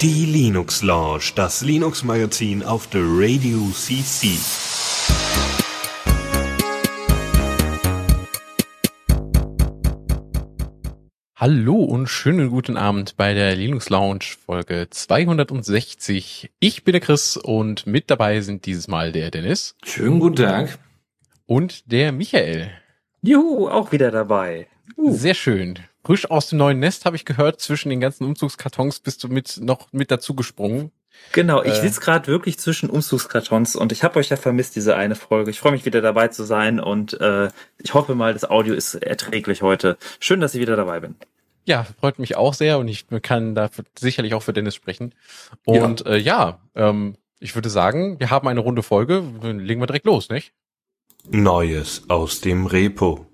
Die Linux Lounge, das Linux Magazin auf der Radio CC. Hallo und schönen guten Abend bei der Linux Lounge Folge 260. Ich bin der Chris und mit dabei sind dieses Mal der Dennis. Schönen guten Tag. Und der Michael. Juhu, auch wieder dabei. Uh. Sehr schön. Frisch aus dem neuen Nest habe ich gehört, zwischen den ganzen Umzugskartons bist du mit noch mit dazu gesprungen. Genau, ich äh, sitze gerade wirklich zwischen Umzugskartons und ich habe euch ja vermisst, diese eine Folge. Ich freue mich wieder dabei zu sein und äh, ich hoffe mal, das Audio ist erträglich heute. Schön, dass ich wieder dabei bin. Ja, freut mich auch sehr und ich kann da sicherlich auch für Dennis sprechen. Und ja, äh, ja ähm, ich würde sagen, wir haben eine runde Folge. Legen wir direkt los, nicht? Neues aus dem Repo.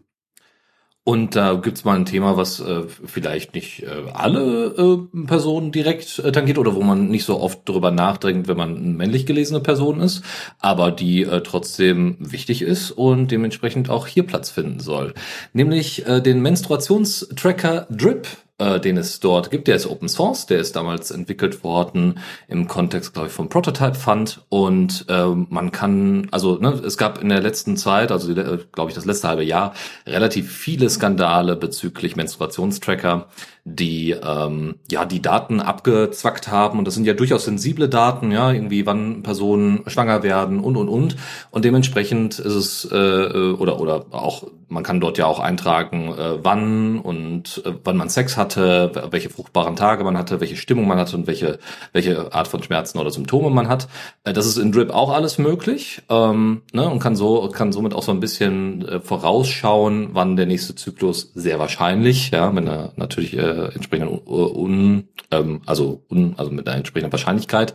Und da gibt's mal ein Thema, was äh, vielleicht nicht äh, alle äh, Personen direkt äh, tangiert oder wo man nicht so oft drüber nachdenkt, wenn man männlich gelesene Person ist, aber die äh, trotzdem wichtig ist und dementsprechend auch hier Platz finden soll. Nämlich äh, den Menstruationstracker Drip äh, den es dort gibt. Der ist Open Source, der ist damals entwickelt worden im Kontext, glaube ich, vom Prototype Fund. Und äh, man kann, also ne, es gab in der letzten Zeit, also äh, glaube ich das letzte halbe Jahr, relativ viele Skandale bezüglich Menstruationstracker die ähm, ja die Daten abgezwackt haben und das sind ja durchaus sensible Daten, ja irgendwie wann Personen schwanger werden und und und und dementsprechend ist es äh, oder oder auch man kann dort ja auch eintragen, äh, wann und äh, wann man Sex hatte, welche fruchtbaren Tage man hatte, welche Stimmung man hatte und welche welche Art von Schmerzen oder Symptome man hat. Äh, das ist in Drip auch alles möglich ähm, ne, und kann so kann somit auch so ein bisschen äh, vorausschauen, wann der nächste Zyklus sehr wahrscheinlich, ja, wenn er natürlich äh, äh, entsprechenden un, ähm, also un, also mit einer entsprechenden Wahrscheinlichkeit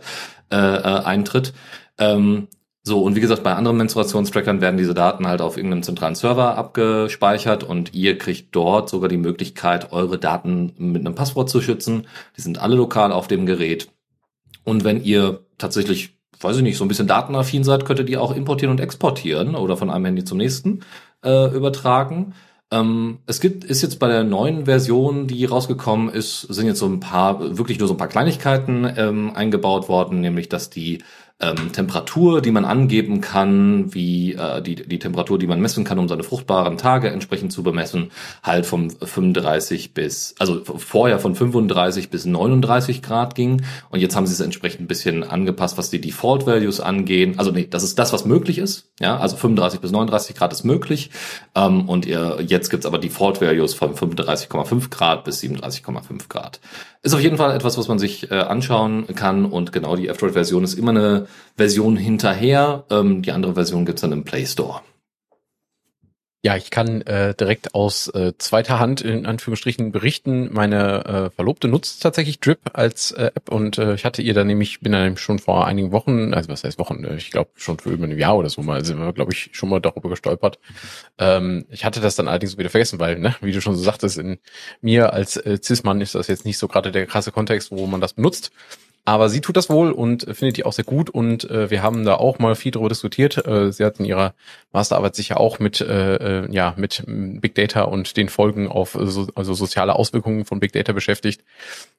äh, äh, eintritt. Ähm, so, und wie gesagt, bei anderen Menstruationstrackern werden diese Daten halt auf irgendeinem zentralen Server abgespeichert und ihr kriegt dort sogar die Möglichkeit, eure Daten mit einem Passwort zu schützen. Die sind alle lokal auf dem Gerät. Und wenn ihr tatsächlich, weiß ich nicht, so ein bisschen datenaffin seid, könnt ihr auch importieren und exportieren oder von einem Handy zum nächsten äh, übertragen. Ähm, es gibt, ist jetzt bei der neuen Version, die rausgekommen ist, sind jetzt so ein paar, wirklich nur so ein paar Kleinigkeiten ähm, eingebaut worden, nämlich dass die ähm, Temperatur, die man angeben kann, wie äh, die, die Temperatur, die man messen kann, um seine fruchtbaren Tage entsprechend zu bemessen, halt vom 35 bis, also vorher von 35 bis 39 Grad ging. Und jetzt haben sie es entsprechend ein bisschen angepasst, was die Default Values angehen. Also nee, das ist das, was möglich ist. Ja, also 35 bis 39 Grad ist möglich. Ähm, und ihr, jetzt gibt's aber Default Values von 35,5 Grad bis 37,5 Grad. Ist auf jeden Fall etwas, was man sich äh, anschauen kann und genau die F-Droid-Version ist immer eine Version hinterher. Ähm, die andere Version gibt's dann im Play Store. Ja, ich kann äh, direkt aus äh, zweiter Hand in Anführungsstrichen berichten. Meine äh, Verlobte nutzt tatsächlich Drip als äh, App und äh, ich hatte ihr dann nämlich, bin dann schon vor einigen Wochen, also was heißt Wochen, äh, ich glaube schon für über ein Jahr oder so mal, sind wir, glaube ich, schon mal darüber gestolpert. Ähm, ich hatte das dann allerdings wieder vergessen, weil, ne, wie du schon so sagtest, in mir als äh, Cis-Mann ist das jetzt nicht so gerade der krasse Kontext, wo man das benutzt. Aber sie tut das wohl und findet die auch sehr gut und äh, wir haben da auch mal viel darüber diskutiert. Äh, sie hat in ihrer Masterarbeit sich ja auch mit äh, äh ja mit Big Data und den Folgen auf so, also soziale Auswirkungen von Big Data beschäftigt.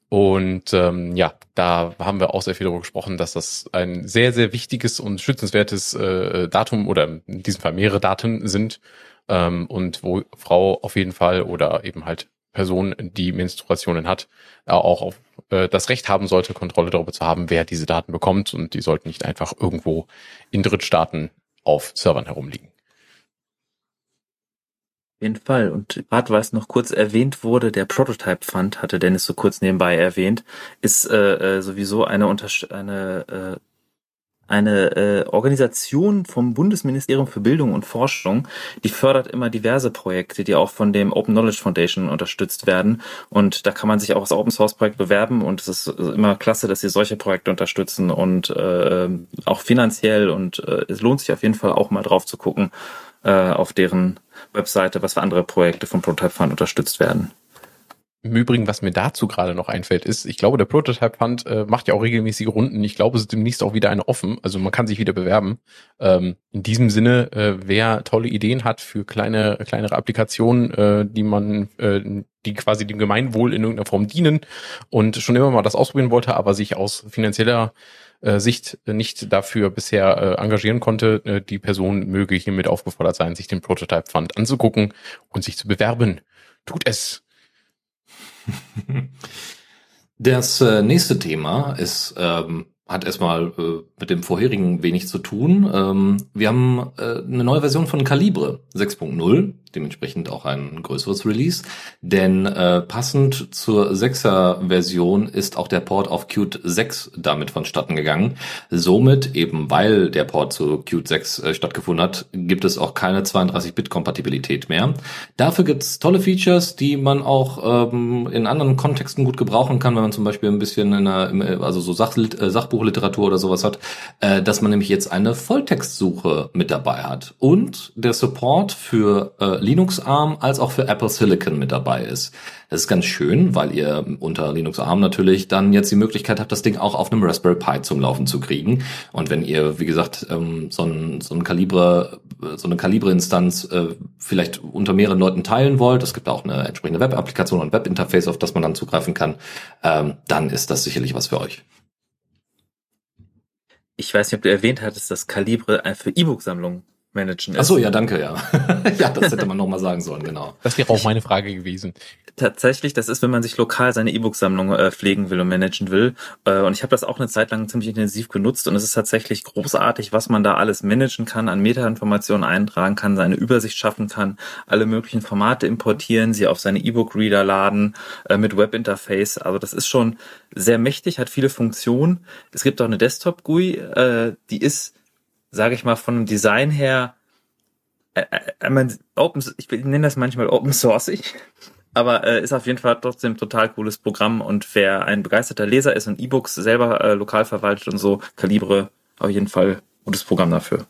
Und ähm, ja, da haben wir auch sehr viel darüber gesprochen, dass das ein sehr, sehr wichtiges und schützenswertes äh, Datum oder in diesem Fall mehrere Daten sind ähm, und wo Frau auf jeden Fall oder eben halt Person, die Menstruationen hat, auch auf äh, das Recht haben sollte, Kontrolle darüber zu haben, wer diese Daten bekommt und die sollten nicht einfach irgendwo in Drittstaaten auf Servern herumliegen. Auf jeden Fall. Und gerade weil es noch kurz erwähnt wurde, der Prototype Fund, hatte Dennis so kurz nebenbei erwähnt, ist äh, äh sowieso eine, Unterst eine äh, eine äh, Organisation vom Bundesministerium für Bildung und Forschung, die fördert immer diverse Projekte, die auch von dem Open Knowledge Foundation unterstützt werden. Und da kann man sich auch als Open Source Projekt bewerben und es ist immer klasse, dass sie solche Projekte unterstützen und äh, auch finanziell und äh, es lohnt sich auf jeden Fall auch mal drauf zu gucken äh, auf deren Webseite, was für andere Projekte vom Prototype Fund unterstützt werden. Im Übrigen, was mir dazu gerade noch einfällt, ist, ich glaube, der Prototype Fund äh, macht ja auch regelmäßige Runden. Ich glaube, es ist demnächst auch wieder eine offen. Also man kann sich wieder bewerben. Ähm, in diesem Sinne, äh, wer tolle Ideen hat für kleine, kleinere Applikationen, äh, die man, äh, die quasi dem Gemeinwohl in irgendeiner Form dienen und schon immer mal das ausprobieren wollte, aber sich aus finanzieller äh, Sicht nicht dafür bisher äh, engagieren konnte, äh, die Person möge hiermit aufgefordert sein, sich den Prototype Fund anzugucken und sich zu bewerben. Tut es. Das äh, nächste Thema ist ähm, hat erstmal äh, mit dem vorherigen wenig zu tun. Ähm, wir haben äh, eine neue Version von Calibre 6.0, dementsprechend auch ein größeres Release. Denn äh, passend zur 6er Version ist auch der Port auf Qt 6 damit vonstatten gegangen. Somit, eben weil der Port zu Qt 6 äh, stattgefunden hat, gibt es auch keine 32-Bit-Kompatibilität mehr. Dafür gibt's tolle Features, die man auch ähm, in anderen Kontexten gut gebrauchen kann, wenn man zum Beispiel ein bisschen in einer, also so Sach äh, Sachbuchliteratur oder sowas hat, äh, dass man nämlich jetzt eine Volltextsuche mit dabei hat. Und der Support für äh, Linux ARM als auch für Apple Silicon mit dabei ist. Das ist ganz schön, weil ihr unter Linux ARM natürlich dann jetzt die Möglichkeit habt, das Ding auch auf einem Raspberry Pi zum Laufen zu kriegen. Und wenn ihr, wie gesagt, ähm, so ein, so ein Kalibre, so eine Kalibre-Instanz äh, vielleicht unter mehreren Leuten teilen wollt, es gibt auch eine entsprechende Web-Applikation und Web-Interface, auf das man dann zugreifen kann, ähm, dann ist das sicherlich was für euch. Ich weiß nicht, ob du erwähnt hattest, dass Kalibre für E-Book-Sammlungen managen ist. Ach so, ja, danke, ja. ja, das hätte man nochmal sagen sollen, genau. Das wäre auch meine Frage gewesen. Tatsächlich, das ist, wenn man sich lokal seine E-Book-Sammlung äh, pflegen will und managen will. Äh, und ich habe das auch eine Zeit lang ziemlich intensiv genutzt und es ist tatsächlich großartig, was man da alles managen kann, an Metainformationen eintragen kann, seine Übersicht schaffen kann, alle möglichen Formate importieren, sie auf seine E-Book-Reader laden, äh, mit Webinterface. Also das ist schon sehr mächtig, hat viele Funktionen. Es gibt auch eine Desktop-GUI, äh, die ist sage ich mal, von dem Design her, äh, äh, man, Open, ich nenne das manchmal Open Sourceig, aber äh, ist auf jeden Fall trotzdem total cooles Programm und wer ein begeisterter Leser ist und E-Books selber äh, lokal verwaltet und so, Kalibre auf jeden Fall gutes Programm dafür.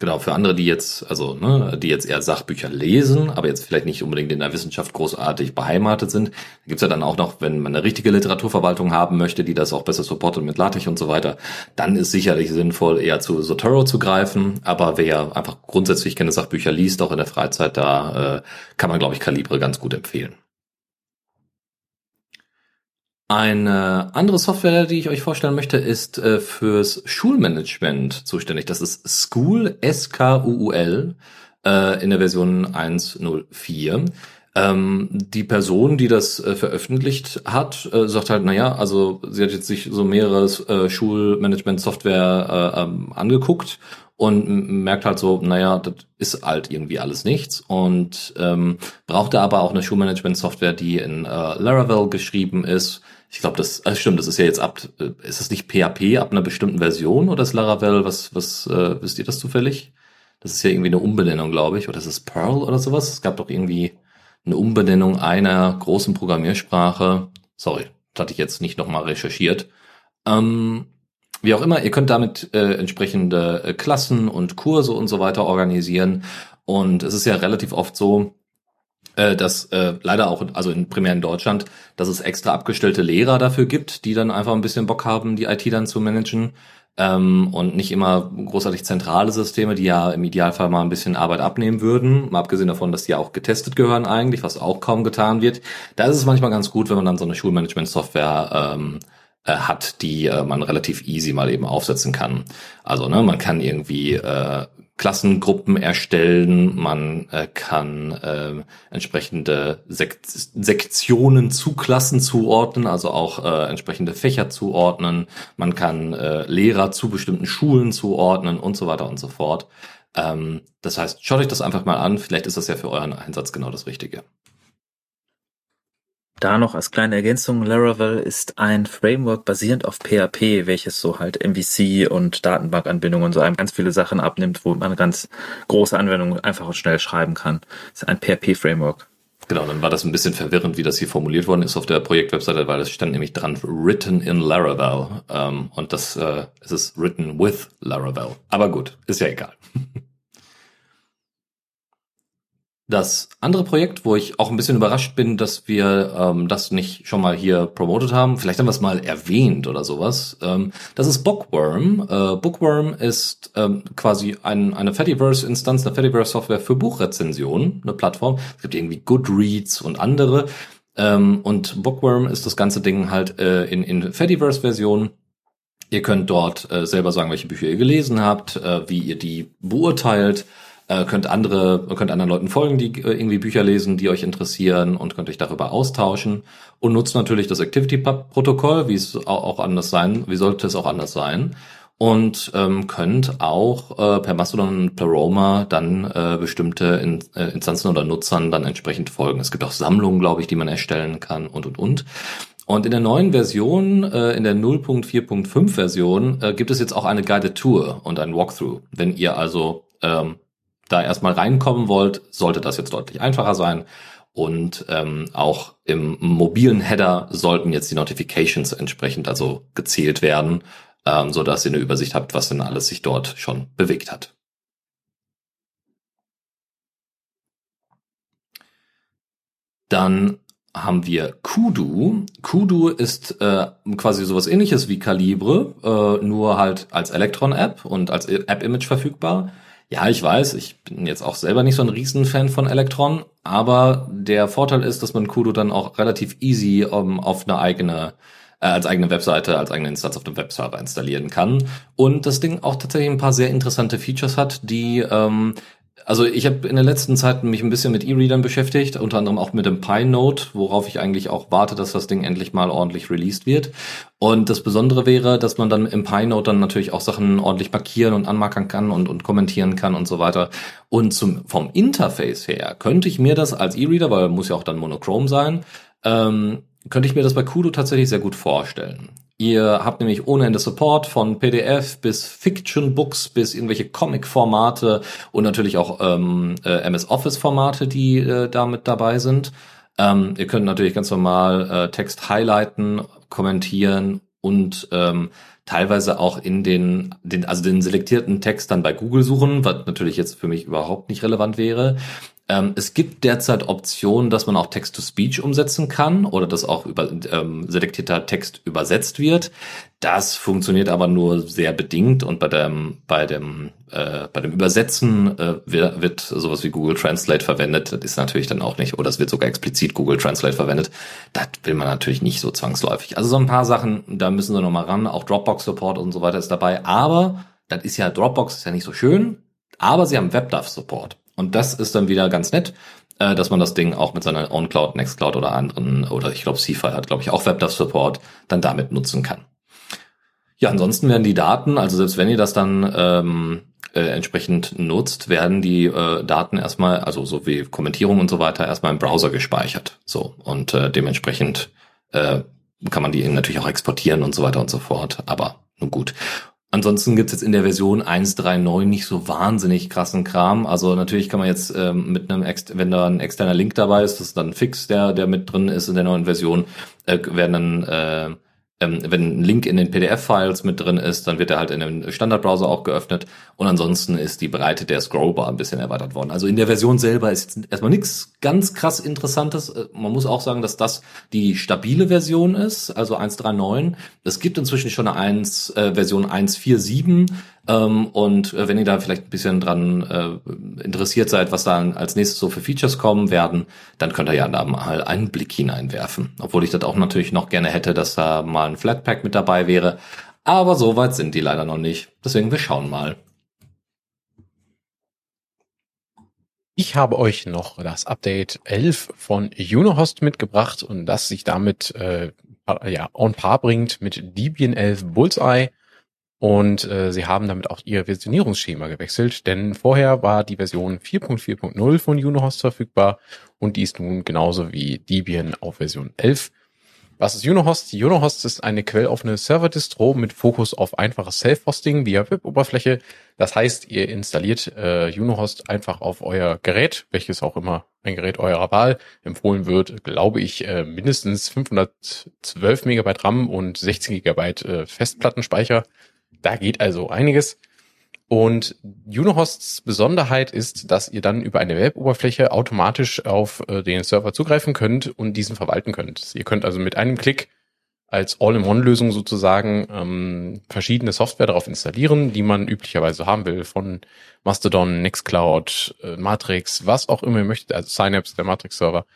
Genau, für andere, die jetzt, also, ne, die jetzt eher Sachbücher lesen, aber jetzt vielleicht nicht unbedingt in der Wissenschaft großartig beheimatet sind, gibt's ja dann auch noch, wenn man eine richtige Literaturverwaltung haben möchte, die das auch besser supportet mit LaTeX und so weiter, dann ist sicherlich sinnvoll, eher zu Zotero zu greifen. Aber wer einfach grundsätzlich keine Sachbücher liest, auch in der Freizeit, da äh, kann man, glaube ich, Kalibre ganz gut empfehlen. Eine andere Software, die ich euch vorstellen möchte, ist äh, fürs Schulmanagement zuständig. Das ist School, S-K-U-U-L, äh, in der Version 1.04. Ähm, die Person, die das äh, veröffentlicht hat, äh, sagt halt, naja, also sie hat jetzt sich so mehrere äh, Schulmanagement-Software äh, ähm, angeguckt und merkt halt so, naja, das ist halt irgendwie alles nichts und ähm, brauchte aber auch eine Schulmanagement-Software, die in äh, Laravel geschrieben ist, ich glaube, das also stimmt, das ist ja jetzt ab, äh, ist es nicht PHP ab einer bestimmten Version oder ist Laravel, was, was, äh, wisst ihr das zufällig? Das ist ja irgendwie eine Umbenennung, glaube ich, oder ist es Perl oder sowas? Es gab doch irgendwie eine Umbenennung einer großen Programmiersprache. Sorry, das hatte ich jetzt nicht nochmal recherchiert. Ähm, wie auch immer, ihr könnt damit äh, entsprechende äh, Klassen und Kurse und so weiter organisieren. Und es ist ja relativ oft so, äh, dass äh, leider auch, also in, primär in Deutschland, dass es extra abgestellte Lehrer dafür gibt, die dann einfach ein bisschen Bock haben, die IT dann zu managen. Ähm, und nicht immer großartig zentrale Systeme, die ja im Idealfall mal ein bisschen Arbeit abnehmen würden, mal abgesehen davon, dass die auch getestet gehören eigentlich, was auch kaum getan wird. Da ist es manchmal ganz gut, wenn man dann so eine Schulmanagement-Software ähm, äh, hat, die äh, man relativ easy mal eben aufsetzen kann. Also ne, man kann irgendwie äh, Klassengruppen erstellen, man äh, kann äh, entsprechende Sek Sektionen zu Klassen zuordnen, also auch äh, entsprechende Fächer zuordnen, man kann äh, Lehrer zu bestimmten Schulen zuordnen und so weiter und so fort. Ähm, das heißt, schaut euch das einfach mal an, vielleicht ist das ja für euren Einsatz genau das Richtige. Da noch als kleine Ergänzung, Laravel ist ein Framework basierend auf PHP, welches so halt MVC und Datenbankanbindungen und so einem ganz viele Sachen abnimmt, wo man ganz große Anwendungen einfach und schnell schreiben kann. Das ist ein PHP-Framework. Genau, dann war das ein bisschen verwirrend, wie das hier formuliert worden ist auf der Projektwebseite, weil es stand nämlich dran written in Laravel ähm, und das äh, es ist written with Laravel. Aber gut, ist ja egal. Das andere Projekt, wo ich auch ein bisschen überrascht bin, dass wir ähm, das nicht schon mal hier promotet haben, vielleicht haben wir es mal erwähnt oder sowas, ähm, das ist Bookworm. Äh, Bookworm ist ähm, quasi ein, eine Fediverse-Instanz, eine Fediverse-Software für Buchrezensionen, eine Plattform. Es gibt irgendwie Goodreads und andere. Ähm, und Bookworm ist das ganze Ding halt äh, in, in Fediverse-Version. Ihr könnt dort äh, selber sagen, welche Bücher ihr gelesen habt, äh, wie ihr die beurteilt äh, könnt andere, könnt anderen Leuten folgen, die äh, irgendwie Bücher lesen, die euch interessieren und könnt euch darüber austauschen und nutzt natürlich das Activity-Protokoll, wie es auch anders sein, wie sollte es auch anders sein und ähm, könnt auch äh, per Mastodon und per Roma dann äh, bestimmte In äh, Instanzen oder Nutzern dann entsprechend folgen. Es gibt auch Sammlungen, glaube ich, die man erstellen kann und und und. Und in der neuen Version, äh, in der 0.4.5 Version, äh, gibt es jetzt auch eine Guided Tour und ein Walkthrough. Wenn ihr also ähm, da erstmal reinkommen wollt, sollte das jetzt deutlich einfacher sein. Und ähm, auch im mobilen Header sollten jetzt die Notifications entsprechend also gezählt werden, ähm, so dass ihr eine Übersicht habt, was denn alles sich dort schon bewegt hat. Dann haben wir Kudu. Kudu ist äh, quasi sowas ähnliches wie Calibre, äh, nur halt als Electron-App und als App-Image verfügbar. Ja, ich weiß, ich bin jetzt auch selber nicht so ein Riesenfan von Electron, aber der Vorteil ist, dass man Kudo dann auch relativ easy um, auf eine eigene äh, als eigene Webseite, als eigene Instanz auf dem Webserver installieren kann. Und das Ding auch tatsächlich ein paar sehr interessante Features hat, die ähm, also ich habe in der letzten Zeit mich ein bisschen mit E-Readern beschäftigt, unter anderem auch mit dem Pi-Note, worauf ich eigentlich auch warte, dass das Ding endlich mal ordentlich released wird. Und das Besondere wäre, dass man dann im Pi-Note dann natürlich auch Sachen ordentlich markieren und anmarkern kann und, und kommentieren kann und so weiter. Und zum, vom Interface her könnte ich mir das als E-Reader, weil muss ja auch dann monochrom sein, ähm, könnte ich mir das bei Kudo tatsächlich sehr gut vorstellen. Ihr habt nämlich ohne Ende Support von PDF bis Fiction Books bis irgendwelche Comic-Formate und natürlich auch ähm, äh, MS Office-Formate, die äh, damit dabei sind. Ähm, ihr könnt natürlich ganz normal äh, Text highlighten, kommentieren und ähm, teilweise auch in den, den, also den selektierten Text dann bei Google suchen, was natürlich jetzt für mich überhaupt nicht relevant wäre. Ähm, es gibt derzeit Optionen, dass man auch Text-to-Speech umsetzen kann oder dass auch über ähm, selektierter Text übersetzt wird. Das funktioniert aber nur sehr bedingt und bei dem bei dem äh, bei dem Übersetzen äh, wird, wird sowas wie Google Translate verwendet. Das ist natürlich dann auch nicht oder es wird sogar explizit Google Translate verwendet. Das will man natürlich nicht so zwangsläufig. Also so ein paar Sachen, da müssen sie noch mal ran. Auch Dropbox Support und so weiter ist dabei. Aber das ist ja Dropbox ist ja nicht so schön. Aber sie haben WebDAV Support. Und das ist dann wieder ganz nett, äh, dass man das Ding auch mit seiner OwnCloud, Nextcloud oder anderen, oder ich glaube CFI hat, glaube ich, auch WebDAV Support, dann damit nutzen kann. Ja, ansonsten werden die Daten, also selbst wenn ihr das dann ähm, äh, entsprechend nutzt, werden die äh, Daten erstmal, also so wie Kommentierung und so weiter, erstmal im Browser gespeichert. So und äh, dementsprechend äh, kann man die natürlich auch exportieren und so weiter und so fort. Aber nun gut. Ansonsten gibt's jetzt in der Version 1.3.9 nicht so wahnsinnig krassen Kram. Also natürlich kann man jetzt ähm, mit einem, Ex wenn da ein externer Link dabei ist, das ist dann fix, der, der mit drin ist in der neuen Version, äh, werden dann äh, ähm, wenn ein Link in den PDF-Files mit drin ist, dann wird er halt in dem Standardbrowser auch geöffnet und ansonsten ist die Breite der Scrollbar ein bisschen erweitert worden. Also in der Version selber ist jetzt erstmal nichts ganz krass Interessantes. Äh, man muss auch sagen, dass das die stabile Version ist, also 1.3.9. Es gibt inzwischen schon eine 1, äh, Version 1.4.7 ähm, und äh, wenn ihr da vielleicht ein bisschen dran äh, interessiert seid, was da als nächstes so für Features kommen werden, dann könnt ihr ja da mal einen Blick hineinwerfen. Obwohl ich das auch natürlich noch gerne hätte, dass da mal ein Flatpak mit dabei wäre. Aber so weit sind die leider noch nicht. Deswegen wir schauen mal. Ich habe euch noch das Update 11 von Unohost mitgebracht und das sich damit äh, ja, on par bringt mit Debian 11 Bullseye. Und äh, sie haben damit auch ihr Versionierungsschema gewechselt, denn vorher war die Version 4.4.0 von Unohost verfügbar und die ist nun genauso wie Debian auf Version 11. Was ist Unohost? Unohost ist eine quelloffene Server-Distro mit Fokus auf einfaches Self-Hosting via Web-Oberfläche. Das heißt, ihr installiert äh, Unohost einfach auf euer Gerät, welches auch immer ein Gerät eurer Wahl empfohlen wird, glaube ich, äh, mindestens 512 Megabyte RAM und 16 Gigabyte äh, Festplattenspeicher da geht also einiges. Und Unohosts Besonderheit ist, dass ihr dann über eine Web-Oberfläche automatisch auf äh, den Server zugreifen könnt und diesen verwalten könnt. Ihr könnt also mit einem Klick als All-in-One-Lösung sozusagen ähm, verschiedene Software darauf installieren, die man üblicherweise haben will, von Mastodon, Nextcloud, äh, Matrix, was auch immer ihr möchtet, also Synapse, der Matrix-Server,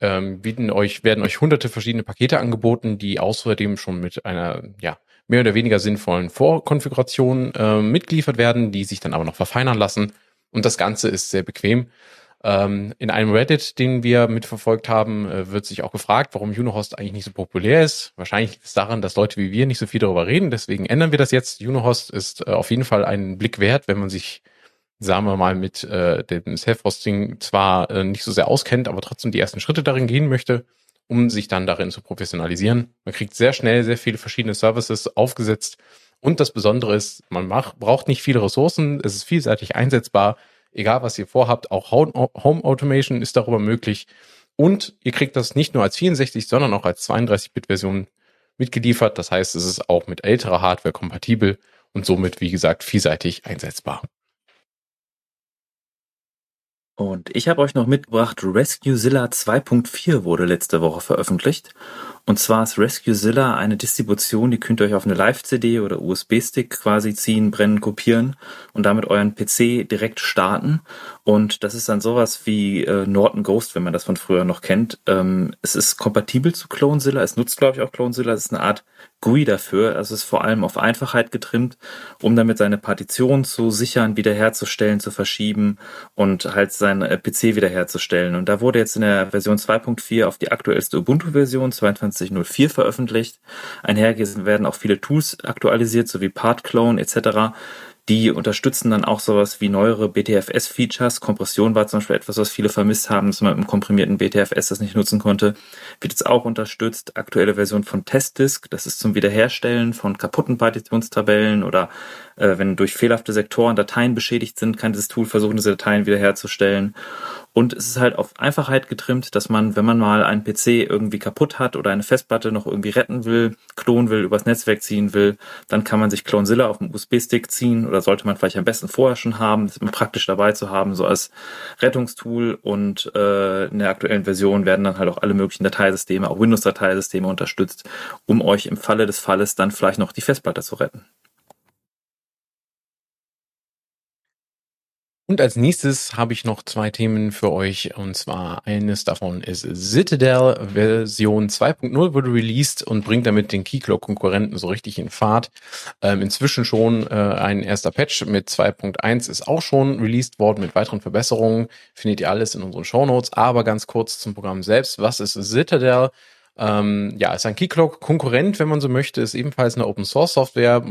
ähm, bieten euch, werden euch hunderte verschiedene Pakete angeboten, die außerdem schon mit einer, ja, mehr oder weniger sinnvollen Vorkonfigurationen äh, mitgeliefert werden, die sich dann aber noch verfeinern lassen. Und das Ganze ist sehr bequem. Ähm, in einem Reddit, den wir mitverfolgt haben, äh, wird sich auch gefragt, warum Unohost eigentlich nicht so populär ist. Wahrscheinlich liegt es daran, dass Leute wie wir nicht so viel darüber reden. Deswegen ändern wir das jetzt. Unohost ist äh, auf jeden Fall einen Blick wert, wenn man sich, sagen wir mal, mit äh, dem Self-Hosting zwar äh, nicht so sehr auskennt, aber trotzdem die ersten Schritte darin gehen möchte um sich dann darin zu professionalisieren. Man kriegt sehr schnell sehr viele verschiedene Services aufgesetzt. Und das Besondere ist, man macht, braucht nicht viele Ressourcen. Es ist vielseitig einsetzbar. Egal was ihr vorhabt, auch Home Automation ist darüber möglich. Und ihr kriegt das nicht nur als 64, sondern auch als 32-Bit-Version mitgeliefert. Das heißt, es ist auch mit älterer Hardware kompatibel und somit, wie gesagt, vielseitig einsetzbar. Und ich habe euch noch mitgebracht, RescueZilla 2.4 wurde letzte Woche veröffentlicht. Und zwar ist RescueZilla eine Distribution, die könnt ihr euch auf eine Live-CD oder USB-Stick quasi ziehen, brennen, kopieren und damit euren PC direkt starten. Und das ist dann sowas wie äh, Norton Ghost, wenn man das von früher noch kennt. Ähm, es ist kompatibel zu CloneZilla, es nutzt glaube ich auch CloneZilla, es ist eine Art GUI dafür. Also es ist vor allem auf Einfachheit getrimmt, um damit seine Partition zu sichern, wiederherzustellen, zu verschieben und halt seinen äh, PC wiederherzustellen. Und da wurde jetzt in der Version 2.4 auf die aktuellste Ubuntu-Version 22.04 veröffentlicht. Einher werden auch viele Tools aktualisiert, sowie PartClone etc. Die unterstützen dann auch sowas wie neuere BTFS-Features. Kompression war zum Beispiel etwas, was viele vermisst haben, dass man im komprimierten BTFS das nicht nutzen konnte. Wird jetzt auch unterstützt. Aktuelle Version von Testdisk, das ist zum Wiederherstellen von kaputten Partitionstabellen oder äh, wenn durch fehlerhafte Sektoren Dateien beschädigt sind, kann dieses Tool versuchen, diese Dateien wiederherzustellen. Und es ist halt auf Einfachheit getrimmt, dass man, wenn man mal einen PC irgendwie kaputt hat oder eine Festplatte noch irgendwie retten will, klonen will, übers Netzwerk ziehen will, dann kann man sich CloneZilla auf dem USB-Stick ziehen oder sollte man vielleicht am besten vorher schon haben, das ist praktisch dabei zu haben, so als Rettungstool. Und äh, in der aktuellen Version werden dann halt auch alle möglichen Dateisysteme, auch Windows-Dateisysteme unterstützt, um euch im Falle des Falles dann vielleicht noch die Festplatte zu retten. Und als nächstes habe ich noch zwei Themen für euch. Und zwar eines davon ist Citadel Version 2.0 wurde released und bringt damit den Keycloak-Konkurrenten so richtig in Fahrt. Ähm, inzwischen schon äh, ein erster Patch mit 2.1 ist auch schon released worden mit weiteren Verbesserungen. Findet ihr alles in unseren Shownotes. Aber ganz kurz zum Programm selbst. Was ist Citadel? Ähm, ja, ist ein Keycloak-Konkurrent, wenn man so möchte, ist ebenfalls eine Open-Source-Software,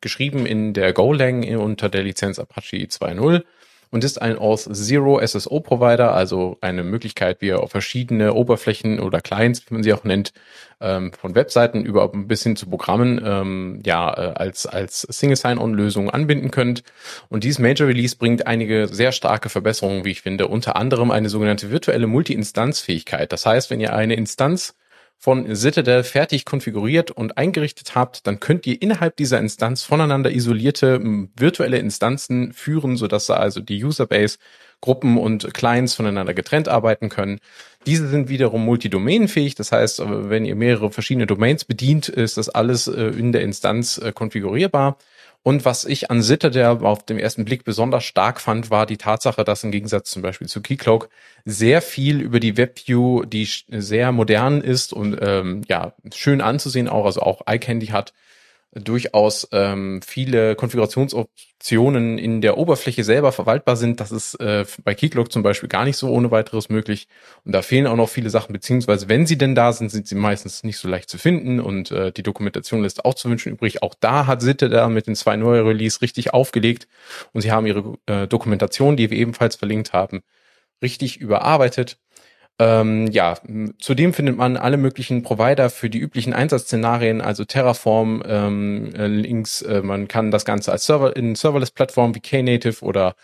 geschrieben in der Golang unter der Lizenz Apache 2.0 und ist ein Auth Zero SSO Provider, also eine Möglichkeit, wie ihr auf verschiedene Oberflächen oder Clients, wie man sie auch nennt, ähm, von Webseiten über ein bisschen zu Programmen, ähm, ja, äh, als, als Single Sign-On Lösung anbinden könnt. Und dieses Major Release bringt einige sehr starke Verbesserungen, wie ich finde, unter anderem eine sogenannte virtuelle Multi-Instanz-Fähigkeit. Das heißt, wenn ihr eine Instanz von Citadel fertig konfiguriert und eingerichtet habt, dann könnt ihr innerhalb dieser Instanz voneinander isolierte virtuelle Instanzen führen, sodass also die Userbase Gruppen und Clients voneinander getrennt arbeiten können. Diese sind wiederum multidomänenfähig, das heißt, wenn ihr mehrere verschiedene Domains bedient, ist das alles äh, in der Instanz äh, konfigurierbar. Und was ich an Citadel auf dem ersten Blick besonders stark fand, war die Tatsache, dass im Gegensatz zum Beispiel zu Keycloak sehr viel über die WebView, die sehr modern ist und ähm, ja schön anzusehen auch, also auch iCandy hat, durchaus ähm, viele Konfigurationsoptionen in der Oberfläche selber verwaltbar sind. Das ist äh, bei Keycloak zum Beispiel gar nicht so ohne weiteres möglich. Und da fehlen auch noch viele Sachen, beziehungsweise wenn sie denn da sind, sind sie meistens nicht so leicht zu finden und äh, die Dokumentation lässt auch zu wünschen übrig. Auch da hat Sitte da mit den zwei neuen Release richtig aufgelegt und sie haben ihre äh, Dokumentation, die wir ebenfalls verlinkt haben, richtig überarbeitet ähm, ja, zudem findet man alle möglichen Provider für die üblichen Einsatzszenarien, also Terraform, ähm, äh, Links, äh, man kann das Ganze als Server in Serverless-Plattformen wie Knative oder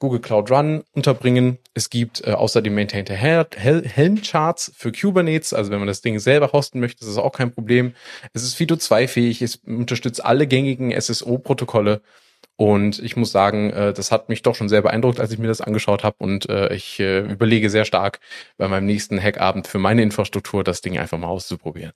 Google Cloud Run unterbringen. Es gibt äh, außerdem maintained Hel Hel Helm-Charts für Kubernetes, also wenn man das Ding selber hosten möchte, ist das auch kein Problem. Es ist Fido 2 fähig, es unterstützt alle gängigen SSO-Protokolle Und ich muss sagen, äh, das hat mich doch schon sehr beeindruckt, als ich mir das angeschaut habe. Und äh, ich äh, überlege sehr stark, bei meinem nächsten Hackabend für meine Infrastruktur das Ding einfach mal auszuprobieren.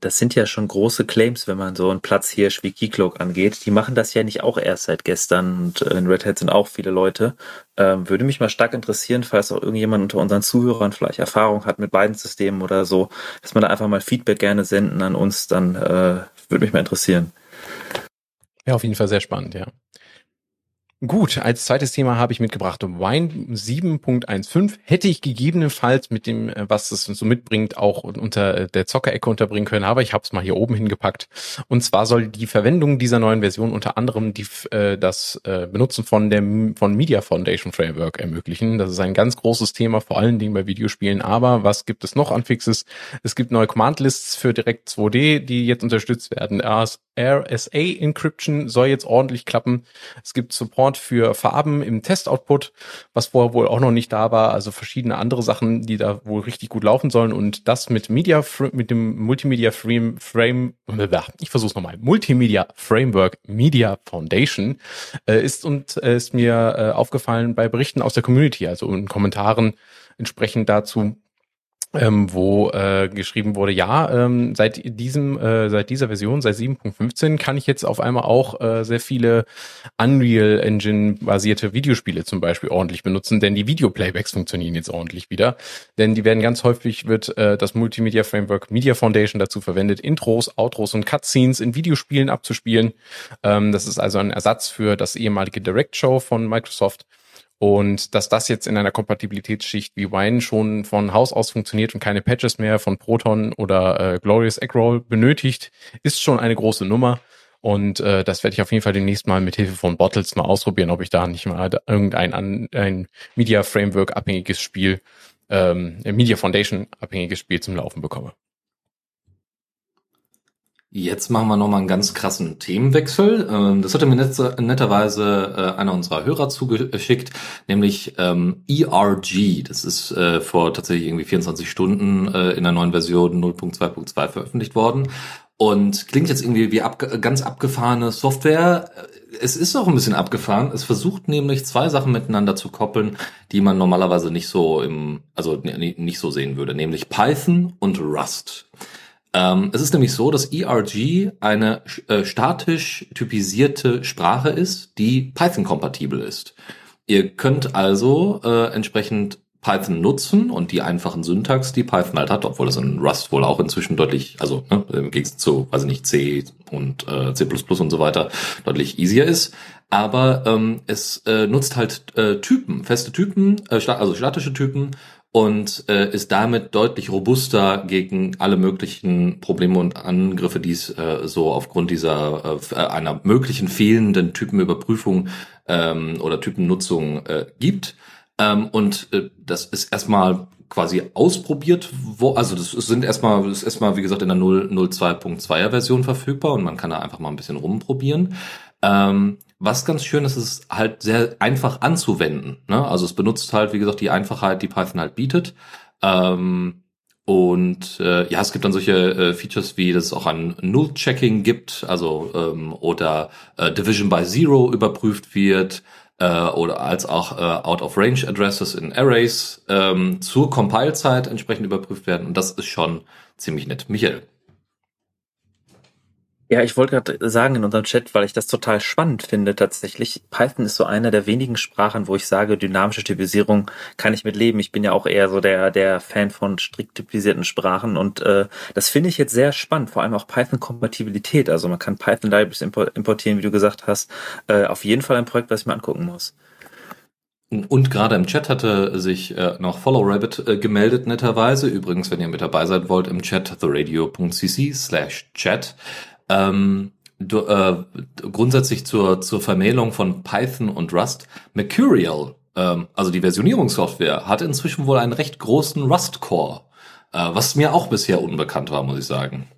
Das sind ja schon große Claims, wenn man so einen Platzhirsch wie Keycloak angeht. Die machen das ja nicht auch erst seit gestern und in Red Hat sind auch viele Leute. Ähm, würde mich mal stark interessieren, falls auch irgendjemand unter unseren Zuhörern vielleicht Erfahrung hat mit beiden Systemen oder so, dass man da einfach mal Feedback gerne senden an uns, dann äh, würde mich mal interessieren. Ja, auf jeden Fall sehr spannend, ja. Gut, als zweites Thema habe ich mitgebracht Wine 7.15 hätte ich gegebenenfalls mit dem, äh, was es so mitbringt, auch unter äh, der Zockerecke unterbringen können, aber ich habe es mal hier oben hingepackt. Und zwar soll die Verwendung dieser neuen Version unter anderem die, äh, das äh, Benutzen von dem von Media Foundation Framework ermöglichen. Das ist ein ganz großes Thema, vor allen Dingen bei Videospielen. Aber was gibt es noch an Fixes? Es gibt neue Command Lists für Direct 2D, die jetzt unterstützt werden. RSA Encryption soll jetzt ordentlich klappen. Es gibt Support Support für Farben im Testoutput, was vorher wohl auch noch nicht da war. Also verschiedene andere Sachen, die da wohl richtig gut laufen sollen. Und das mit Media, mit dem Multimedia Frame, Frame ich versuch's nochmal, Multimedia Framework Media Foundation äh, ist und äh, ist mir äh, aufgefallen bei Berichten aus der Community, also in Kommentaren entsprechend dazu ähm, wo äh, geschrieben wurde, ja, ähm, seit diesem, äh, seit dieser Version, seit 7.15 kann ich jetzt auf einmal auch äh, sehr viele Unreal Engine basierte Videospiele zum Beispiel ordentlich benutzen, denn die Videoplaybacks funktionieren jetzt ordentlich wieder. Denn die werden ganz häufig wird äh, das Multimedia Framework Media Foundation dazu verwendet, Intros, Outros und Cutscenes in Videospielen abzuspielen. Ähm, das ist also ein Ersatz für das ehemalige Direct Show von Microsoft. Und dass das jetzt in einer Kompatibilitätsschicht wie Wine schon von Haus aus funktioniert und keine Patches mehr von Proton oder äh, Glorious Eggroll benötigt, ist schon eine große Nummer. Und äh, das werde ich auf jeden Fall demnächst mal mit Hilfe von Bottles mal ausprobieren, ob ich da nicht mal irgendein an, ein Media Framework abhängiges Spiel, ähm, Media Foundation abhängiges Spiel zum Laufen bekomme. Jetzt machen wir nochmal einen ganz krassen Themenwechsel. Ähm, das hatte mir netterweise äh, einer unserer Hörer zugeschickt, nämlich ähm, ERG. Das ist äh, vor tatsächlich irgendwie 24 Stunden äh, in der neuen Version 0.2.2 veröffentlicht worden. Und klingt jetzt irgendwie wie abge ganz abgefahrene Software. Es ist auch ein bisschen abgefahren. Es versucht nämlich zwei Sachen miteinander zu koppeln, die man normalerweise nicht so im, also nicht so sehen würde, nämlich Python und Rust. Ähm, es ist nämlich so, dass ERG eine äh, statisch typisierte Sprache ist, die Python-kompatibel ist. Ihr könnt also äh, entsprechend Python nutzen und die einfachen Syntax, die Python halt hat, obwohl das in Rust wohl auch inzwischen deutlich, also ne, im Gegensatz zu, weiß ich nicht, C und äh, C++ und so weiter, deutlich easier ist. Aber ähm, es äh, nutzt halt äh, Typen, feste Typen, äh, also statische Typen und äh, ist damit deutlich robuster gegen alle möglichen Probleme und Angriffe, die es äh, so aufgrund dieser äh, einer möglichen fehlenden Typenüberprüfung ähm, oder Typennutzung äh, gibt. Ähm, und äh, das ist erstmal quasi ausprobiert, wo, also das sind erstmal, das ist erstmal, wie gesagt, in der 0.2.2er Version verfügbar und man kann da einfach mal ein bisschen rumprobieren. Ähm, was ganz schön ist, ist halt sehr einfach anzuwenden. Ne? Also es benutzt halt, wie gesagt, die Einfachheit, die Python halt bietet. Ähm, und äh, ja, es gibt dann solche äh, Features wie, dass es auch ein Null-Checking gibt, also ähm, oder äh, Division by Zero überprüft wird äh, oder als auch äh, Out-of-Range-Addresses in Arrays ähm, zur Compile-Zeit entsprechend überprüft werden. Und das ist schon ziemlich nett. Michael. Ja, ich wollte gerade sagen in unserem Chat, weil ich das total spannend finde tatsächlich. Python ist so einer der wenigen Sprachen, wo ich sage, dynamische Typisierung kann ich mit leben. Ich bin ja auch eher so der, der Fan von strikt typisierten Sprachen und äh, das finde ich jetzt sehr spannend, vor allem auch Python-Kompatibilität. Also man kann Python-Libraries importieren, wie du gesagt hast. Äh, auf jeden Fall ein Projekt, was ich mir angucken muss. Und gerade im Chat hatte sich äh, noch Follow Rabbit äh, gemeldet, netterweise. Übrigens, wenn ihr mit dabei sein wollt, im Chat theradio.cc slash chat. Ähm, du, äh, grundsätzlich zur, zur Vermählung von Python und Rust. Mercurial, ähm, also die Versionierungssoftware, hat inzwischen wohl einen recht großen Rust-Core, äh, was mir auch bisher unbekannt war, muss ich sagen.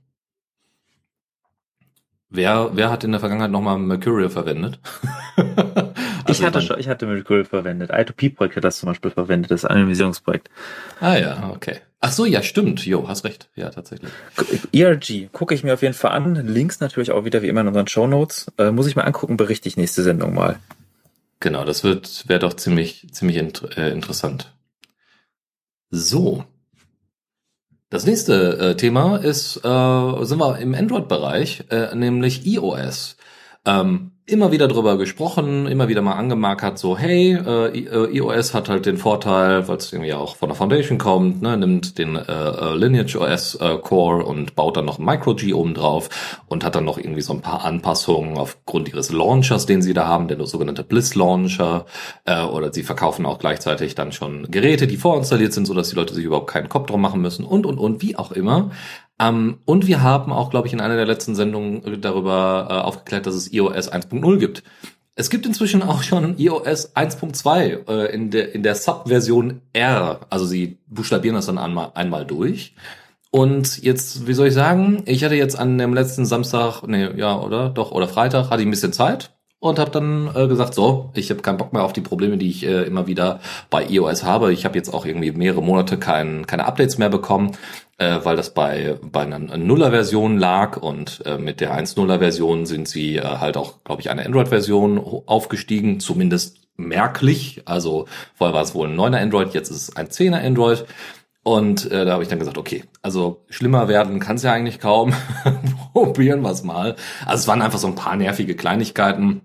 Wer, wer hat in der Vergangenheit nochmal Mercurial verwendet? ich hatte schon, ich hatte Miracle verwendet. I2P-Projekt hat das zum Beispiel verwendet, das Anonymisierungsprojekt. Ah ja, okay. Ach so, ja, stimmt. Jo, hast recht. Ja, tatsächlich. ERG gucke ich mir auf jeden Fall an. Links natürlich auch wieder wie immer in unseren Show Notes. Äh, muss ich mal angucken, berichte ich nächste Sendung mal. Genau, das wird wäre doch ziemlich ziemlich int äh, interessant. So. Das nächste äh, Thema ist, äh, sind wir im Android-Bereich, äh, nämlich iOS. Ähm, immer wieder drüber gesprochen, immer wieder mal angemarkert, so hey, äh, iOS hat halt den Vorteil, weil es irgendwie auch von der Foundation kommt, ne, nimmt den äh, äh Lineage OS äh, Core und baut dann noch Micro-G oben drauf und hat dann noch irgendwie so ein paar Anpassungen aufgrund ihres Launchers, den sie da haben, der sogenannte Bliss Launcher, äh, oder sie verkaufen auch gleichzeitig dann schon Geräte, die vorinstalliert sind, so dass die Leute sich überhaupt keinen Kopf drum machen müssen und und und wie auch immer. Ähm, und wir haben auch, glaube ich, in einer der letzten Sendungen darüber äh, aufgeklärt, dass es iOS 1.0 gibt. Es gibt inzwischen auch schon iOS 1.2 äh, in der, in der Subversion R. Also sie buchstabieren das dann einmal, einmal durch. Und jetzt, wie soll ich sagen, ich hatte jetzt an dem letzten Samstag, nee, ja, oder? Doch, oder Freitag, hatte ich ein bisschen Zeit und habe dann äh, gesagt, so, ich habe keinen Bock mehr auf die Probleme, die ich äh, immer wieder bei iOS habe. Ich habe jetzt auch irgendwie mehrere Monate kein, keine Updates mehr bekommen äh, weil das bei, bei einer Nuller-Version lag und äh, mit der 1.0er-Version sind sie äh, halt auch, glaube ich, eine Android-Version aufgestiegen, zumindest merklich. Also vorher war es wohl ein 9er Android, jetzt ist es ein 10er Android. Und äh, da habe ich dann gesagt, okay, also schlimmer werden kann es ja eigentlich kaum. Probieren wir es mal. Also es waren einfach so ein paar nervige Kleinigkeiten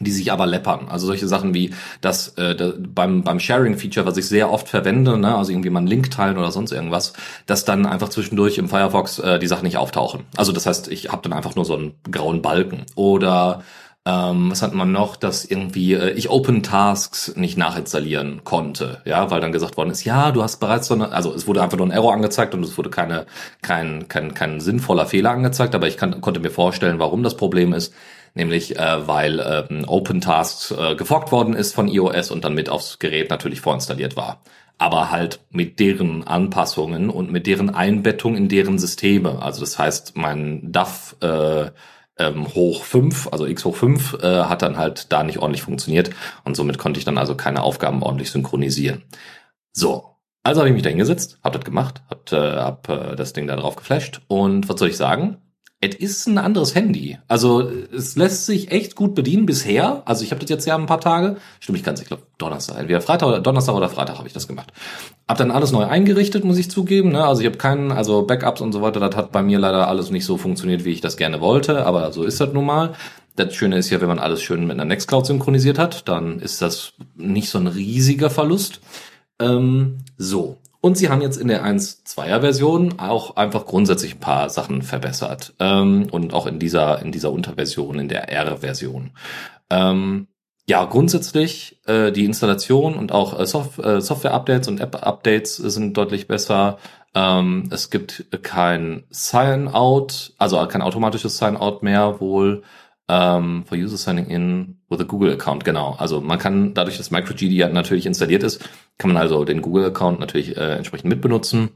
die sich aber läppern. Also solche Sachen wie das, äh, da, beim, beim Sharing-Feature, was ich sehr oft verwende, ne, also irgendwie mal einen Link teilen oder sonst irgendwas, dass dann einfach zwischendurch im Firefox äh, die Sachen nicht auftauchen. Also das heißt, ich habe dann einfach nur so einen grauen Balken. Oder ähm, was hat man noch, dass irgendwie äh, ich Open Tasks nicht nachinstallieren konnte, ja, weil dann gesagt worden ist, ja, du hast bereits so eine, also es wurde einfach nur ein Error angezeigt und es wurde keine, kein, kein, kein sinnvoller Fehler angezeigt, aber ich kann, konnte mir vorstellen, warum das Problem ist nämlich äh, weil ähm, OpenTasks äh, geforkt worden ist von iOS und dann mit aufs Gerät natürlich vorinstalliert war. Aber halt mit deren Anpassungen und mit deren Einbettung in deren Systeme. Also das heißt, mein DAF äh, ähm, hoch 5, also x hoch 5, äh, hat dann halt da nicht ordentlich funktioniert und somit konnte ich dann also keine Aufgaben ordentlich synchronisieren. So, also habe ich mich da hingesetzt, habe das gemacht, hab, äh, hab äh, das Ding da drauf geflasht und was soll ich sagen? Es ist ein anderes Handy. Also es lässt sich echt gut bedienen bisher. Also ich habe das jetzt ja ein paar Tage. Stimmt ich ganz, ich glaube Donnerstag. Entweder Freitag oder Donnerstag oder Freitag habe ich das gemacht. Hab dann alles neu eingerichtet, muss ich zugeben. Ne? Also ich habe keinen, also Backups und so weiter, das hat bei mir leider alles nicht so funktioniert, wie ich das gerne wollte. Aber so ist das nun mal. Das Schöne ist ja, wenn man alles schön mit einer Nextcloud synchronisiert hat, dann ist das nicht so ein riesiger Verlust. Ähm, so, und sie haben jetzt in der 1.2er Version auch einfach grundsätzlich ein paar Sachen verbessert. Ähm, und auch in dieser, in dieser Unterversion, in der R-Version. Ähm, ja, grundsätzlich äh, die Installation und auch äh, Sof äh, Software-Updates und App-Updates sind deutlich besser. Ähm, es gibt kein Sign-out, also kein automatisches Sign-out mehr wohl ähm, for User Signing in with a Google Account, genau. Also man kann dadurch, dass MicroGD ja natürlich installiert ist, kann man also den Google Account natürlich äh, entsprechend mitbenutzen.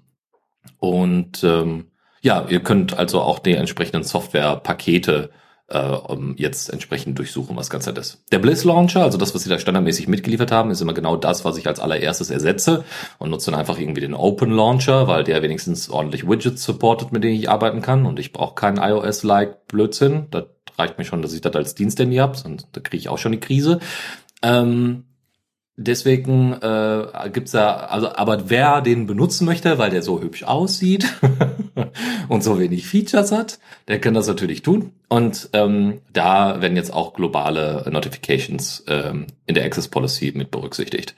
Und ähm, ja, ihr könnt also auch die entsprechenden Softwarepakete äh, jetzt entsprechend durchsuchen, was ganz nett ist. Der Bliss Launcher, also das, was sie da standardmäßig mitgeliefert haben, ist immer genau das, was ich als allererstes ersetze und nutze dann einfach irgendwie den Open Launcher, weil der wenigstens ordentlich Widgets supportet, mit denen ich arbeiten kann und ich brauche keinen iOS-like Blödsinn. Das reicht mir schon, dass ich das als Diensthandy habe, sonst da kriege ich auch schon die Krise. Ähm, deswegen äh, gibt's da, also, aber wer den benutzen möchte, weil der so hübsch aussieht und so wenig Features hat, der kann das natürlich tun. Und ähm, da werden jetzt auch globale Notifications ähm, in der Access Policy mit berücksichtigt.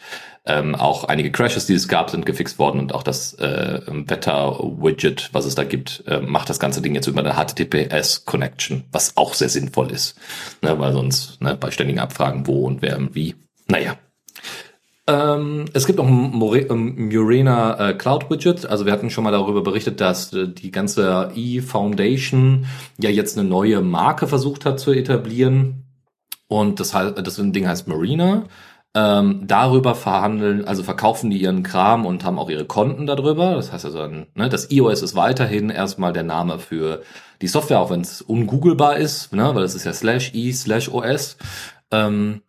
Ähm, auch einige Crashes, die es gab, sind gefixt worden und auch das äh, Wetter-Widget, was es da gibt, äh, macht das ganze Ding jetzt über eine HTTPS-Connection, was auch sehr sinnvoll ist. Ne, weil sonst ne, bei ständigen Abfragen, wo und wer und wie. Naja. Ähm, es gibt auch ein Murena äh, Cloud Widget. Also wir hatten schon mal darüber berichtet, dass äh, die ganze E-Foundation ja jetzt eine neue Marke versucht hat zu etablieren. Und das, das Ding heißt Marina. Ähm, darüber verhandeln, also verkaufen die ihren Kram und haben auch ihre Konten darüber. Das heißt also, ne, das iOS ist weiterhin erstmal der Name für die Software, auch wenn es ungoogelbar ist, ne, weil es ist ja slash i slash OS. Ähm,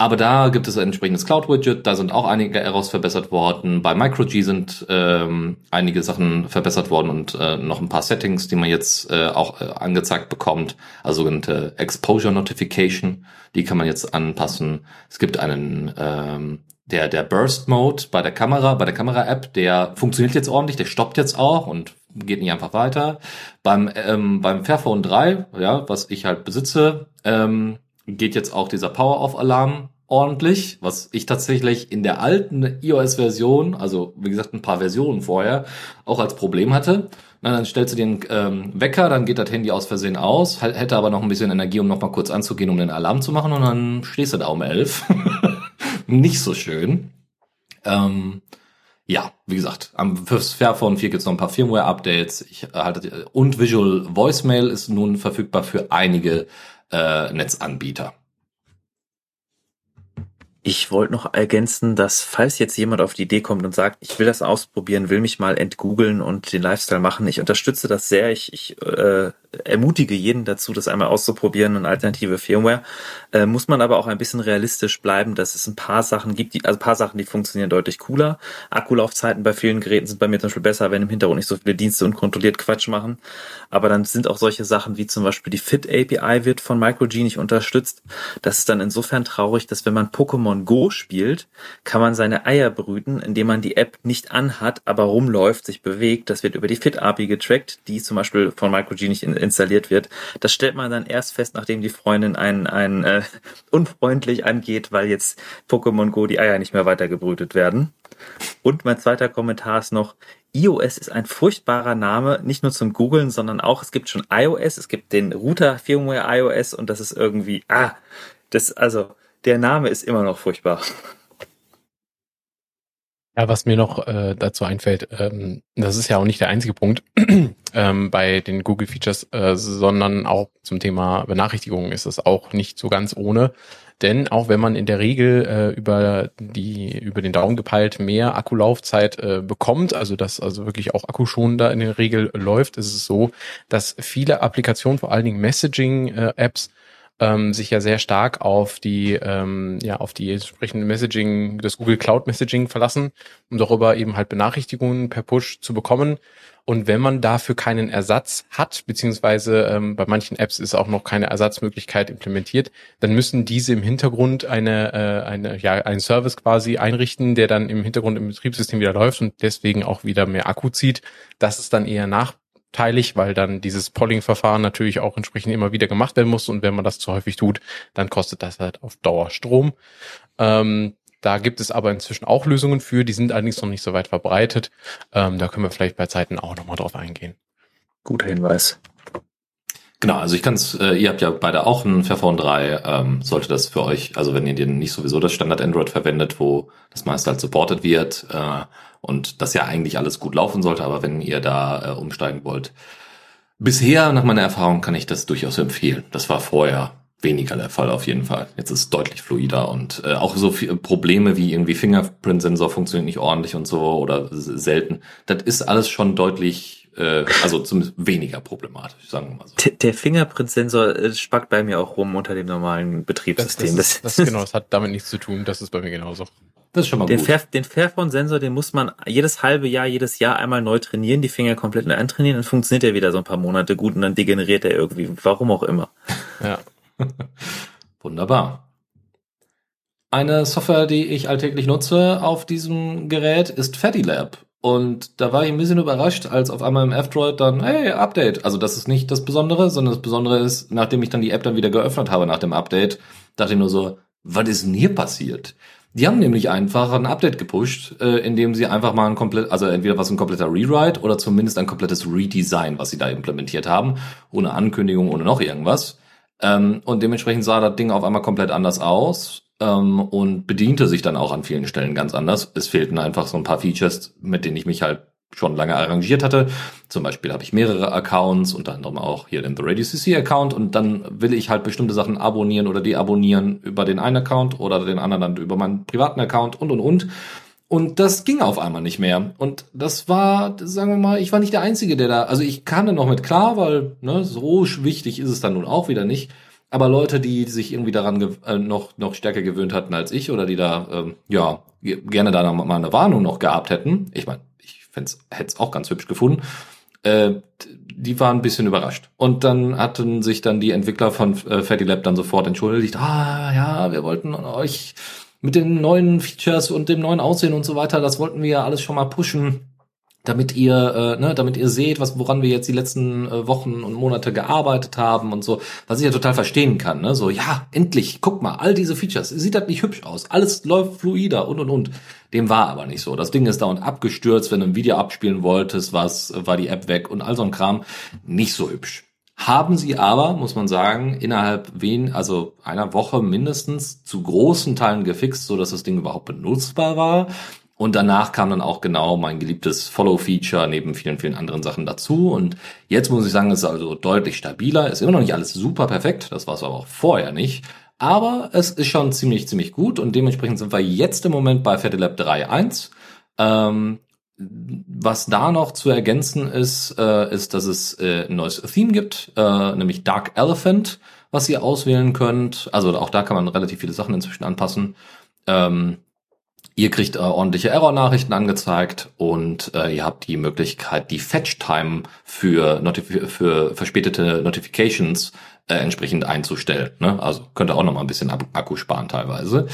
aber da gibt es ein entsprechendes Cloud-Widget, da sind auch einige Errors verbessert worden. Bei MicroG sind ähm, einige Sachen verbessert worden und äh, noch ein paar Settings, die man jetzt äh, auch äh, angezeigt bekommt. Also sogenannte Exposure Notification, die kann man jetzt anpassen. Es gibt einen ähm, der der Burst Mode bei der Kamera, bei der Kamera-App, der funktioniert jetzt ordentlich, der stoppt jetzt auch und geht nicht einfach weiter. Beim ähm, beim Fairphone 3, ja, was ich halt besitze, ähm, geht jetzt auch dieser Power-Off-Alarm ordentlich, was ich tatsächlich in der alten iOS-Version, also wie gesagt ein paar Versionen vorher, auch als Problem hatte. Na, dann stellst du den ähm, Wecker, dann geht das Handy aus Versehen aus, hätte aber noch ein bisschen Energie, um noch mal kurz anzugehen, um den Alarm zu machen und dann stehst du da um elf. Nicht so schön. Ähm, ja, wie gesagt, am fürs Fairphone 4 gibt's noch ein paar Firmware-Updates. Ich halte und Visual Voicemail ist nun verfügbar für einige äh, Netzanbieter. Ich wollte noch ergänzen, dass falls jetzt jemand auf die Idee kommt und sagt, ich will das ausprobieren, will mich mal entgoogeln und den Lifestyle machen, ich unterstütze das sehr. Ich, ich äh, ermutige jeden dazu, das einmal auszuprobieren und alternative Firmware. Äh, muss man aber auch ein bisschen realistisch bleiben, dass es ein paar Sachen gibt, die, also paar Sachen, die funktionieren deutlich cooler. Akkulaufzeiten bei vielen Geräten sind bei mir zum Beispiel besser, wenn im Hintergrund nicht so viele Dienste unkontrolliert Quatsch machen. Aber dann sind auch solche Sachen wie zum Beispiel die Fit API wird von MicroG nicht unterstützt. Das ist dann insofern traurig, dass wenn man Pokémon Go spielt, kann man seine Eier brüten, indem man die App nicht anhat, aber rumläuft, sich bewegt. Das wird über die Fit API getrackt, die zum Beispiel von MicroG nicht in installiert wird. Das stellt man dann erst fest, nachdem die Freundin einen, einen äh, unfreundlich angeht, weil jetzt Pokémon Go die Eier nicht mehr weitergebrütet werden. Und mein zweiter Kommentar ist noch, iOS ist ein furchtbarer Name, nicht nur zum Googlen, sondern auch, es gibt schon iOS, es gibt den Router Firmware iOS und das ist irgendwie, ah, das, also, der Name ist immer noch furchtbar. Ja, was mir noch äh, dazu einfällt, ähm, das ist ja auch nicht der einzige Punkt ähm, bei den Google Features, äh, sondern auch zum Thema Benachrichtigungen ist es auch nicht so ganz ohne. Denn auch wenn man in der Regel äh, über die über den Daumen gepeilt mehr Akkulaufzeit äh, bekommt, also dass also wirklich auch Akkuschonender in der Regel läuft, ist es so, dass viele Applikationen, vor allen Dingen Messaging-Apps, äh, ähm, sich ja sehr stark auf die ähm, ja auf die entsprechende Messaging, das Google Cloud Messaging verlassen, um darüber eben halt Benachrichtigungen per Push zu bekommen. Und wenn man dafür keinen Ersatz hat, beziehungsweise ähm, bei manchen Apps ist auch noch keine Ersatzmöglichkeit implementiert, dann müssen diese im Hintergrund eine, äh, eine, ja, einen Service quasi einrichten, der dann im Hintergrund im Betriebssystem wieder läuft und deswegen auch wieder mehr Akku zieht. Das ist dann eher nach teilig, weil dann dieses Polling-Verfahren natürlich auch entsprechend immer wieder gemacht werden muss und wenn man das zu häufig tut, dann kostet das halt auf Dauer Strom. Ähm, da gibt es aber inzwischen auch Lösungen für, die sind allerdings noch nicht so weit verbreitet. Ähm, da können wir vielleicht bei Zeiten auch nochmal drauf eingehen. Guter Hinweis. Genau, also ich kann es, äh, ihr habt ja beide auch ein Fairphone 3, ähm, sollte das für euch, also wenn ihr den nicht sowieso das Standard Android verwendet, wo das meiste halt supported wird äh, und das ja eigentlich alles gut laufen sollte, aber wenn ihr da äh, umsteigen wollt, bisher nach meiner Erfahrung kann ich das durchaus empfehlen. Das war vorher weniger der Fall auf jeden Fall. Jetzt ist es deutlich fluider und äh, auch so viele Probleme wie irgendwie Fingerprint-Sensor funktioniert nicht ordentlich und so oder selten. Das ist alles schon deutlich äh, also zumindest weniger problematisch, sagen wir mal so. Der Fingerprint-Sensor äh, spackt bei mir auch rum unter dem normalen Betriebssystem. Das, das, das, genau, das hat damit nichts zu tun, das ist bei mir genauso. Das ist schon mal den gut. Fair, den Fairphone-Sensor, den muss man jedes halbe Jahr, jedes Jahr einmal neu trainieren, die Finger komplett neu antrainieren, dann funktioniert er wieder so ein paar Monate gut und dann degeneriert er irgendwie, warum auch immer. Ja. Wunderbar. Eine Software, die ich alltäglich nutze auf diesem Gerät, ist FattyLab. Und da war ich ein bisschen überrascht, als auf einmal im F-Droid dann, hey, Update. Also das ist nicht das Besondere, sondern das Besondere ist, nachdem ich dann die App dann wieder geöffnet habe nach dem Update, dachte ich nur so, was ist denn hier passiert? Die haben nämlich einfach ein Update gepusht, äh, indem sie einfach mal ein komplett, also entweder was ein kompletter Rewrite oder zumindest ein komplettes Redesign, was sie da implementiert haben, ohne Ankündigung, ohne noch irgendwas. Ähm, und dementsprechend sah das Ding auf einmal komplett anders aus ähm, und bediente sich dann auch an vielen Stellen ganz anders. Es fehlten einfach so ein paar Features, mit denen ich mich halt schon lange arrangiert hatte. Zum Beispiel habe ich mehrere Accounts, unter anderem auch hier den The Radio CC Account und dann will ich halt bestimmte Sachen abonnieren oder deabonnieren über den einen Account oder den anderen dann über meinen privaten Account und und und. Und das ging auf einmal nicht mehr. Und das war, sagen wir mal, ich war nicht der Einzige, der da, also ich kam dann noch mit klar, weil ne, so wichtig ist es dann nun auch wieder nicht. Aber Leute, die sich irgendwie daran äh, noch, noch stärker gewöhnt hatten als ich oder die da, ähm, ja, gerne da mal eine Warnung noch gehabt hätten, ich meine, ich hätte es auch ganz hübsch gefunden, äh, die waren ein bisschen überrascht. Und dann hatten sich dann die Entwickler von äh, Fatty Lab dann sofort entschuldigt, ah ja, wir wollten euch mit den neuen Features und dem neuen Aussehen und so weiter, das wollten wir ja alles schon mal pushen damit ihr, äh, ne, damit ihr seht, was woran wir jetzt die letzten äh, Wochen und Monate gearbeitet haben und so, was ich ja total verstehen kann, ne? So, ja, endlich, guck mal, all diese Features, sieht das nicht hübsch aus, alles läuft fluider und und und. Dem war aber nicht so. Das Ding ist dauernd abgestürzt, wenn du ein Video abspielen wolltest, was war die App weg und all so ein Kram, nicht so hübsch. Haben sie aber, muss man sagen, innerhalb wen, also einer Woche mindestens zu großen Teilen gefixt, so dass das Ding überhaupt benutzbar war. Und danach kam dann auch genau mein geliebtes Follow-Feature neben vielen, vielen anderen Sachen dazu. Und jetzt muss ich sagen, es ist also deutlich stabiler. Ist immer noch nicht alles super perfekt. Das war es aber auch vorher nicht. Aber es ist schon ziemlich, ziemlich gut. Und dementsprechend sind wir jetzt im Moment bei FettiLab 3.1. Ähm, was da noch zu ergänzen ist, äh, ist, dass es äh, ein neues Theme gibt, äh, nämlich Dark Elephant, was ihr auswählen könnt. Also auch da kann man relativ viele Sachen inzwischen anpassen. Ähm, Ihr kriegt äh, ordentliche Error-Nachrichten angezeigt und äh, ihr habt die Möglichkeit, die Fetch-Time für, Notif für verspätete Notifications äh, entsprechend einzustellen. Ne? Also könnt ihr auch noch mal ein bisschen Akku sparen teilweise.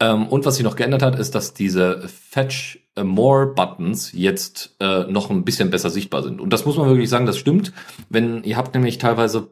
Ähm, und was sich noch geändert hat, ist, dass diese Fetch More Buttons jetzt äh, noch ein bisschen besser sichtbar sind. Und das muss man wirklich sagen, das stimmt. Wenn ihr habt nämlich teilweise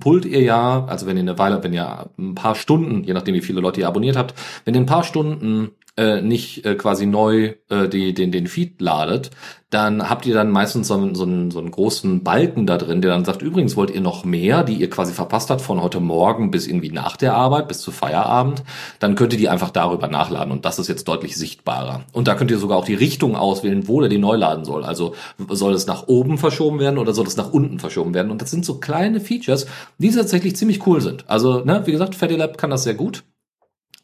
pullt ihr ja, also wenn ihr eine Weile, wenn ihr ein paar Stunden, je nachdem wie viele Leute ihr abonniert habt, wenn ihr ein paar Stunden äh, nicht äh, quasi neu äh, die, den, den Feed ladet, dann habt ihr dann meistens so einen, so, einen, so einen großen Balken da drin, der dann sagt, übrigens wollt ihr noch mehr, die ihr quasi verpasst habt von heute Morgen bis irgendwie nach der Arbeit, bis zu Feierabend, dann könnt ihr die einfach darüber nachladen und das ist jetzt deutlich sichtbarer. Und da könnt ihr sogar auch die Richtung auswählen, wo der die neu laden soll. Also soll es nach oben verschoben werden oder soll es nach unten verschoben werden? Und das sind so kleine Features, die tatsächlich ziemlich cool sind. Also, ne, wie gesagt, Fatty Lab kann das sehr gut.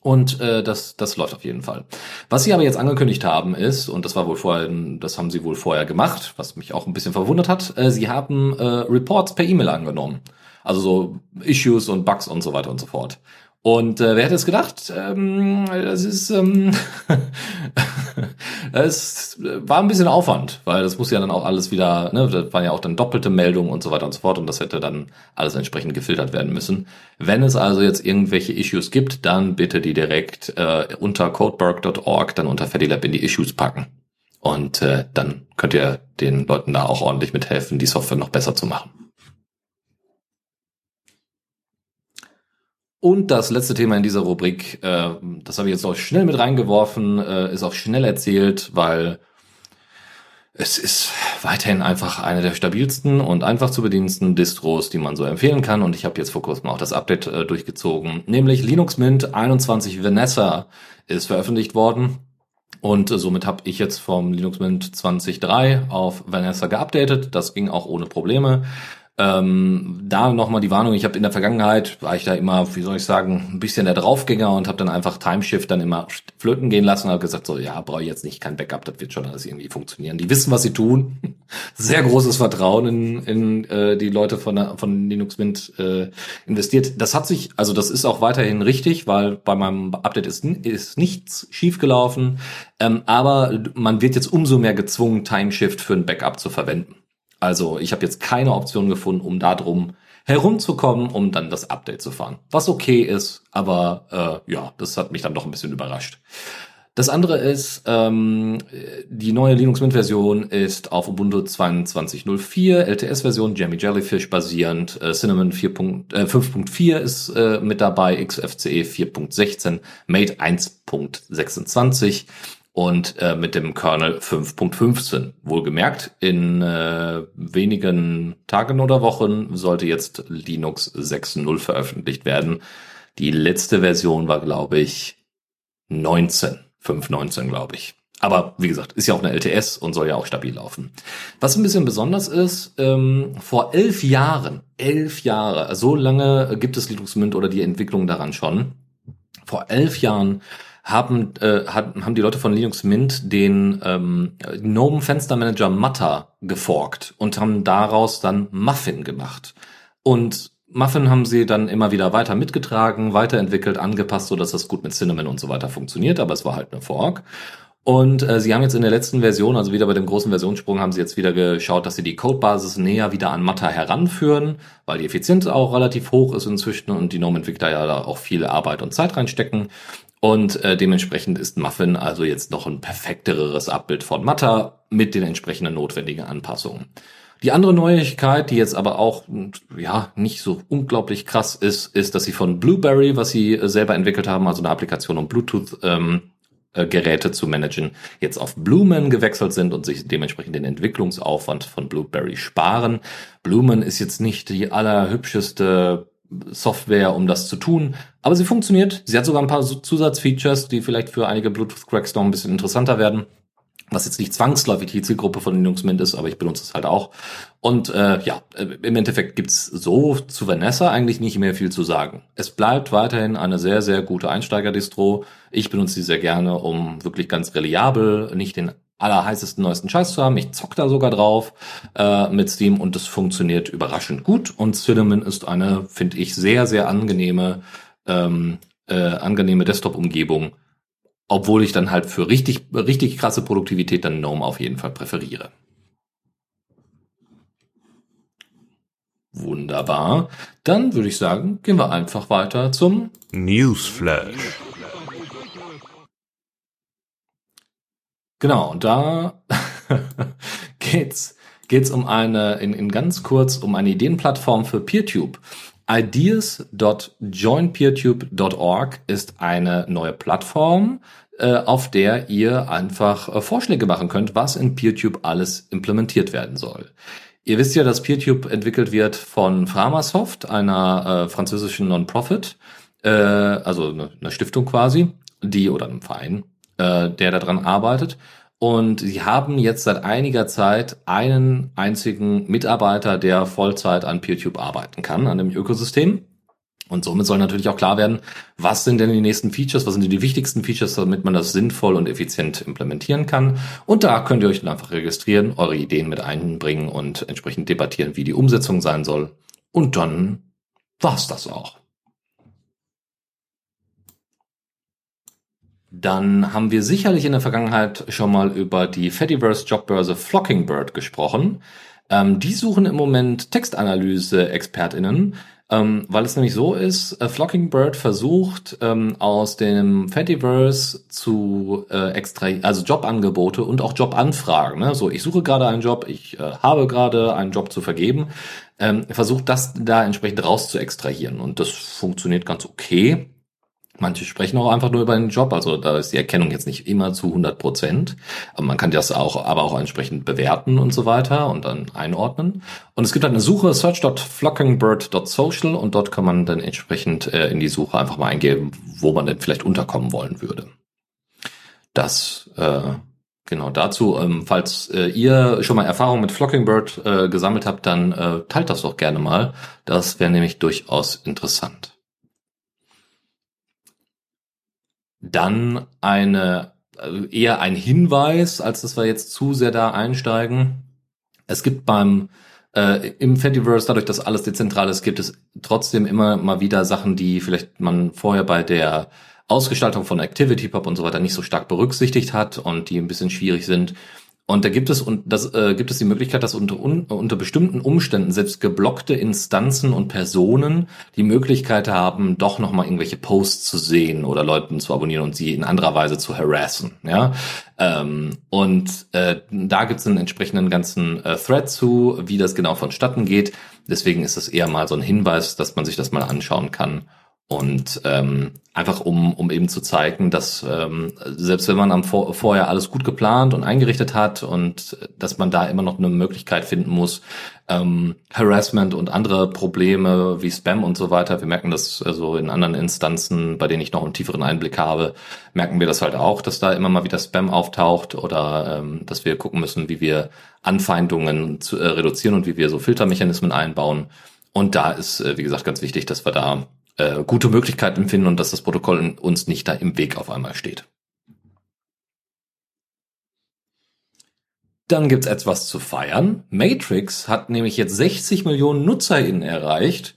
Und äh, das, das läuft auf jeden Fall. Was sie aber jetzt angekündigt haben ist, und das war wohl vorher, das haben sie wohl vorher gemacht, was mich auch ein bisschen verwundert hat, äh, sie haben äh, Reports per E-Mail angenommen. Also so Issues und Bugs und so weiter und so fort. Und äh, wer hätte es gedacht? Ähm, das ist, ähm, es war ein bisschen Aufwand, weil das muss ja dann auch alles wieder, ne, das waren ja auch dann doppelte Meldungen und so weiter und so fort und das hätte dann alles entsprechend gefiltert werden müssen. Wenn es also jetzt irgendwelche Issues gibt, dann bitte die direkt äh, unter codeberg.org dann unter FediLab in die Issues packen. Und äh, dann könnt ihr den Leuten da auch ordentlich mithelfen, die Software noch besser zu machen. Und das letzte Thema in dieser Rubrik, äh, das habe ich jetzt auch schnell mit reingeworfen, äh, ist auch schnell erzählt, weil es ist weiterhin einfach eine der stabilsten und einfach zu bedienendsten Distros, die man so empfehlen kann. Und ich habe jetzt vor kurzem auch das Update äh, durchgezogen, nämlich Linux Mint 21 Vanessa ist veröffentlicht worden. Und äh, somit habe ich jetzt vom Linux Mint 20.3 auf Vanessa geupdatet. Das ging auch ohne Probleme. Ähm, da nochmal die Warnung, ich habe in der Vergangenheit, war ich da immer, wie soll ich sagen, ein bisschen der Draufgänger und habe dann einfach Timeshift dann immer flöten gehen lassen und habe gesagt, so ja, brauche ich jetzt nicht kein Backup, das wird schon alles irgendwie funktionieren. Die wissen, was sie tun. Sehr großes Vertrauen in, in äh, die Leute von, von Linux Mint äh, investiert. Das hat sich, also das ist auch weiterhin richtig, weil bei meinem Update ist, ist nichts schiefgelaufen. Ähm, aber man wird jetzt umso mehr gezwungen, Timeshift für ein Backup zu verwenden. Also ich habe jetzt keine Option gefunden, um da drum herumzukommen, um dann das Update zu fahren. Was okay ist, aber äh, ja, das hat mich dann doch ein bisschen überrascht. Das andere ist, ähm, die neue Linux Mint Version ist auf Ubuntu 22.04, LTS-Version, Jammy Jellyfish basierend, äh, Cinnamon 5.4 äh, ist äh, mit dabei, XFCE 4.16, Mate 1.26 und äh, mit dem Kernel 5.15. Wohlgemerkt, in äh, wenigen Tagen oder Wochen sollte jetzt Linux 6.0 veröffentlicht werden. Die letzte Version war, glaube ich, 19, 5.19, glaube ich. Aber wie gesagt, ist ja auch eine LTS und soll ja auch stabil laufen. Was ein bisschen besonders ist, ähm, vor elf Jahren, elf Jahre, so lange gibt es Linux Mint oder die Entwicklung daran schon. Vor elf Jahren haben, äh, haben die Leute von Linux Mint den ähm, GNOME Fenstermanager Matter geforkt und haben daraus dann Muffin gemacht. Und Muffin haben sie dann immer wieder weiter mitgetragen, weiterentwickelt, angepasst, so dass das gut mit Cinnamon und so weiter funktioniert, aber es war halt eine Fork. Und äh, sie haben jetzt in der letzten Version, also wieder bei dem großen Versionssprung, haben sie jetzt wieder geschaut, dass sie die Codebasis näher wieder an Matter heranführen, weil die Effizienz auch relativ hoch ist inzwischen und die GNOME-Entwickler ja da auch viel Arbeit und Zeit reinstecken. Und äh, dementsprechend ist Muffin also jetzt noch ein perfekteres Abbild von Matter mit den entsprechenden notwendigen Anpassungen. Die andere Neuigkeit, die jetzt aber auch ja nicht so unglaublich krass ist, ist, dass sie von Blueberry, was sie äh, selber entwickelt haben, also eine Applikation um Bluetooth ähm, äh, Geräte zu managen, jetzt auf Blumen gewechselt sind und sich dementsprechend den Entwicklungsaufwand von Blueberry sparen. Blumen ist jetzt nicht die allerhübscheste Software, um das zu tun, aber sie funktioniert. Sie hat sogar ein paar Zusatzfeatures, die vielleicht für einige Bluetooth-Cracks noch ein bisschen interessanter werden was jetzt nicht zwangsläufig die Zielgruppe von Linux Mint ist, aber ich benutze es halt auch. Und äh, ja, äh, im Endeffekt gibt's so zu Vanessa eigentlich nicht mehr viel zu sagen. Es bleibt weiterhin eine sehr, sehr gute Einsteiger-Distro. Ich benutze sie sehr gerne, um wirklich ganz reliabel, nicht den allerheißesten neuesten Scheiß zu haben. Ich zock da sogar drauf äh, mit Steam und es funktioniert überraschend gut. Und Cinnamon ist eine, finde ich, sehr, sehr angenehme, ähm, äh, angenehme Desktop-Umgebung, obwohl ich dann halt für richtig, richtig krasse Produktivität dann GNOME auf jeden Fall präferiere. Wunderbar. Dann würde ich sagen, gehen wir einfach weiter zum Newsflash. Genau, und da geht's geht's um eine in, in ganz kurz um eine Ideenplattform für PeerTube. Ideas.joinpeertube.org ist eine neue Plattform, äh, auf der ihr einfach äh, Vorschläge machen könnt, was in PeerTube alles implementiert werden soll. Ihr wisst ja, dass PeerTube entwickelt wird von Framasoft, einer äh, französischen Non-Profit, äh, also eine, eine Stiftung quasi, die oder einem Verein, äh, der daran arbeitet. Und sie haben jetzt seit einiger Zeit einen einzigen Mitarbeiter, der Vollzeit an PeerTube arbeiten kann, an dem Ökosystem. Und somit soll natürlich auch klar werden, was sind denn die nächsten Features, was sind denn die wichtigsten Features, damit man das sinnvoll und effizient implementieren kann. Und da könnt ihr euch dann einfach registrieren, eure Ideen mit einbringen und entsprechend debattieren, wie die Umsetzung sein soll. Und dann war's das auch. Dann haben wir sicherlich in der Vergangenheit schon mal über die Fediverse Jobbörse Flockingbird gesprochen. Ähm, die suchen im Moment Textanalyse-ExpertInnen, ähm, weil es nämlich so ist, äh, Flockingbird versucht ähm, aus dem Fediverse zu äh, extra, also Jobangebote und auch Jobanfragen. Ne? So, ich suche gerade einen Job, ich äh, habe gerade einen Job zu vergeben, ähm, versucht das da entsprechend raus zu extrahieren und das funktioniert ganz okay. Manche sprechen auch einfach nur über den Job, also da ist die Erkennung jetzt nicht immer zu 100 Prozent. Aber man kann das auch, aber auch entsprechend bewerten und so weiter und dann einordnen. Und es gibt eine Suche, search.flockingbird.social und dort kann man dann entsprechend äh, in die Suche einfach mal eingeben, wo man denn vielleicht unterkommen wollen würde. Das, äh, genau dazu, ähm, falls äh, ihr schon mal Erfahrung mit Flockingbird äh, gesammelt habt, dann äh, teilt das doch gerne mal. Das wäre nämlich durchaus interessant. Dann eine also eher ein Hinweis, als dass wir jetzt zu sehr da einsteigen. Es gibt beim äh, im Fediverse, dadurch, dass alles dezentral ist, gibt es trotzdem immer mal wieder Sachen, die vielleicht man vorher bei der Ausgestaltung von ActivityPub und so weiter nicht so stark berücksichtigt hat und die ein bisschen schwierig sind. Und da gibt es und das äh, gibt es die Möglichkeit, dass unter unter bestimmten Umständen selbst geblockte Instanzen und Personen die Möglichkeit haben, doch noch mal irgendwelche Posts zu sehen oder Leuten zu abonnieren und sie in anderer Weise zu harassen. Ja, ähm, und äh, da gibt es einen entsprechenden ganzen äh, Thread zu, wie das genau vonstatten geht. Deswegen ist es eher mal so ein Hinweis, dass man sich das mal anschauen kann und ähm, einfach um, um eben zu zeigen, dass ähm, selbst wenn man am Vor vorher alles gut geplant und eingerichtet hat und dass man da immer noch eine Möglichkeit finden muss, ähm, Harassment und andere Probleme wie Spam und so weiter, wir merken das also in anderen Instanzen, bei denen ich noch einen tieferen Einblick habe, merken wir das halt auch, dass da immer mal wieder Spam auftaucht oder ähm, dass wir gucken müssen, wie wir Anfeindungen zu, äh, reduzieren und wie wir so Filtermechanismen einbauen. Und da ist, äh, wie gesagt, ganz wichtig, dass wir da äh, gute Möglichkeiten finden und dass das Protokoll uns nicht da im Weg auf einmal steht. Dann gibt's etwas zu feiern. Matrix hat nämlich jetzt 60 Millionen NutzerInnen erreicht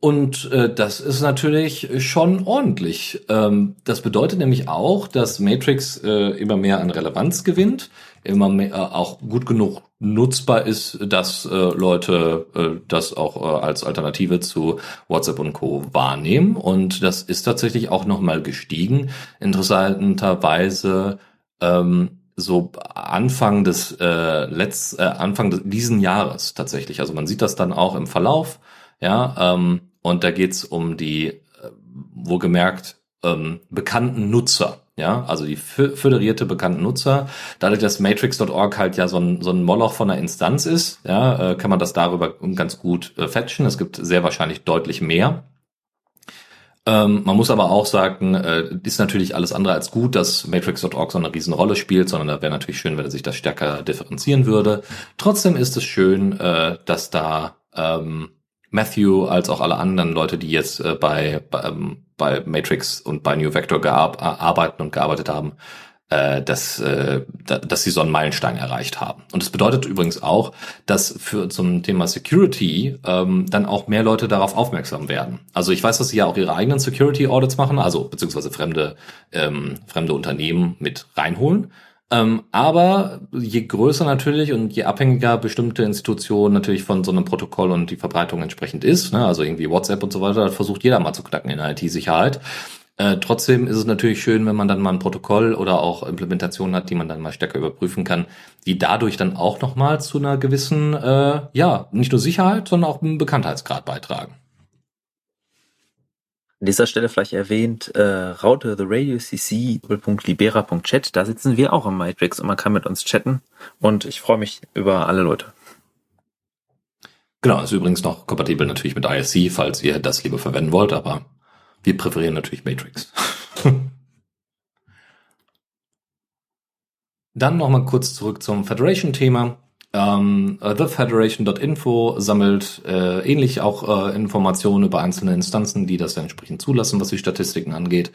Und äh, das ist natürlich schon ordentlich. Ähm, das bedeutet nämlich auch, dass Matrix äh, immer mehr an Relevanz gewinnt, immer mehr, äh, auch gut genug nutzbar ist, dass äh, Leute äh, das auch äh, als Alternative zu WhatsApp und Co. wahrnehmen. Und das ist tatsächlich auch nochmal gestiegen. Interessanterweise ähm, so Anfang des äh, letzt, äh, Anfang des, diesen Jahres tatsächlich. Also man sieht das dann auch im Verlauf. Ja, ähm, und da geht's um die, äh, wohlgemerkt, ähm, bekannten Nutzer. Ja, also die föderierte bekannten Nutzer. Dadurch, dass Matrix.org halt ja so ein, so ein Moloch von einer Instanz ist, ja, äh, kann man das darüber ganz gut äh, fetchen. Es gibt sehr wahrscheinlich deutlich mehr. Ähm, man muss aber auch sagen, äh, ist natürlich alles andere als gut, dass Matrix.org so eine Riesenrolle spielt, sondern da wäre natürlich schön, wenn er sich das stärker differenzieren würde. Trotzdem ist es schön, äh, dass da ähm, Matthew als auch alle anderen Leute, die jetzt äh, bei, bei, ähm, bei Matrix und bei New Vector gear arbeiten und gearbeitet haben, äh, dass, äh, dass sie so einen Meilenstein erreicht haben. Und das bedeutet übrigens auch, dass für zum Thema Security ähm, dann auch mehr Leute darauf aufmerksam werden. Also ich weiß, dass sie ja auch ihre eigenen Security Audits machen, also beziehungsweise fremde ähm, fremde Unternehmen mit reinholen. Ähm, aber je größer natürlich und je abhängiger bestimmte Institutionen natürlich von so einem Protokoll und die Verbreitung entsprechend ist, ne, also irgendwie WhatsApp und so weiter, versucht jeder mal zu knacken in IT-Sicherheit. Äh, trotzdem ist es natürlich schön, wenn man dann mal ein Protokoll oder auch Implementationen hat, die man dann mal stärker überprüfen kann, die dadurch dann auch nochmal zu einer gewissen, äh, ja, nicht nur Sicherheit, sondern auch einen Bekanntheitsgrad beitragen. An dieser Stelle vielleicht erwähnt, äh, Raute The Radio CC libera.chat, da sitzen wir auch im Matrix und man kann mit uns chatten und ich freue mich über alle Leute. Genau, ist übrigens noch kompatibel natürlich mit ISC, falls ihr das lieber verwenden wollt, aber wir präferieren natürlich Matrix. Dann nochmal kurz zurück zum Federation-Thema. Ähm, uh, TheFederation.info sammelt äh, ähnlich auch äh, Informationen über einzelne Instanzen, die das entsprechend zulassen, was die Statistiken angeht.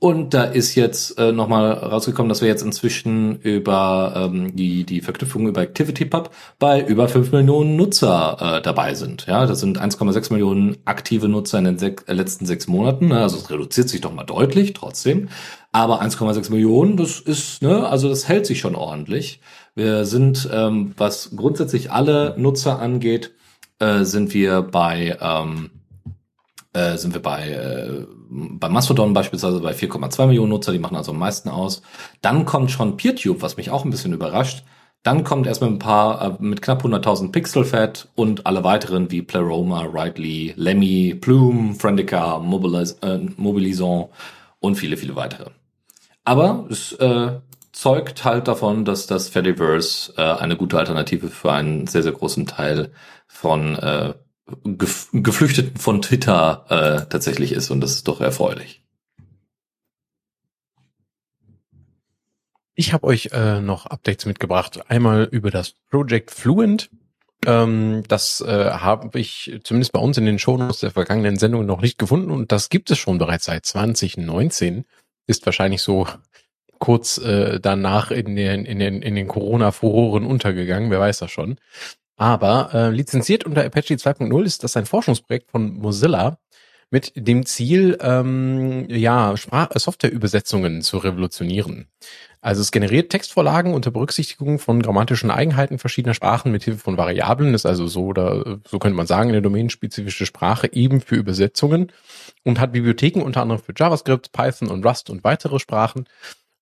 Und da ist jetzt äh, nochmal rausgekommen, dass wir jetzt inzwischen über ähm, die, die Verknüpfung über ActivityPub bei über 5 Millionen Nutzer äh, dabei sind. Ja, das sind 1,6 Millionen aktive Nutzer in den sech, äh, letzten sechs Monaten. Also es reduziert sich doch mal deutlich trotzdem. Aber 1,6 Millionen, das ist, ne, also das hält sich schon ordentlich. Wir sind, ähm, was grundsätzlich alle Nutzer angeht, äh, sind wir bei ähm, äh, sind wir bei äh, bei Mastodon beispielsweise bei 4,2 Millionen Nutzer, die machen also am meisten aus. Dann kommt schon PeerTube, was mich auch ein bisschen überrascht. Dann kommt erstmal ein paar äh, mit knapp 100.000 Pixelfed und alle weiteren wie Pleroma, Rightly, Lemmy, Plume, Friendica, Mobiliz äh, Mobilison und viele, viele weitere. Aber es äh, zeugt halt davon, dass das Fediverse äh, eine gute Alternative für einen sehr, sehr großen Teil von äh, Gef Geflüchteten von Twitter äh, tatsächlich ist und das ist doch erfreulich. Ich habe euch äh, noch Updates mitgebracht. Einmal über das Project Fluent. Ähm, das äh, habe ich zumindest bei uns in den Shownotes der vergangenen Sendung noch nicht gefunden und das gibt es schon bereits seit 2019. Ist wahrscheinlich so kurz äh, danach in den, in den, in den Corona-Furoren untergegangen, wer weiß das schon. Aber äh, lizenziert unter Apache 2.0 ist das ein Forschungsprojekt von Mozilla mit dem Ziel, ähm, ja, Sprach Softwareübersetzungen zu revolutionieren. Also es generiert Textvorlagen unter Berücksichtigung von grammatischen Eigenheiten verschiedener Sprachen mit Hilfe von Variablen. Ist also so oder so könnte man sagen, eine domänenspezifische Sprache eben für Übersetzungen und hat Bibliotheken unter anderem für JavaScript, Python und Rust und weitere Sprachen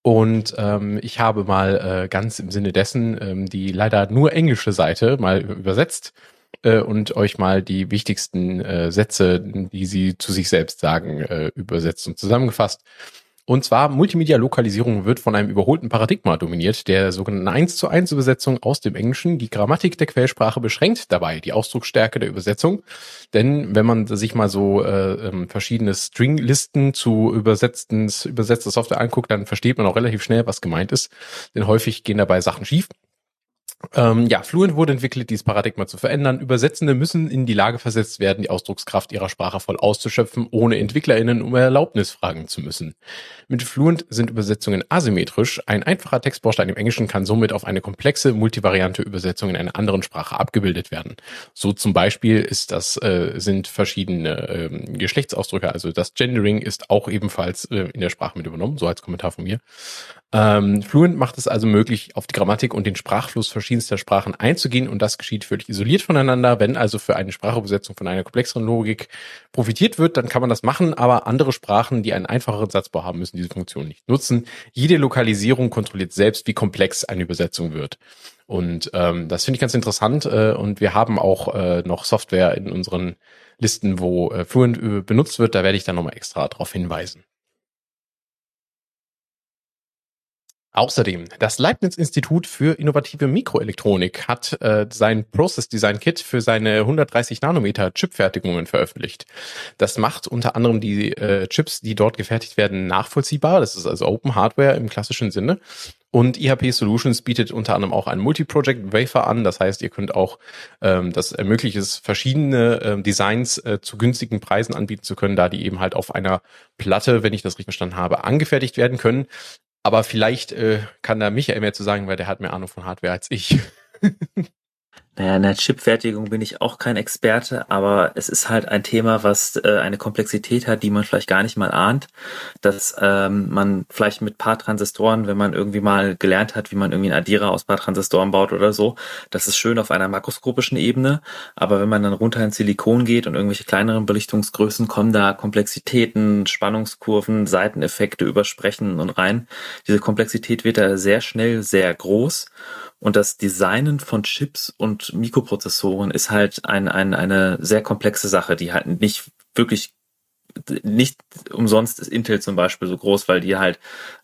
und ähm, ich habe mal äh, ganz im Sinne dessen ähm, die leider nur englische Seite mal übersetzt äh, und euch mal die wichtigsten äh, Sätze, die sie zu sich selbst sagen, äh, übersetzt und zusammengefasst. Und zwar Multimedia-Lokalisierung wird von einem überholten Paradigma dominiert, der sogenannten 1 zu 1 Übersetzung aus dem Englischen. Die Grammatik der Quellsprache beschränkt dabei die Ausdrucksstärke der Übersetzung. Denn wenn man sich mal so äh, ähm, verschiedene Stringlisten zu übersetzten, übersetzter Software anguckt, dann versteht man auch relativ schnell, was gemeint ist. Denn häufig gehen dabei Sachen schief. Ähm, ja, Fluent wurde entwickelt, dieses Paradigma zu verändern. Übersetzende müssen in die Lage versetzt werden, die Ausdruckskraft ihrer Sprache voll auszuschöpfen, ohne EntwicklerInnen um Erlaubnis fragen zu müssen. Mit Fluent sind Übersetzungen asymmetrisch. Ein einfacher Textbaustein im Englischen kann somit auf eine komplexe, multivariante Übersetzung in einer anderen Sprache abgebildet werden. So zum Beispiel ist das, äh, sind verschiedene äh, Geschlechtsausdrücke, also das Gendering ist auch ebenfalls äh, in der Sprache mit übernommen, so als Kommentar von mir. Ähm, Fluent macht es also möglich, auf die Grammatik und den Sprachfluss verschiedenster Sprachen einzugehen und das geschieht völlig isoliert voneinander. Wenn also für eine Sprachübersetzung von einer komplexeren Logik profitiert wird, dann kann man das machen, aber andere Sprachen, die einen einfacheren Satzbau haben, müssen diese Funktion nicht nutzen. Jede Lokalisierung kontrolliert selbst, wie komplex eine Übersetzung wird. Und ähm, das finde ich ganz interessant äh, und wir haben auch äh, noch Software in unseren Listen, wo äh, Fluent äh, benutzt wird. Da werde ich dann nochmal extra darauf hinweisen. Außerdem, das Leibniz-Institut für innovative Mikroelektronik hat äh, sein Process Design Kit für seine 130 Nanometer Chipfertigungen veröffentlicht. Das macht unter anderem die äh, Chips, die dort gefertigt werden, nachvollziehbar. Das ist also Open Hardware im klassischen Sinne. Und IHP Solutions bietet unter anderem auch ein Multi-Project Wafer an. Das heißt, ihr könnt auch, ähm, das ermöglicht es, verschiedene ähm, Designs äh, zu günstigen Preisen anbieten zu können, da die eben halt auf einer Platte, wenn ich das richtig verstanden habe, angefertigt werden können. Aber vielleicht äh, kann da Michael mehr zu sagen, weil der hat mehr Ahnung von Hardware als ich. Naja, in der Chipfertigung bin ich auch kein Experte, aber es ist halt ein Thema, was äh, eine Komplexität hat, die man vielleicht gar nicht mal ahnt, dass ähm, man vielleicht mit paar Transistoren, wenn man irgendwie mal gelernt hat, wie man irgendwie einen Addierer aus paar Transistoren baut oder so, das ist schön auf einer makroskopischen Ebene, aber wenn man dann runter in Silikon geht und irgendwelche kleineren Belichtungsgrößen, kommen da Komplexitäten, Spannungskurven, Seiteneffekte übersprechen und rein. Diese Komplexität wird da sehr schnell sehr groß und das Designen von Chips und Mikroprozessoren ist halt ein, ein, eine sehr komplexe Sache, die halt nicht wirklich nicht umsonst ist Intel zum Beispiel so groß, weil die halt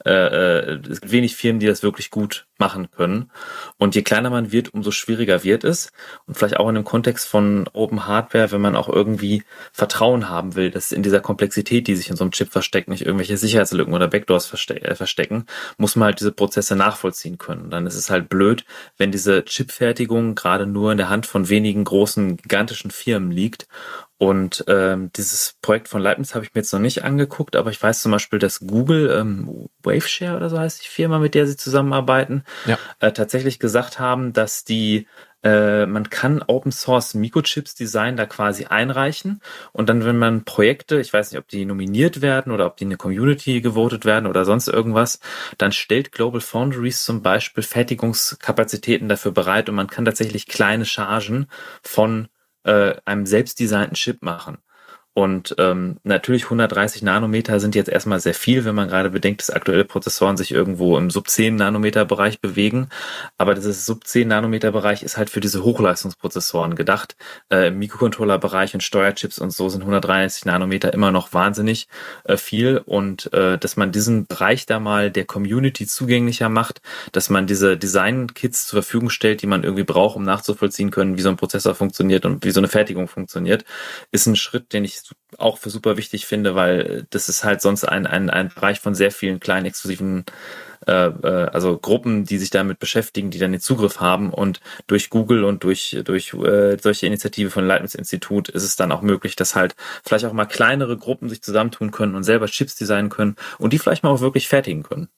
äh, äh, es gibt wenig Firmen, die das wirklich gut machen können. Und je kleiner man wird, umso schwieriger wird es. Und vielleicht auch in dem Kontext von Open Hardware, wenn man auch irgendwie Vertrauen haben will, dass in dieser Komplexität, die sich in so einem Chip versteckt, nicht irgendwelche Sicherheitslücken oder Backdoors verste äh, verstecken, muss man halt diese Prozesse nachvollziehen können. Und dann ist es halt blöd, wenn diese Chipfertigung gerade nur in der Hand von wenigen großen, gigantischen Firmen liegt und ähm, dieses Projekt von Leibniz habe ich mir jetzt noch nicht angeguckt, aber ich weiß zum Beispiel, dass Google, ähm, Waveshare oder so heißt die Firma, mit der sie zusammenarbeiten, ja. äh, tatsächlich gesagt haben, dass die äh, man kann Open Source Mikrochips Design da quasi einreichen und dann, wenn man Projekte, ich weiß nicht, ob die nominiert werden oder ob die in eine Community gewotet werden oder sonst irgendwas, dann stellt Global Foundries zum Beispiel Fertigungskapazitäten dafür bereit und man kann tatsächlich kleine Chargen von äh, einem selbstdesignten Chip machen. Und ähm, natürlich 130 Nanometer sind jetzt erstmal sehr viel, wenn man gerade bedenkt, dass aktuelle Prozessoren sich irgendwo im Sub 10 Nanometer Bereich bewegen. Aber dieses Sub 10 Nanometer Bereich ist halt für diese Hochleistungsprozessoren gedacht. Äh, Im Mikrocontroller Bereich und Steuerchips und so sind 130 Nanometer immer noch wahnsinnig äh, viel. Und äh, dass man diesen Bereich da mal der Community zugänglicher macht, dass man diese Design-Kits zur Verfügung stellt, die man irgendwie braucht, um nachzuvollziehen können, wie so ein Prozessor funktioniert und wie so eine Fertigung funktioniert, ist ein Schritt, den ich auch für super wichtig finde, weil das ist halt sonst ein, ein, ein Bereich von sehr vielen kleinen exklusiven äh, äh, also Gruppen, die sich damit beschäftigen, die dann den Zugriff haben und durch Google und durch durch äh, solche Initiative von Leibniz Institut ist es dann auch möglich, dass halt vielleicht auch mal kleinere Gruppen sich zusammentun können und selber Chips designen können und die vielleicht mal auch wirklich fertigen können.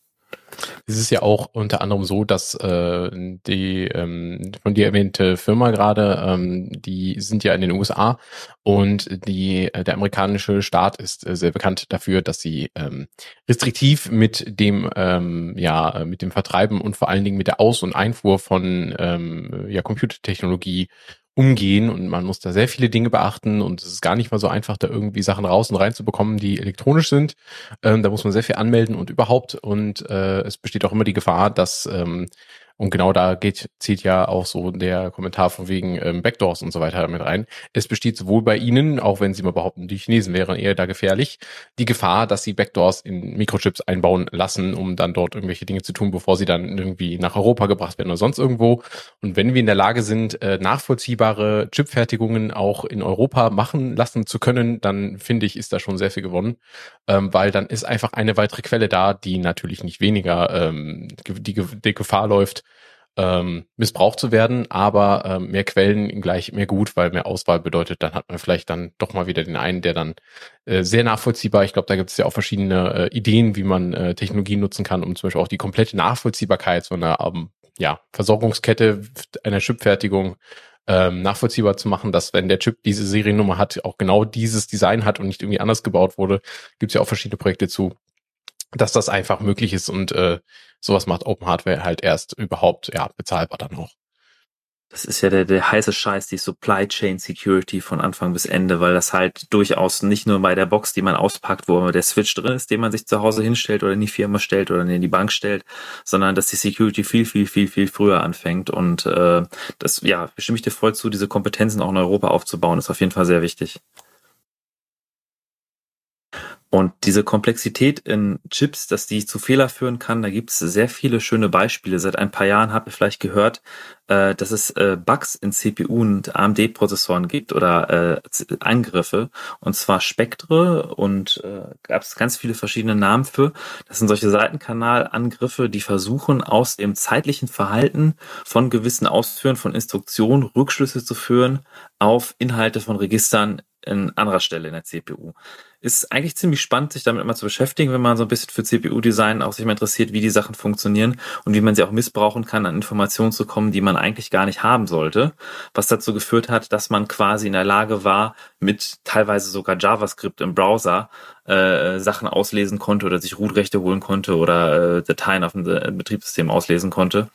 Es ist ja auch unter anderem so, dass äh, die ähm, von dir erwähnte Firma gerade, ähm, die sind ja in den USA und die äh, der amerikanische Staat ist äh, sehr bekannt dafür, dass sie ähm, restriktiv mit dem ähm, ja mit dem Vertreiben und vor allen Dingen mit der Aus- und Einfuhr von ähm, ja Computertechnologie umgehen und man muss da sehr viele Dinge beachten und es ist gar nicht mal so einfach, da irgendwie Sachen raus und rein zu bekommen, die elektronisch sind. Ähm, da muss man sehr viel anmelden und überhaupt und äh, es besteht auch immer die Gefahr, dass ähm, und genau da geht, zieht ja auch so der Kommentar von wegen ähm, Backdoors und so weiter mit rein. Es besteht sowohl bei Ihnen, auch wenn Sie mal behaupten, die Chinesen wären eher da gefährlich, die Gefahr, dass Sie Backdoors in Mikrochips einbauen lassen, um dann dort irgendwelche Dinge zu tun, bevor sie dann irgendwie nach Europa gebracht werden oder sonst irgendwo. Und wenn wir in der Lage sind, äh, nachvollziehbare Chipfertigungen auch in Europa machen lassen zu können, dann finde ich, ist da schon sehr viel gewonnen, ähm, weil dann ist einfach eine weitere Quelle da, die natürlich nicht weniger ähm, die, die Gefahr läuft, ähm, missbraucht zu werden, aber ähm, mehr Quellen gleich mehr gut, weil mehr Auswahl bedeutet, dann hat man vielleicht dann doch mal wieder den einen, der dann äh, sehr nachvollziehbar, ich glaube, da gibt es ja auch verschiedene äh, Ideen, wie man äh, Technologien nutzen kann, um zum Beispiel auch die komplette Nachvollziehbarkeit so einer ähm, ja, Versorgungskette einer Chipfertigung ähm, nachvollziehbar zu machen, dass wenn der Chip diese Seriennummer hat, auch genau dieses Design hat und nicht irgendwie anders gebaut wurde, gibt es ja auch verschiedene Projekte zu, dass das einfach möglich ist und äh, sowas macht Open Hardware halt erst überhaupt ja bezahlbar dann auch. Das ist ja der, der heiße Scheiß, die Supply Chain Security von Anfang bis Ende, weil das halt durchaus nicht nur bei der Box, die man auspackt, wo der Switch drin ist, den man sich zu Hause hinstellt oder in die Firma stellt oder in die Bank stellt, sondern dass die Security viel, viel, viel, viel früher anfängt. Und äh, das, ja, stimme ich dir voll zu, diese Kompetenzen auch in Europa aufzubauen, ist auf jeden Fall sehr wichtig. Und diese Komplexität in Chips, dass die zu Fehler führen kann, da gibt es sehr viele schöne Beispiele. Seit ein paar Jahren habt ihr vielleicht gehört, äh, dass es äh, Bugs in CPU und AMD-Prozessoren gibt oder äh, Angriffe. Und zwar Spektre und äh, gab es ganz viele verschiedene Namen für. Das sind solche Seitenkanalangriffe, die versuchen, aus dem zeitlichen Verhalten von gewissen Ausführen von Instruktionen Rückschlüsse zu führen auf Inhalte von Registern in anderer Stelle in der CPU ist eigentlich ziemlich spannend, sich damit immer zu beschäftigen, wenn man so ein bisschen für CPU-Design auch sich mal interessiert, wie die Sachen funktionieren und wie man sie auch missbrauchen kann, an Informationen zu kommen, die man eigentlich gar nicht haben sollte. Was dazu geführt hat, dass man quasi in der Lage war, mit teilweise sogar JavaScript im Browser äh, Sachen auslesen konnte oder sich Root-Rechte holen konnte oder äh, Dateien auf dem äh, Betriebssystem auslesen konnte.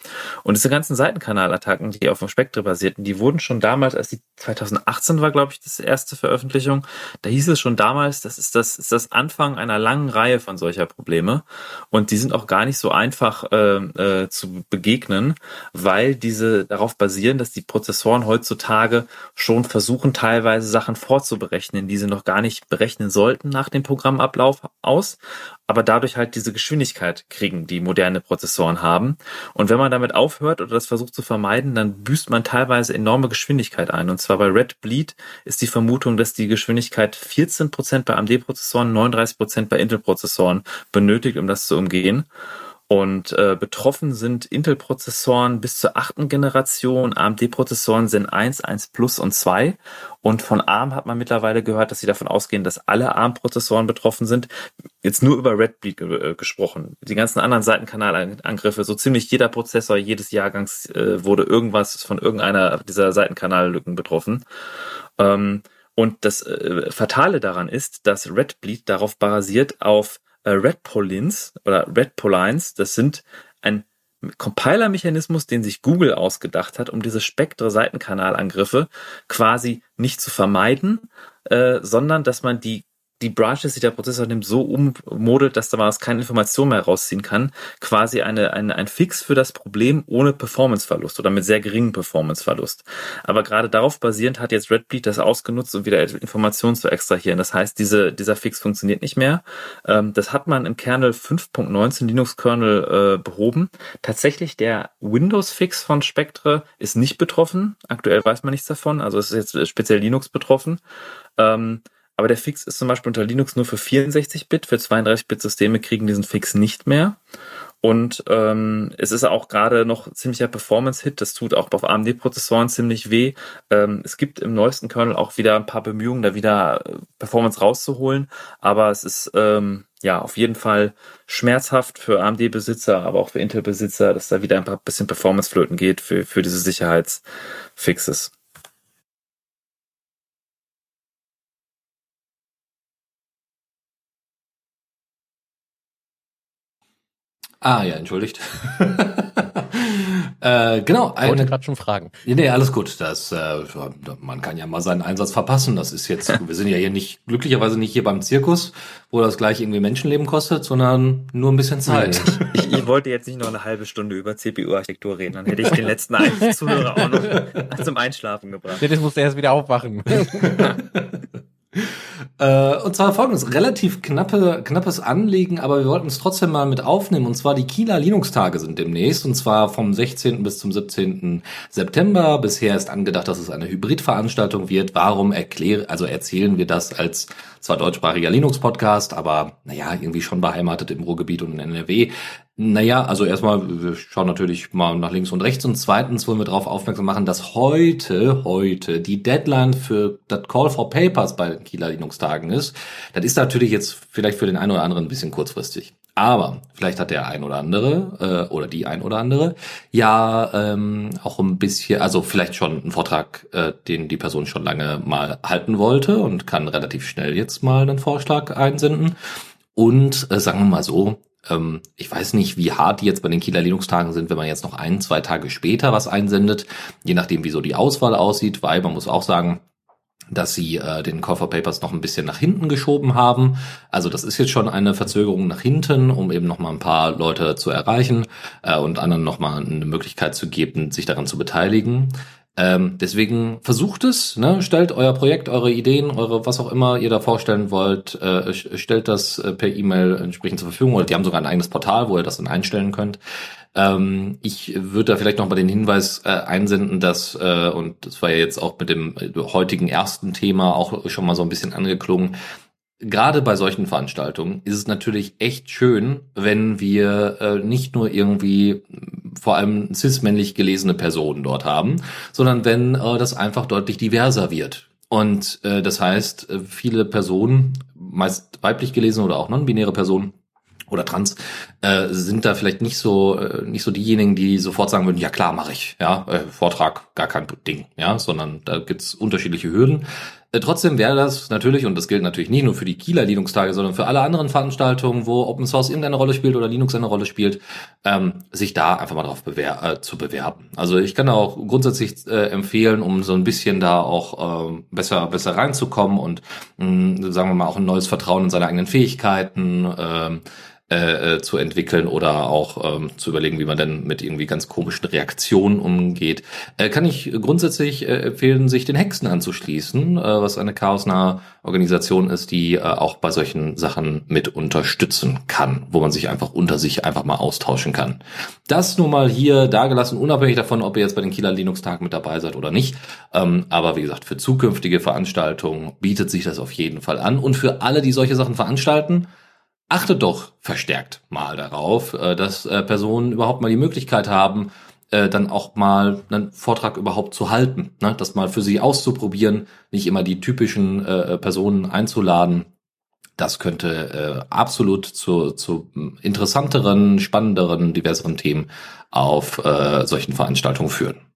Und diese ganzen Seitenkanalattacken, die auf dem Spectre basierten, die wurden schon damals, als die 2018 war, glaube ich, das erste Veröffentlichung, da hieß es schon damals, das ist das, ist das Anfang einer langen Reihe von solcher Probleme. Und die sind auch gar nicht so einfach äh, äh, zu begegnen, weil diese darauf basieren, dass die Prozessoren heutzutage schon versuchen, teilweise Sachen vorzuberechnen, die sie noch gar nicht berechnen sollten nach dem Programm Programmablauf aus, aber dadurch halt diese Geschwindigkeit kriegen, die moderne Prozessoren haben. Und wenn man damit aufhört oder das versucht zu vermeiden, dann büßt man teilweise enorme Geschwindigkeit ein. Und zwar bei Red Bleed ist die Vermutung, dass die Geschwindigkeit 14% bei AMD-Prozessoren, 39% bei Intel-Prozessoren benötigt, um das zu umgehen. Und äh, betroffen sind Intel-Prozessoren bis zur achten Generation, AMD-Prozessoren sind 1, 1 Plus und 2. Und von ARM hat man mittlerweile gehört, dass sie davon ausgehen, dass alle ARM-Prozessoren betroffen sind. Jetzt nur über Redbleed ge äh, gesprochen. Die ganzen anderen Seitenkanalangriffe, so ziemlich jeder Prozessor jedes Jahrgangs äh, wurde irgendwas von irgendeiner dieser Seitenkanallücken betroffen. Ähm, und das äh, Fatale daran ist, dass Redbleed darauf basiert auf äh, Redpolins oder Redpolines, das sind ein Compiler-Mechanismus, den sich Google ausgedacht hat, um diese Spektre-Seitenkanalangriffe quasi nicht zu vermeiden, äh, sondern dass man die die Branches, die der Prozessor nimmt, so ummodelt, dass da man keine Information mehr rausziehen kann. Quasi eine, eine, ein Fix für das Problem ohne Performanceverlust oder mit sehr geringem Performanceverlust. Aber gerade darauf basierend hat jetzt Redbleed das ausgenutzt, um wieder Informationen zu extrahieren. Das heißt, diese, dieser Fix funktioniert nicht mehr. Ähm, das hat man im Kernel 5.19 Linux-Kernel äh, behoben. Tatsächlich der Windows-Fix von Spectre ist nicht betroffen. Aktuell weiß man nichts davon. Also es ist jetzt speziell Linux betroffen. Aber der Fix ist zum Beispiel unter Linux nur für 64-Bit, für 32-Bit-Systeme kriegen diesen Fix nicht mehr. Und ähm, es ist auch gerade noch ziemlicher Performance-Hit. Das tut auch auf AMD-Prozessoren ziemlich weh. Ähm, es gibt im neuesten Kernel auch wieder ein paar Bemühungen, da wieder äh, Performance rauszuholen. Aber es ist ähm, ja auf jeden Fall schmerzhaft für AMD-Besitzer, aber auch für Intel-Besitzer, dass da wieder ein paar bisschen Performance flöten geht für, für diese Sicherheitsfixes. Ah ja, entschuldigt. äh, genau. Ich wollte gerade schon fragen. Nee, alles gut. Das, äh, man kann ja mal seinen Einsatz verpassen. Das ist jetzt, wir sind ja hier nicht, glücklicherweise nicht hier beim Zirkus, wo das gleich irgendwie Menschenleben kostet, sondern nur ein bisschen Zeit. Ich, ich wollte jetzt nicht noch eine halbe Stunde über CPU-Architektur reden, dann hätte ich den letzten Zuhörer auch noch zum Einschlafen gebracht. Nee, das musste erst wieder aufwachen. Äh, und zwar folgendes, relativ knappe, knappes Anliegen, aber wir wollten es trotzdem mal mit aufnehmen. Und zwar die Kieler Linux-Tage sind demnächst, und zwar vom 16. bis zum 17. September. Bisher ist angedacht, dass es eine Hybridveranstaltung wird. Warum erkläre, also erzählen wir das als zwar deutschsprachiger Linux-Podcast, aber naja, irgendwie schon beheimatet im Ruhrgebiet und in NRW. Naja, also erstmal, wir schauen natürlich mal nach links und rechts und zweitens wollen wir darauf aufmerksam machen, dass heute, heute die Deadline für das Call for Papers bei Kieler Linux-Tagen ist. Das ist natürlich jetzt vielleicht für den einen oder anderen ein bisschen kurzfristig. Aber vielleicht hat der ein oder andere äh, oder die ein oder andere ja ähm, auch ein bisschen, also vielleicht schon einen Vortrag, äh, den die Person schon lange mal halten wollte und kann relativ schnell jetzt mal einen Vorschlag einsenden. Und äh, sagen wir mal so, ähm, ich weiß nicht, wie hart die jetzt bei den Kieler Linux-Tagen sind, wenn man jetzt noch ein, zwei Tage später was einsendet, je nachdem, wie so die Auswahl aussieht, weil man muss auch sagen, dass sie äh, den Call for Papers noch ein bisschen nach hinten geschoben haben. Also das ist jetzt schon eine Verzögerung nach hinten, um eben noch mal ein paar Leute zu erreichen äh, und anderen noch mal eine Möglichkeit zu geben, sich daran zu beteiligen. Ähm, deswegen versucht es, ne? stellt euer Projekt, eure Ideen, eure was auch immer ihr da vorstellen wollt, äh, stellt das äh, per E-Mail entsprechend zur Verfügung. Oder die haben sogar ein eigenes Portal, wo ihr das dann einstellen könnt. Ähm, ich würde da vielleicht noch mal den Hinweis äh, einsenden, dass, äh, und das war ja jetzt auch mit dem äh, heutigen ersten Thema auch schon mal so ein bisschen angeklungen, gerade bei solchen Veranstaltungen ist es natürlich echt schön, wenn wir äh, nicht nur irgendwie vor allem cis-männlich gelesene Personen dort haben, sondern wenn äh, das einfach deutlich diverser wird. Und äh, das heißt, äh, viele Personen, meist weiblich gelesen oder auch non-binäre Personen, oder trans äh, sind da vielleicht nicht so äh, nicht so diejenigen, die sofort sagen würden, ja klar, mache ich, ja, äh, Vortrag gar kein Ding, ja, sondern da gibt's unterschiedliche Hürden. Äh, trotzdem wäre das natürlich, und das gilt natürlich nicht nur für die Kieler Linux-Tage, sondern für alle anderen Veranstaltungen, wo Open Source irgendeine Rolle spielt oder Linux eine Rolle spielt, ähm, sich da einfach mal drauf bewer äh, zu bewerben. Also ich kann auch grundsätzlich äh, empfehlen, um so ein bisschen da auch äh, besser besser reinzukommen und mh, sagen wir mal auch ein neues Vertrauen in seine eigenen Fähigkeiten. Äh, äh, äh, zu entwickeln oder auch ähm, zu überlegen, wie man denn mit irgendwie ganz komischen Reaktionen umgeht, äh, kann ich grundsätzlich äh, empfehlen, sich den Hexen anzuschließen, äh, was eine chaosnahe Organisation ist, die äh, auch bei solchen Sachen mit unterstützen kann, wo man sich einfach unter sich einfach mal austauschen kann. Das nur mal hier dargelassen, unabhängig davon, ob ihr jetzt bei den Kieler Linux-Tag mit dabei seid oder nicht. Ähm, aber wie gesagt, für zukünftige Veranstaltungen bietet sich das auf jeden Fall an. Und für alle, die solche Sachen veranstalten, achtet doch verstärkt mal darauf, äh, dass äh, Personen überhaupt mal die Möglichkeit haben, äh, dann auch mal einen Vortrag überhaupt zu halten, ne? das mal für sie auszuprobieren, nicht immer die typischen Personen einzuladen. Das könnte absolut zu, zu interessanteren, spannenderen, diverseren Themen auf solchen Veranstaltungen führen.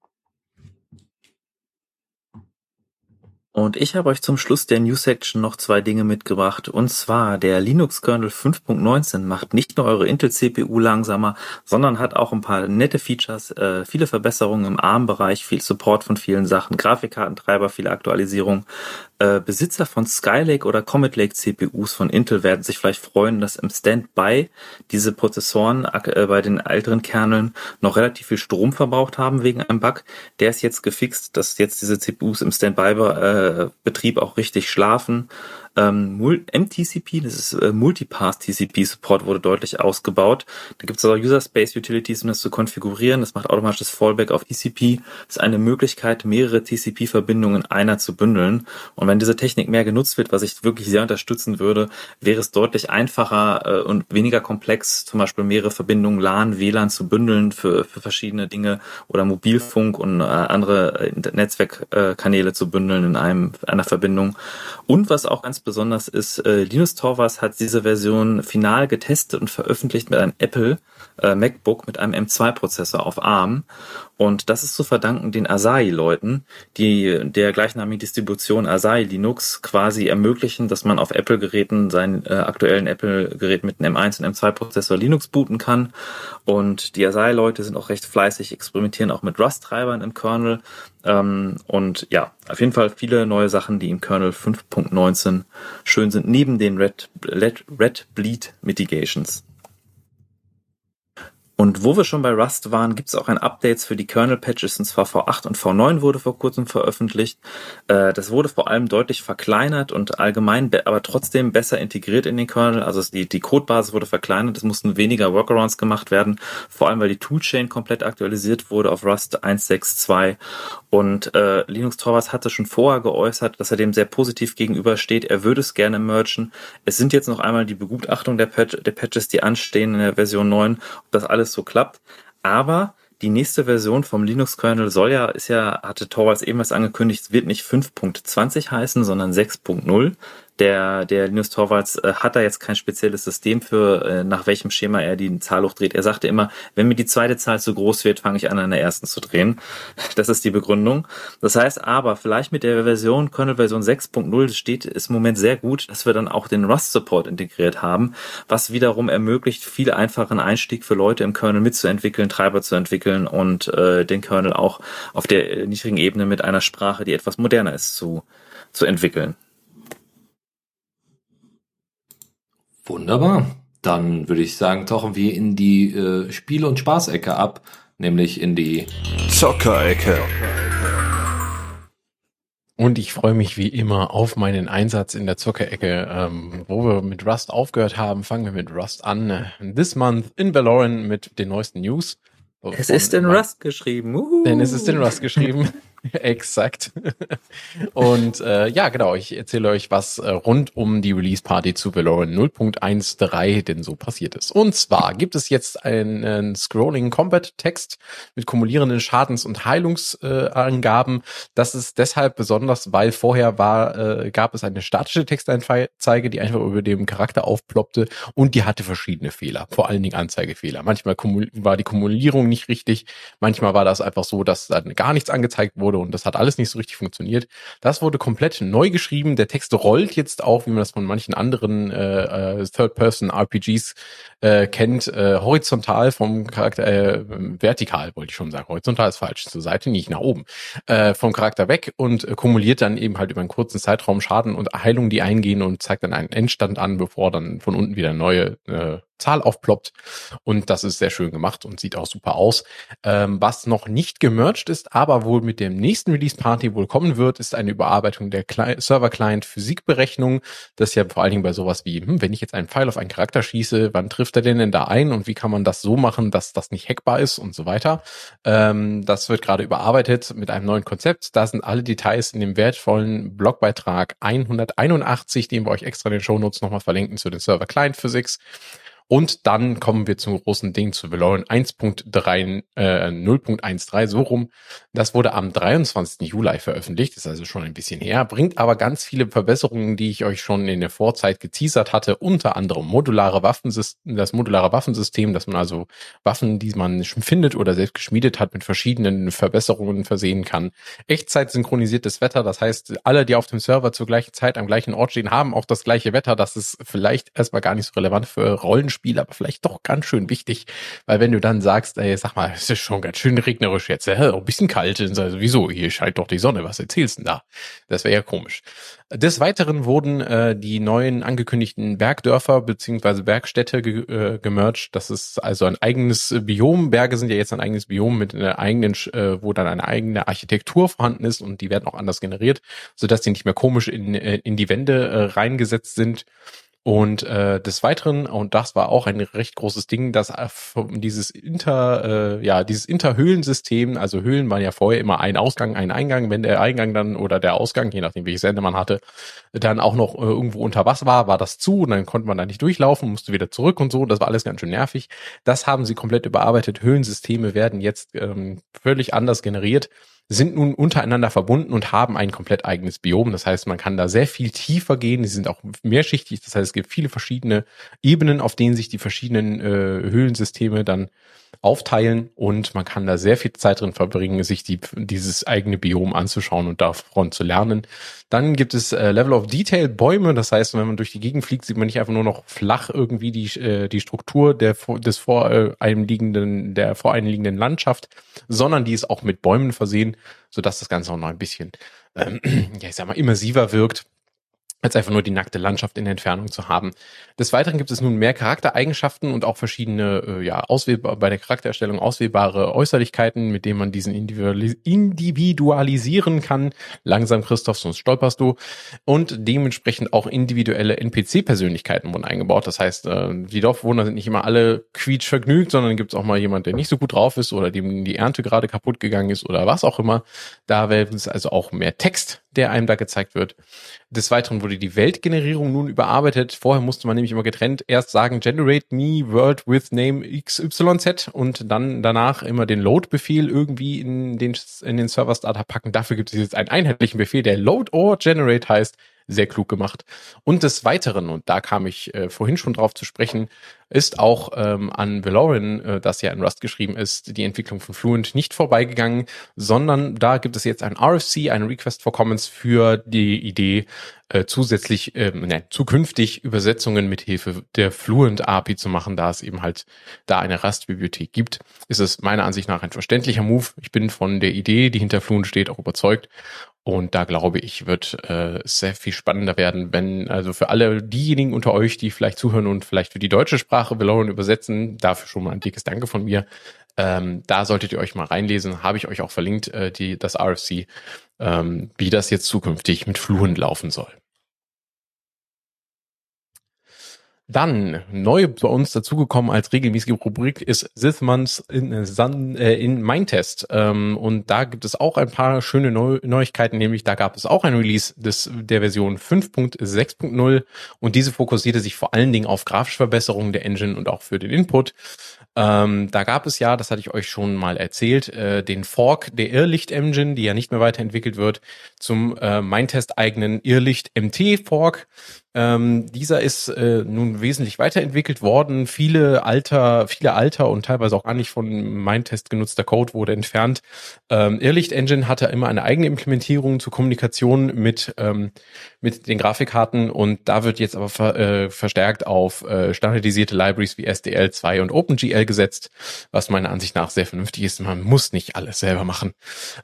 Und ich habe euch zum Schluss der News Section noch zwei Dinge mitgebracht. Und zwar, der Linux Kernel 5.19 macht nicht nur eure Intel CPU langsamer, sondern hat auch ein paar nette Features, äh, viele Verbesserungen im ARM-Bereich, viel Support von vielen Sachen, Grafikkartentreiber, viele Aktualisierungen. Äh, Besitzer von Skylake oder Comet Lake CPUs von Intel werden sich vielleicht freuen, dass im Standby diese Prozessoren äh, bei den älteren Kerneln noch relativ viel Strom verbraucht haben wegen einem Bug. Der ist jetzt gefixt, dass jetzt diese CPUs im Standby äh, auch richtig schlafen. Ähm, MTCP, das ist äh, Multipath TCP Support wurde deutlich ausgebaut. Da gibt es auch User Space Utilities, um das zu konfigurieren. Das macht automatisch das Fallback auf TCP. Das ist eine Möglichkeit, mehrere TCP-Verbindungen einer zu bündeln. Und wenn diese Technik mehr genutzt wird, was ich wirklich sehr unterstützen würde, wäre es deutlich einfacher äh, und weniger komplex, zum Beispiel mehrere Verbindungen LAN, WLAN zu bündeln für, für verschiedene Dinge oder Mobilfunk und äh, andere Netzwerkkanäle zu bündeln in einem einer Verbindung. Und was auch ganz besonders ist, äh, Linus Torvalds hat diese Version final getestet und veröffentlicht mit einem Apple äh, MacBook mit einem M2-Prozessor auf ARM. Und das ist zu verdanken den Asahi-Leuten, die der gleichnamigen Distribution Asahi Linux quasi ermöglichen, dass man auf Apple-Geräten seinen äh, aktuellen Apple-Gerät mit einem M1 und M2-Prozessor Linux booten kann. Und die Asahi-Leute sind auch recht fleißig, experimentieren auch mit Rust-Treibern im Kernel. Ähm, und ja, auf jeden Fall viele neue Sachen, die im Kernel 5.19 schön sind, neben den Red, Red, Red Bleed Mitigations. Und wo wir schon bei Rust waren, gibt es auch ein Updates für die Kernel-Patches, und zwar V8 und V9 wurde vor kurzem veröffentlicht. Äh, das wurde vor allem deutlich verkleinert und allgemein, aber trotzdem besser integriert in den Kernel. Also die, die Codebasis wurde verkleinert, es mussten weniger Workarounds gemacht werden, vor allem weil die Toolchain komplett aktualisiert wurde auf Rust 1.6.2. Und äh, Linux Torvalds hatte schon vorher geäußert, dass er dem sehr positiv gegenübersteht. Er würde es gerne merchen. Es sind jetzt noch einmal die Begutachtung der, Patch, der Patches, die anstehen in der Version 9, ob das alles so klappt. Aber die nächste Version vom Linux-Kernel soll ja, ist ja, hatte Torvalds ebenfalls angekündigt, wird nicht 5.20 heißen, sondern 6.0 der, der Linus Torvalds äh, hat da jetzt kein spezielles System für, äh, nach welchem Schema er die Zahl hochdreht. Er sagte immer, wenn mir die zweite Zahl zu groß wird, fange ich an, an der ersten zu drehen. Das ist die Begründung. Das heißt aber, vielleicht mit der Version, Kernel Version 6.0 steht es im Moment sehr gut, dass wir dann auch den Rust-Support integriert haben, was wiederum ermöglicht, viel einfachen Einstieg für Leute im Kernel mitzuentwickeln, Treiber zu entwickeln und äh, den Kernel auch auf der äh, niedrigen Ebene mit einer Sprache, die etwas moderner ist, zu, zu entwickeln. Wunderbar. Dann würde ich sagen, tauchen wir in die äh, Spiele- und Spaßecke ab, nämlich in die Zockerecke. Und ich freue mich wie immer auf meinen Einsatz in der Zockerecke. Ähm, wo wir mit Rust aufgehört haben, fangen wir mit Rust an. This month in Valorant mit den neuesten News. Es ist in Rust geschrieben. Uhu. Denn es ist in Rust geschrieben. Exakt. Und äh, ja, genau, ich erzähle euch, was äh, rund um die Release-Party zu Valorant 0.13 denn so passiert ist. Und zwar gibt es jetzt einen Scrolling Combat-Text mit kumulierenden Schadens- und Heilungsangaben. Äh, das ist deshalb besonders, weil vorher war, äh, gab es eine statische Textanzeige, die einfach über dem Charakter aufploppte und die hatte verschiedene Fehler, vor allen Dingen Anzeigefehler. Manchmal war die Kumulierung nicht richtig, manchmal war das einfach so, dass dann gar nichts angezeigt wurde wurde und das hat alles nicht so richtig funktioniert. Das wurde komplett neu geschrieben. Der Text rollt jetzt auch, wie man das von manchen anderen äh, äh, Third-Person-RPGs äh, kennt, äh, horizontal vom Charakter, äh, vertikal wollte ich schon sagen. Horizontal ist falsch, zur Seite, nicht nach oben. Äh, vom Charakter weg und äh, kumuliert dann eben halt über einen kurzen Zeitraum Schaden und Heilung, die eingehen und zeigt dann einen Endstand an, bevor dann von unten wieder neue äh, Zahl aufploppt. Und das ist sehr schön gemacht und sieht auch super aus. Ähm, was noch nicht gemerged ist, aber wohl mit dem nächsten Release Party wohl kommen wird, ist eine Überarbeitung der Server-Client Physikberechnung. Das ist ja vor allen Dingen bei sowas wie, hm, wenn ich jetzt einen Pfeil auf einen Charakter schieße, wann trifft er den denn da ein und wie kann man das so machen, dass das nicht hackbar ist und so weiter. Ähm, das wird gerade überarbeitet mit einem neuen Konzept. Da sind alle Details in dem wertvollen Blogbeitrag 181, den wir euch extra in den Shownotes nochmal verlinken zu den Server-Client Physics. Und dann kommen wir zum großen Ding zu Valorant 1.3, äh, 0.13, so rum. Das wurde am 23. Juli veröffentlicht, ist also schon ein bisschen her, bringt aber ganz viele Verbesserungen, die ich euch schon in der Vorzeit geteasert hatte, unter anderem modulare Waffensystem, das modulare Waffensystem, dass man also Waffen, die man findet oder selbst geschmiedet hat, mit verschiedenen Verbesserungen versehen kann. Echtzeit synchronisiertes Wetter, das heißt, alle, die auf dem Server zur gleichen Zeit am gleichen Ort stehen, haben auch das gleiche Wetter. Das ist vielleicht erstmal gar nicht so relevant für Rollen Spiel, aber vielleicht doch ganz schön wichtig, weil wenn du dann sagst, ey, sag mal, es ist schon ganz schön regnerisch jetzt, ja, ein bisschen kalt, also wieso, hier scheint doch die Sonne, was erzählst du da? Das wäre ja komisch. Des Weiteren wurden äh, die neuen angekündigten Bergdörfer beziehungsweise Bergstädte ge äh, gemerged. Das ist also ein eigenes Biom. Berge sind ja jetzt ein eigenes Biom mit einer eigenen, äh, wo dann eine eigene Architektur vorhanden ist und die werden auch anders generiert, sodass die nicht mehr komisch in, äh, in die Wände äh, reingesetzt sind. Und äh, des Weiteren, und das war auch ein recht großes Ding, dass äh, dieses Inter, äh, ja, dieses Interhöhlensystem, also Höhlen waren ja vorher immer ein Ausgang, ein Eingang, wenn der Eingang dann oder der Ausgang, je nachdem welches Ende man hatte, dann auch noch äh, irgendwo unter Wasser war, war das zu und dann konnte man da nicht durchlaufen, musste wieder zurück und so. Das war alles ganz schön nervig. Das haben sie komplett überarbeitet. Höhlensysteme werden jetzt ähm, völlig anders generiert sind nun untereinander verbunden und haben ein komplett eigenes Biom. Das heißt, man kann da sehr viel tiefer gehen. Die sind auch mehrschichtig. Das heißt, es gibt viele verschiedene Ebenen, auf denen sich die verschiedenen äh, Höhlensysteme dann aufteilen und man kann da sehr viel Zeit drin verbringen, sich die, dieses eigene Biom anzuschauen und davon zu lernen. Dann gibt es äh, Level of Detail Bäume, das heißt, wenn man durch die Gegend fliegt, sieht man nicht einfach nur noch flach irgendwie die, äh, die Struktur der, des vor äh, einem liegenden, der vor einem liegenden Landschaft, sondern die ist auch mit Bäumen versehen, sodass das Ganze auch noch ein bisschen, ähm, ja, ich sag mal, immersiver wirkt. Als einfach nur die nackte Landschaft in der Entfernung zu haben. Des Weiteren gibt es nun mehr Charaktereigenschaften und auch verschiedene, äh, ja, auswählbar, bei der Charaktererstellung auswählbare Äußerlichkeiten, mit denen man diesen individualisieren kann. Langsam, Christoph, sonst stolperst du. Und dementsprechend auch individuelle NPC-Persönlichkeiten wurden eingebaut. Das heißt, äh, die Dorfbewohner sind nicht immer alle quietschvergnügt, sondern gibt es auch mal jemand, der nicht so gut drauf ist oder dem die Ernte gerade kaputt gegangen ist oder was auch immer. Da wäre es also auch mehr Text, der einem da gezeigt wird. Des Weiteren wurde die Weltgenerierung nun überarbeitet. Vorher musste man nämlich immer getrennt erst sagen, generate me world with name XYZ und dann danach immer den Load-Befehl irgendwie in den, in den Server-Starter packen. Dafür gibt es jetzt einen einheitlichen Befehl, der load or generate heißt sehr klug gemacht. Und des Weiteren, und da kam ich äh, vorhin schon drauf zu sprechen, ist auch ähm, an Valoran, äh, das ja in Rust geschrieben ist, die Entwicklung von Fluent nicht vorbeigegangen, sondern da gibt es jetzt ein RFC, ein Request for Comments für die Idee, äh, zusätzlich, äh, nein, zukünftig Übersetzungen mit Hilfe der Fluent API zu machen, da es eben halt da eine Rust-Bibliothek gibt, ist es meiner Ansicht nach ein verständlicher Move. Ich bin von der Idee, die hinter Fluent steht, auch überzeugt und da glaube ich, wird äh, sehr viel spannender werden, wenn, also für alle diejenigen unter euch, die vielleicht zuhören und vielleicht für die deutsche Sprache Valoran übersetzen, dafür schon mal ein dickes Danke von mir. Ähm, da solltet ihr euch mal reinlesen, habe ich euch auch verlinkt, äh, die, das RFC, ähm, wie das jetzt zukünftig mit Fluent laufen soll. Dann neu bei uns dazugekommen als regelmäßige Rubrik ist Sithmans in, äh, in Mindtest. Ähm, und da gibt es auch ein paar schöne Neu Neuigkeiten, nämlich da gab es auch ein Release des, der Version 5.6.0 und diese fokussierte sich vor allen Dingen auf grafische Verbesserungen der Engine und auch für den Input. Ähm, da gab es ja, das hatte ich euch schon mal erzählt, äh, den Fork der Irrlicht-Engine, die ja nicht mehr weiterentwickelt wird, zum äh, Mindtest eigenen Irrlicht-MT-Fork. Ähm, dieser ist äh, nun wesentlich weiterentwickelt worden. Viele alter, viele alter und teilweise auch gar nicht von Mindtest genutzter Code wurde entfernt. Ähm, Irrlicht Engine hatte immer eine eigene Implementierung zur Kommunikation mit ähm, mit den Grafikkarten und da wird jetzt aber ver, äh, verstärkt auf äh, standardisierte Libraries wie SDL2 und OpenGL gesetzt, was meiner Ansicht nach sehr vernünftig ist. Man muss nicht alles selber machen,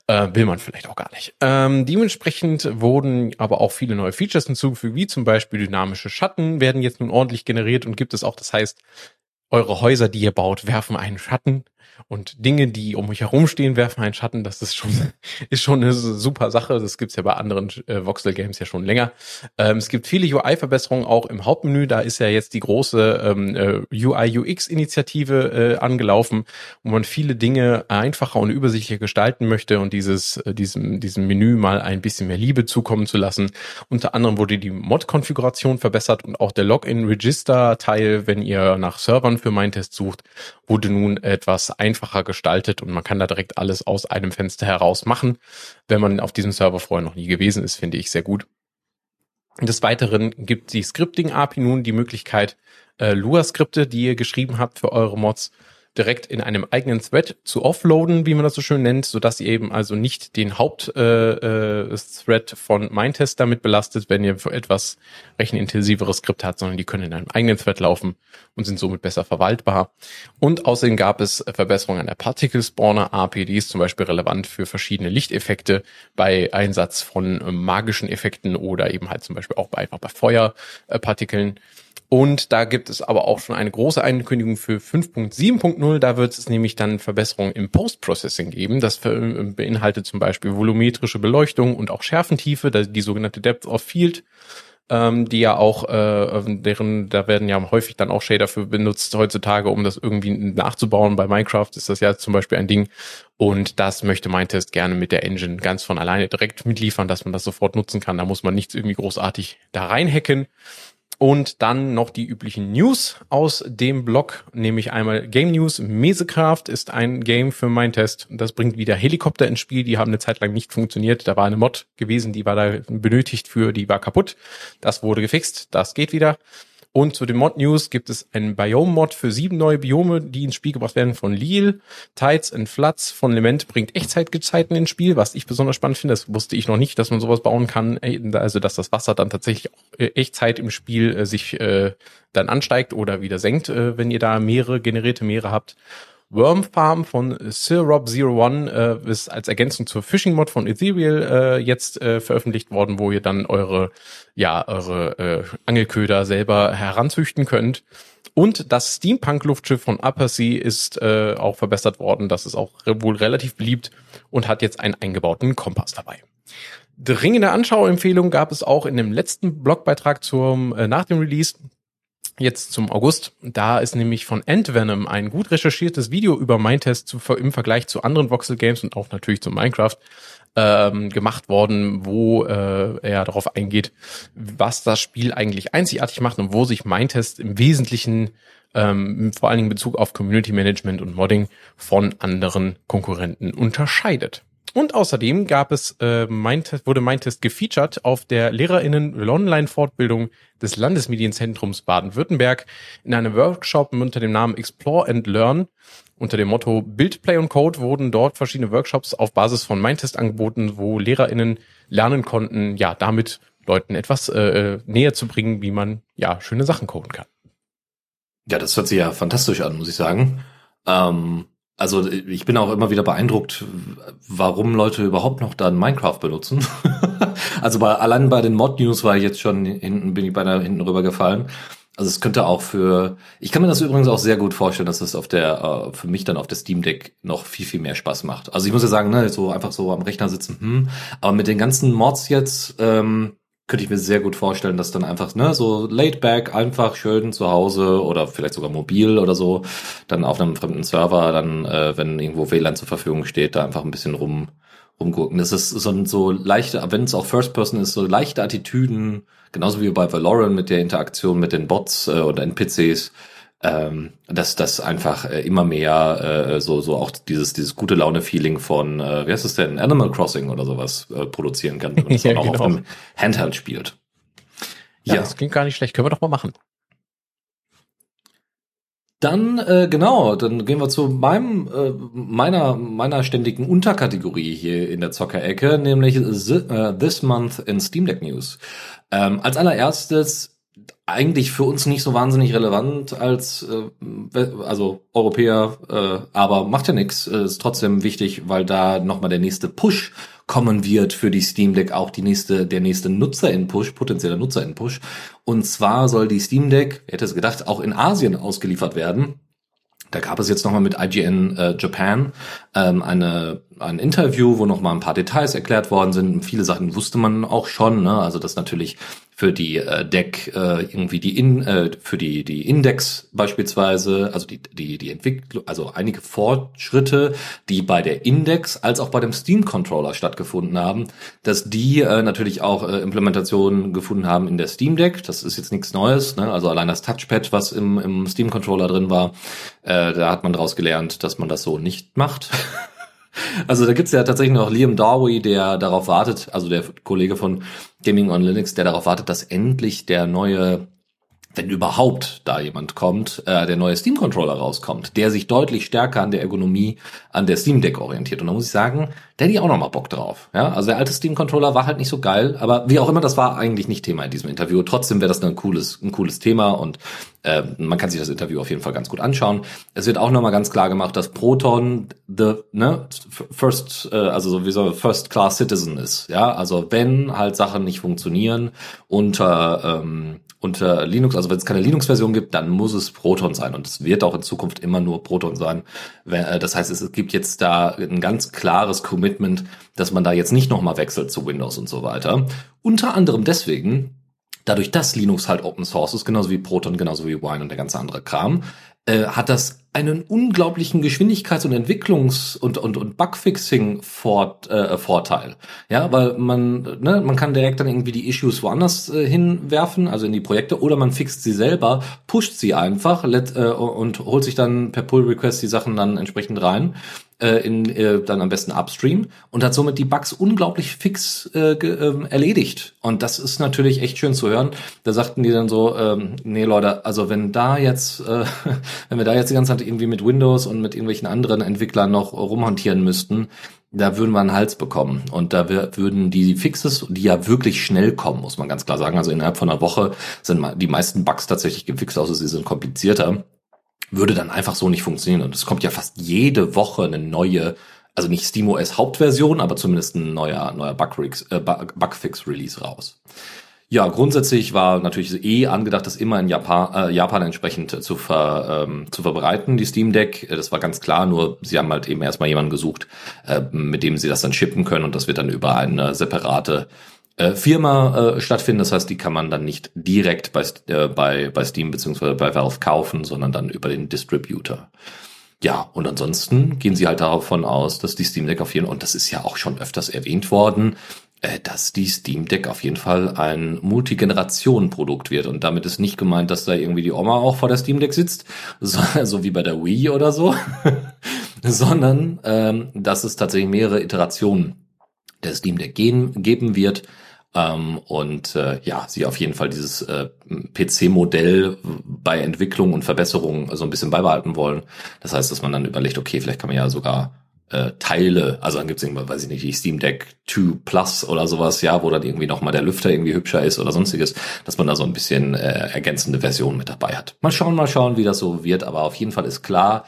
äh, will man vielleicht auch gar nicht. Ähm, dementsprechend wurden aber auch viele neue Features hinzugefügt, wie zum Beispiel dynamische Schatten werden jetzt nun ordentlich generiert und gibt es auch. Das heißt, eure Häuser, die ihr baut, werfen einen Schatten und Dinge, die um euch herumstehen, werfen einen Schatten. Das ist schon, ist schon eine super Sache. Das gibt's ja bei anderen äh, Voxel-Games ja schon länger. Ähm, es gibt viele UI-Verbesserungen auch im Hauptmenü. Da ist ja jetzt die große ähm, äh, UI-UX-Initiative äh, angelaufen, wo man viele Dinge einfacher und übersichtlicher gestalten möchte und dieses, äh, diesem, diesem Menü mal ein bisschen mehr Liebe zukommen zu lassen. Unter anderem wurde die Mod-Konfiguration verbessert und auch der Login-Register-Teil, wenn ihr nach Servern für Mindtest sucht, wurde nun etwas einfacher gestaltet und man kann da direkt alles aus einem Fenster heraus machen. Wenn man auf diesem Server vorher noch nie gewesen ist, finde ich sehr gut. Des Weiteren gibt die Scripting-API nun die Möglichkeit, äh, Lua-Skripte, die ihr geschrieben habt für eure Mods, direkt in einem eigenen Thread zu offloaden, wie man das so schön nennt, so dass ihr eben also nicht den Hauptthread äh, äh, von Mindtest damit belastet, wenn ihr etwas rechenintensiveres Skript habt, sondern die können in einem eigenen Thread laufen und sind somit besser verwaltbar. Und außerdem gab es Verbesserungen an der Particle Spawner API, die ist zum Beispiel relevant für verschiedene Lichteffekte bei Einsatz von magischen Effekten oder eben halt zum Beispiel auch bei, einfach bei Feuerpartikeln. Und da gibt es aber auch schon eine große Ankündigung für 5.7.0. Da wird es nämlich dann Verbesserungen im Post-Processing geben. Das beinhaltet zum Beispiel volumetrische Beleuchtung und auch Schärfentiefe, die sogenannte Depth of Field, ähm, die ja auch, äh, deren, da werden ja häufig dann auch Shader für benutzt heutzutage, um das irgendwie nachzubauen. Bei Minecraft ist das ja zum Beispiel ein Ding. Und das möchte Mindtest gerne mit der Engine ganz von alleine direkt mitliefern, dass man das sofort nutzen kann. Da muss man nichts irgendwie großartig da reinhacken. Und dann noch die üblichen News aus dem Blog, nämlich einmal Game News. Mesecraft ist ein Game für mein Test. Das bringt wieder Helikopter ins Spiel. Die haben eine Zeit lang nicht funktioniert. Da war eine Mod gewesen, die war da benötigt für, die war kaputt. Das wurde gefixt. Das geht wieder. Und zu den Mod-News gibt es einen Biome-Mod für sieben neue Biome, die ins Spiel gebracht werden von Lille. Tides and Floods von Lament bringt Echtzeitgezeiten ins Spiel, was ich besonders spannend finde. Das wusste ich noch nicht, dass man sowas bauen kann. Also, dass das Wasser dann tatsächlich auch äh, Echtzeit im Spiel äh, sich äh, dann ansteigt oder wieder senkt, äh, wenn ihr da mehrere generierte Meere habt. Worm Farm von SirRob01 äh, ist als Ergänzung zur Fishing Mod von Ethereal äh, jetzt äh, veröffentlicht worden, wo ihr dann eure ja eure äh, Angelköder selber heranzüchten könnt. Und das Steampunk-Luftschiff von Upper Sea ist äh, auch verbessert worden. Das ist auch wohl relativ beliebt und hat jetzt einen eingebauten Kompass dabei. Dringende Anschauempfehlung gab es auch in dem letzten Blogbeitrag zum äh, nach dem Release jetzt zum August. Da ist nämlich von Antvenom ein gut recherchiertes Video über Mindtest zu, im Vergleich zu anderen Voxel Games und auch natürlich zu Minecraft ähm, gemacht worden, wo äh, er darauf eingeht, was das Spiel eigentlich einzigartig macht und wo sich Mindtest im Wesentlichen ähm, vor allen Dingen in Bezug auf Community Management und Modding von anderen Konkurrenten unterscheidet. Und außerdem gab es, äh, Mindtest, wurde Mindtest gefeatured auf der LehrerInnen-Online-Fortbildung des Landesmedienzentrums Baden-Württemberg in einem Workshop unter dem Namen Explore and Learn. Unter dem Motto Build, Play und Code wurden dort verschiedene Workshops auf Basis von Mindtest angeboten, wo LehrerInnen lernen konnten, ja, damit Leuten etwas äh, näher zu bringen, wie man ja schöne Sachen coden kann. Ja, das hört sich ja fantastisch an, muss ich sagen. Ähm also ich bin auch immer wieder beeindruckt, warum Leute überhaupt noch dann Minecraft benutzen. also bei, allein bei den Mod-News war ich jetzt schon hinten, bin ich beinahe hinten rübergefallen. Also es könnte auch für, ich kann mir das übrigens auch sehr gut vorstellen, dass es auf der, äh, für mich dann auf der Steam Deck noch viel, viel mehr Spaß macht. Also ich muss ja sagen, ne, so einfach so am Rechner sitzen, hm, aber mit den ganzen Mods jetzt, ähm, könnte ich mir sehr gut vorstellen, dass dann einfach, ne, so laid back, einfach schön zu Hause oder vielleicht sogar mobil oder so, dann auf einem fremden Server, dann, äh, wenn irgendwo WLAN zur Verfügung steht, da einfach ein bisschen rum, rumgucken. Das ist so, so leichte, wenn es auch First Person ist, so leichte Attitüden, genauso wie bei Valorant mit der Interaktion mit den Bots äh, oder NPCs, ähm, dass das einfach äh, immer mehr äh, so so auch dieses dieses gute Laune Feeling von äh, wie heißt es denn Animal Crossing oder sowas äh, produzieren kann, wenn man das ja, auch genau. auf dem Handheld spielt. Ja, ja, das klingt gar nicht schlecht. Können wir doch mal machen. Dann äh, genau, dann gehen wir zu meinem äh, meiner meiner ständigen Unterkategorie hier in der Zockerecke, nämlich the, uh, This Month in Steam Deck News. Ähm, als allererstes eigentlich für uns nicht so wahnsinnig relevant als äh, also Europäer, äh, aber macht ja nichts. Ist trotzdem wichtig, weil da nochmal der nächste Push kommen wird für die Steam Deck, auch die nächste, der nächste Nutzer-In-Push, potenzieller Nutzer-In-Push. Und zwar soll die Steam Deck, wer hätte es gedacht, auch in Asien ausgeliefert werden. Da gab es jetzt nochmal mit IGN äh, Japan ähm, eine, ein Interview, wo nochmal ein paar Details erklärt worden sind. Viele Sachen wusste man auch schon, ne? also dass natürlich für die äh, Deck äh, irgendwie die in äh, für die die Index beispielsweise, also die die die Entwicklung, also einige Fortschritte, die bei der Index als auch bei dem Steam Controller stattgefunden haben, dass die äh, natürlich auch äh, Implementationen gefunden haben in der Steam Deck. Das ist jetzt nichts Neues, ne? Also allein das Touchpad, was im im Steam Controller drin war, äh, da hat man daraus gelernt, dass man das so nicht macht. Also da gibt's ja tatsächlich noch Liam Darby, der darauf wartet, also der Kollege von Gaming on Linux, der darauf wartet, dass endlich der neue wenn überhaupt da jemand kommt, äh, der neue Steam Controller rauskommt, der sich deutlich stärker an der Ergonomie an der Steam Deck orientiert. Und da muss ich sagen, der hätte ich auch noch mal Bock drauf. Ja, also der alte Steam Controller war halt nicht so geil, aber wie auch immer, das war eigentlich nicht Thema in diesem Interview. Trotzdem wäre das ein cooles, ein cooles Thema und äh, man kann sich das Interview auf jeden Fall ganz gut anschauen. Es wird auch noch mal ganz klar gemacht, dass Proton the ne first, äh, also sowieso First Class Citizen ist. Ja, also wenn halt Sachen nicht funktionieren unter ähm, unter Linux, also wenn es keine Linux-Version gibt, dann muss es Proton sein und es wird auch in Zukunft immer nur Proton sein. Äh, das heißt, es gibt jetzt da ein ganz klares Commitment, dass man da jetzt nicht nochmal wechselt zu Windows und so weiter. Unter anderem deswegen, dadurch, dass Linux halt Open Source ist, genauso wie Proton, genauso wie Wine und der ganze andere Kram, äh, hat das einen unglaublichen Geschwindigkeits- und Entwicklungs- und, und, und Bugfixing-Vorteil. Äh, Vorteil. Ja, weil man, ne, man kann direkt dann irgendwie die Issues woanders äh, hinwerfen, also in die Projekte, oder man fixt sie selber, pusht sie einfach let, äh, und holt sich dann per Pull-Request die Sachen dann entsprechend rein äh, in, äh, dann am besten upstream und hat somit die Bugs unglaublich fix äh, äh, erledigt. Und das ist natürlich echt schön zu hören. Da sagten die dann so, ähm, nee Leute, also wenn da jetzt, äh, wenn wir da jetzt die ganze Zeit irgendwie mit Windows und mit irgendwelchen anderen Entwicklern noch rumhantieren müssten, da würden wir einen Hals bekommen. Und da würden die Fixes, die ja wirklich schnell kommen, muss man ganz klar sagen. Also innerhalb von einer Woche sind die meisten Bugs tatsächlich gefixt, außer sie sind komplizierter würde dann einfach so nicht funktionieren. Und es kommt ja fast jede Woche eine neue, also nicht SteamOS Hauptversion, aber zumindest ein neuer, neuer Bugfix, äh, Bugfix Release raus. Ja, grundsätzlich war natürlich eh angedacht, das immer in Japan, äh, Japan entsprechend zu, ver, ähm, zu verbreiten, die Steam Deck. Das war ganz klar, nur sie haben halt eben erstmal jemanden gesucht, äh, mit dem sie das dann shippen können und das wird dann über eine separate äh, Firma äh, stattfinden. Das heißt, die kann man dann nicht direkt bei, äh, bei, bei Steam beziehungsweise bei Valve kaufen, sondern dann über den Distributor. Ja, und ansonsten gehen sie halt davon aus, dass die Steam Deck auf jeden Fall, und das ist ja auch schon öfters erwähnt worden, äh, dass die Steam Deck auf jeden Fall ein Multigeneration-Produkt wird. Und damit ist nicht gemeint, dass da irgendwie die Oma auch vor der Steam Deck sitzt, so, so wie bei der Wii oder so, sondern ähm, dass es tatsächlich mehrere Iterationen der Steam Deck gehen, geben wird. Ähm, und äh, ja, sie auf jeden Fall dieses äh, PC-Modell bei Entwicklung und Verbesserung so ein bisschen beibehalten wollen. Das heißt, dass man dann überlegt, okay, vielleicht kann man ja sogar äh, Teile, also dann gibt's irgendwann, weiß ich nicht, die Steam Deck 2 Plus oder sowas, ja, wo dann irgendwie nochmal der Lüfter irgendwie hübscher ist oder sonstiges, dass man da so ein bisschen äh, ergänzende Version mit dabei hat. Mal schauen, mal schauen, wie das so wird, aber auf jeden Fall ist klar,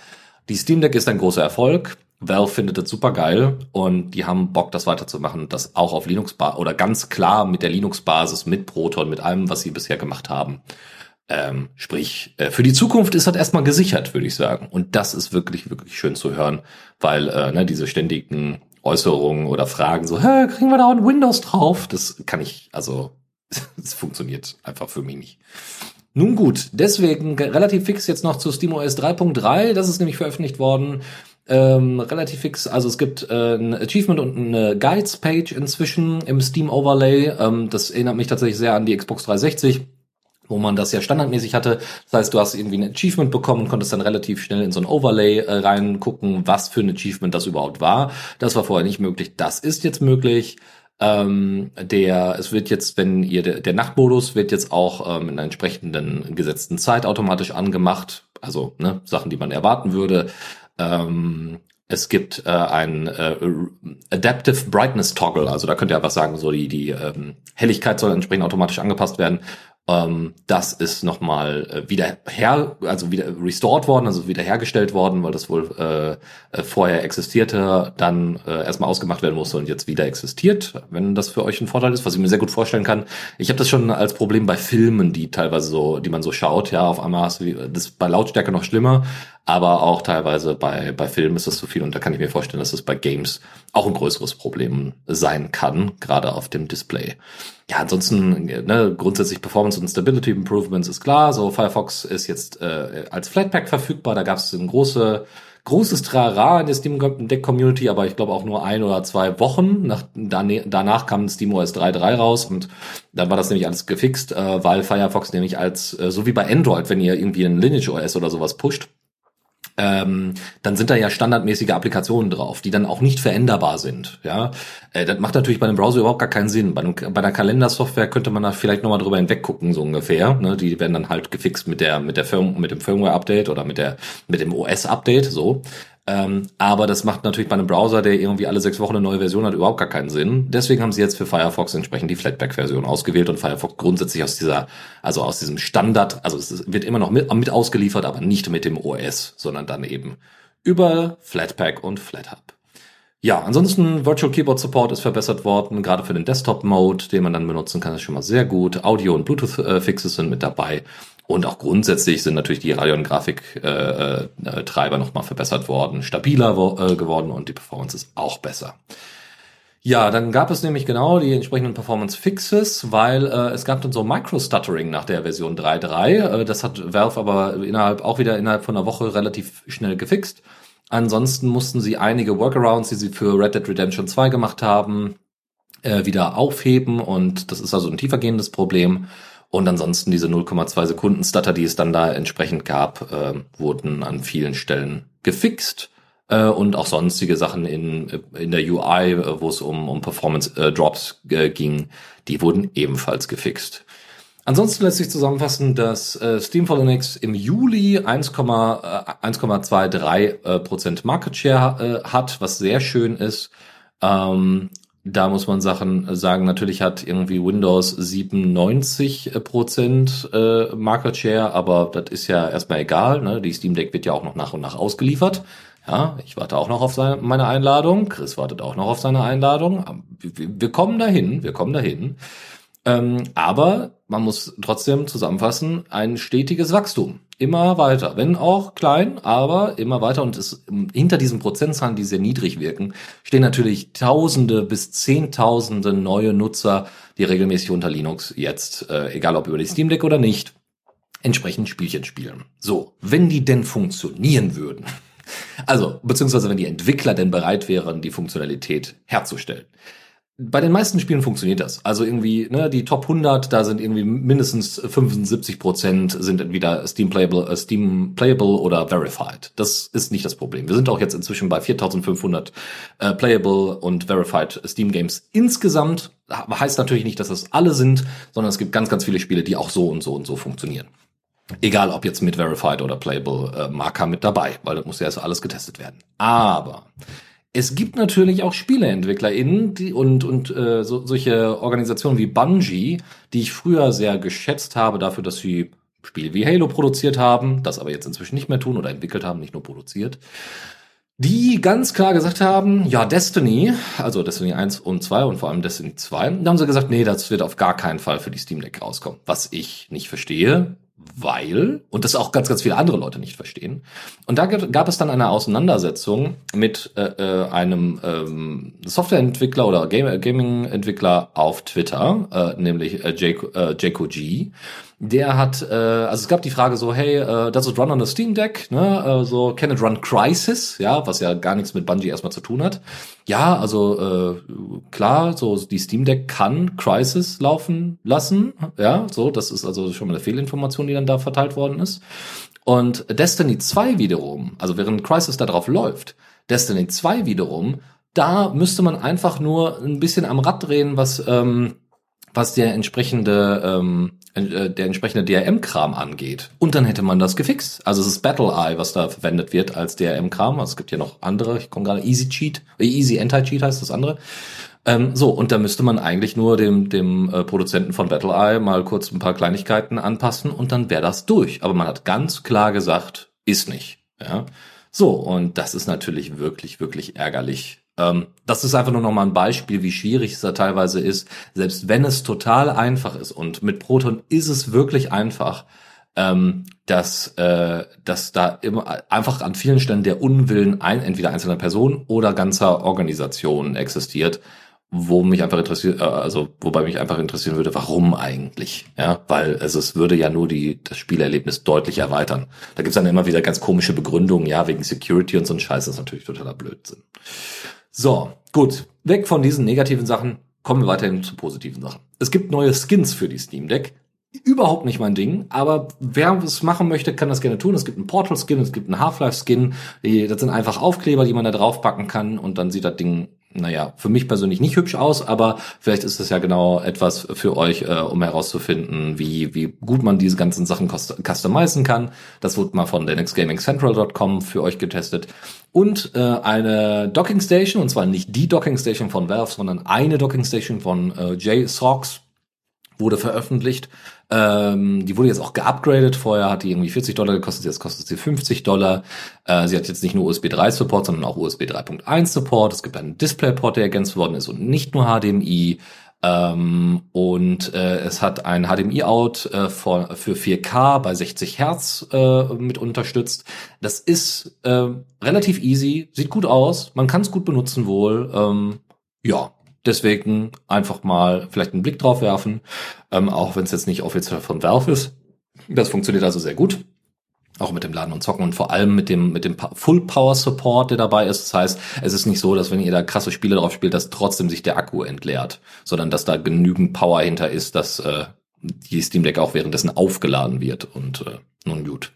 die Steam Deck ist ein großer Erfolg. Valve findet das super geil und die haben Bock, das weiterzumachen, das auch auf Linux oder ganz klar mit der Linux-Basis, mit Proton, mit allem, was sie bisher gemacht haben. Ähm, sprich, äh, für die Zukunft ist das erstmal gesichert, würde ich sagen. Und das ist wirklich, wirklich schön zu hören, weil äh, ne, diese ständigen Äußerungen oder Fragen so, Hä, kriegen wir da ein Windows drauf? Das kann ich, also, es funktioniert einfach für mich nicht. Nun gut, deswegen relativ fix jetzt noch zu SteamOS 3.3. Das ist nämlich veröffentlicht worden ähm, relativ fix. Also es gibt äh, ein Achievement und eine Guides-Page inzwischen im Steam Overlay. Ähm, das erinnert mich tatsächlich sehr an die Xbox 360 wo man das ja standardmäßig hatte. Das heißt, du hast irgendwie ein Achievement bekommen und konntest dann relativ schnell in so ein Overlay äh, reingucken, was für ein Achievement das überhaupt war. Das war vorher nicht möglich. Das ist jetzt möglich. Ähm, der, es wird jetzt, wenn ihr, der, der Nachtmodus wird jetzt auch ähm, in einer entsprechenden gesetzten Zeit automatisch angemacht. Also ne, Sachen, die man erwarten würde. Ähm, es gibt äh, ein äh, Adaptive Brightness Toggle, also da könnt ihr einfach sagen, so die, die ähm, Helligkeit soll entsprechend automatisch angepasst werden. Ähm, das ist nochmal äh, wieder her, also wieder restored worden, also wieder hergestellt worden, weil das wohl äh, äh, vorher existierte, dann äh, erstmal ausgemacht werden musste und jetzt wieder existiert, wenn das für euch ein Vorteil ist, was ich mir sehr gut vorstellen kann. Ich habe das schon als Problem bei Filmen, die teilweise so, die man so schaut, ja, auf einmal hast du das ist bei Lautstärke noch schlimmer, aber auch teilweise bei, bei Filmen ist das zu viel und da kann ich mir vorstellen, dass es bei Games auch ein größeres Problem sein kann, gerade auf dem Display. Ja, ansonsten ne, grundsätzlich Performance und Stability Improvements ist klar. So Firefox ist jetzt äh, als Flatpak verfügbar. Da gab es ein große großes Trara in der Steam Deck Community, aber ich glaube auch nur ein oder zwei Wochen. Nach, danach kam SteamOS 3.3 raus und dann war das nämlich alles gefixt, äh, weil Firefox nämlich als, äh, so wie bei Android, wenn ihr irgendwie ein Lineage OS oder sowas pusht, ähm, dann sind da ja standardmäßige Applikationen drauf, die dann auch nicht veränderbar sind. Ja, äh, das macht natürlich bei einem Browser überhaupt gar keinen Sinn. Bei, einem, bei einer Kalendersoftware könnte man da vielleicht nochmal drüber hinweggucken, so ungefähr. Ne? Die werden dann halt gefixt mit der mit der Firm mit dem Firmware-Update oder mit der mit dem OS-Update. So. Ähm, aber das macht natürlich bei einem Browser, der irgendwie alle sechs Wochen eine neue Version hat, überhaupt gar keinen Sinn. Deswegen haben sie jetzt für Firefox entsprechend die Flatpak-Version ausgewählt und Firefox grundsätzlich aus dieser, also aus diesem Standard, also es wird immer noch mit, mit ausgeliefert, aber nicht mit dem OS, sondern dann eben über Flatpak und FlatHub. Ja, ansonsten Virtual Keyboard Support ist verbessert worden, gerade für den Desktop-Mode, den man dann benutzen kann, ist schon mal sehr gut. Audio- und Bluetooth-Fixes sind mit dabei. Und auch grundsätzlich sind natürlich die Radeon-Grafik-Treiber äh, äh, nochmal verbessert worden, stabiler äh, geworden und die Performance ist auch besser. Ja, dann gab es nämlich genau die entsprechenden Performance Fixes, weil äh, es gab dann so Micro-Stuttering nach der Version 3.3. Äh, das hat Valve aber innerhalb auch wieder innerhalb von einer Woche relativ schnell gefixt. Ansonsten mussten sie einige Workarounds, die sie für Red Dead Redemption 2 gemacht haben, äh, wieder aufheben und das ist also ein tiefergehendes Problem. Und ansonsten diese 0,2 Sekunden Stutter, die es dann da entsprechend gab, äh, wurden an vielen Stellen gefixt. Äh, und auch sonstige Sachen in, in der UI, äh, wo es um, um Performance äh, Drops äh, ging, die wurden ebenfalls gefixt. Ansonsten lässt sich zusammenfassen, dass äh, Steam for Linux im Juli 1,23 äh, Prozent Market Share äh, hat, was sehr schön ist. Ähm, da muss man Sachen sagen, natürlich hat irgendwie Windows 97 Prozent äh, Market Share, aber das ist ja erstmal egal. Ne? Die Steam Deck wird ja auch noch nach und nach ausgeliefert. Ja, ich warte auch noch auf seine, meine Einladung. Chris wartet auch noch auf seine Einladung. Wir, wir kommen dahin, wir kommen dahin. Ähm, aber man muss trotzdem zusammenfassen, ein stetiges Wachstum. Immer weiter. Wenn auch klein, aber immer weiter. Und es, hinter diesen Prozentzahlen, die sehr niedrig wirken, stehen natürlich Tausende bis Zehntausende neue Nutzer, die regelmäßig unter Linux jetzt, äh, egal ob über die Steam Deck oder nicht, entsprechend Spielchen spielen. So, wenn die denn funktionieren würden, also, beziehungsweise wenn die Entwickler denn bereit wären, die Funktionalität herzustellen. Bei den meisten Spielen funktioniert das. Also irgendwie, ne, die Top 100, da sind irgendwie mindestens 75 Prozent sind entweder Steam Playable, äh, Steam Playable oder Verified. Das ist nicht das Problem. Wir sind auch jetzt inzwischen bei 4500 äh, Playable und Verified Steam Games insgesamt. Heißt natürlich nicht, dass das alle sind, sondern es gibt ganz, ganz viele Spiele, die auch so und so und so funktionieren. Egal, ob jetzt mit Verified oder Playable äh, Marker mit dabei, weil das muss ja erst alles getestet werden. Aber es gibt natürlich auch SpieleentwicklerInnen die, und, und äh, so, solche Organisationen wie Bungie, die ich früher sehr geschätzt habe dafür, dass sie Spiele wie Halo produziert haben, das aber jetzt inzwischen nicht mehr tun oder entwickelt haben, nicht nur produziert, die ganz klar gesagt haben, ja, Destiny, also Destiny 1 und 2 und vor allem Destiny 2, da haben sie gesagt, nee, das wird auf gar keinen Fall für die Steam Deck rauskommen. Was ich nicht verstehe, weil, und das auch ganz, ganz viele andere Leute nicht verstehen. Und da gab es dann eine Auseinandersetzung mit äh, äh, einem ähm, Softwareentwickler oder Gaming-Entwickler auf Twitter, äh, nämlich äh, Jake, äh. Der hat, äh, also es gab die Frage so, hey, äh, does it run on a Steam Deck? Ne? Äh, so, can it run Crisis? Ja, was ja gar nichts mit Bungie erstmal zu tun hat. Ja, also äh, klar, so die Steam Deck kann Crisis laufen lassen. Ja, so, das ist also schon mal eine Fehlinformation, die dann da verteilt worden ist. Und Destiny 2 wiederum, also während Crisis da drauf läuft, Destiny 2 wiederum, da müsste man einfach nur ein bisschen am Rad drehen, was ähm, was der entsprechende ähm, äh, der entsprechende DRM-Kram angeht. Und dann hätte man das gefixt. Also es ist Battle Eye, was da verwendet wird als DRM-Kram. Also es gibt ja noch andere. Ich komme gerade Easy Cheat, äh, Easy Anti-Cheat heißt das andere. Ähm, so, und da müsste man eigentlich nur dem, dem äh, Produzenten von Battle Eye mal kurz ein paar Kleinigkeiten anpassen und dann wäre das durch. Aber man hat ganz klar gesagt, ist nicht. Ja. So, und das ist natürlich wirklich, wirklich ärgerlich ähm, das ist einfach nur noch mal ein Beispiel, wie schwierig es da teilweise ist, selbst wenn es total einfach ist. Und mit Proton ist es wirklich einfach, ähm, dass, äh, dass da immer einfach an vielen Stellen der Unwillen ein, entweder einzelner Personen oder ganzer Organisationen existiert, wo mich einfach interessiert, äh, also wobei mich einfach interessieren würde, warum eigentlich? Ja, weil also es würde ja nur die das Spielerlebnis deutlich erweitern. Da gibt's dann immer wieder ganz komische Begründungen, ja, wegen Security und so ein Scheiß, das ist natürlich totaler Blödsinn. So, gut. Weg von diesen negativen Sachen, kommen wir weiterhin zu positiven Sachen. Es gibt neue Skins für die Steam Deck. Überhaupt nicht mein Ding, aber wer es machen möchte, kann das gerne tun. Es gibt einen Portal-Skin, es gibt einen Half-Life-Skin. Das sind einfach Aufkleber, die man da draufpacken kann und dann sieht das Ding naja, für mich persönlich nicht hübsch aus, aber vielleicht ist es ja genau etwas für euch, äh, um herauszufinden, wie, wie gut man diese ganzen Sachen customizen kann. Das wurde mal von linuxgamingcentral.com für euch getestet. Und äh, eine Docking Station, und zwar nicht die Docking Station von Valve, sondern eine Docking Station von äh, JSOX wurde veröffentlicht. Ähm, die wurde jetzt auch geupgradet. Vorher hat die irgendwie 40 Dollar gekostet, jetzt kostet sie 50 Dollar. Äh, sie hat jetzt nicht nur USB 3 Support, sondern auch USB 3.1 Support. Es gibt einen DisplayPort, der ergänzt worden ist und nicht nur HDMI. Ähm, und äh, es hat ein HDMI-Out äh, für 4K bei 60 Hertz äh, mit unterstützt. Das ist äh, relativ easy, sieht gut aus, man kann es gut benutzen wohl. Ähm, ja, Deswegen einfach mal vielleicht einen Blick drauf werfen, ähm, auch wenn es jetzt nicht offiziell von Valve ist. Das funktioniert also sehr gut. Auch mit dem Laden und Zocken und vor allem mit dem, mit dem Full Power Support, der dabei ist. Das heißt, es ist nicht so, dass wenn ihr da krasse Spiele drauf spielt, dass trotzdem sich der Akku entleert, sondern dass da genügend Power hinter ist, dass äh, die Steam Deck auch währenddessen aufgeladen wird. Und äh, nun gut.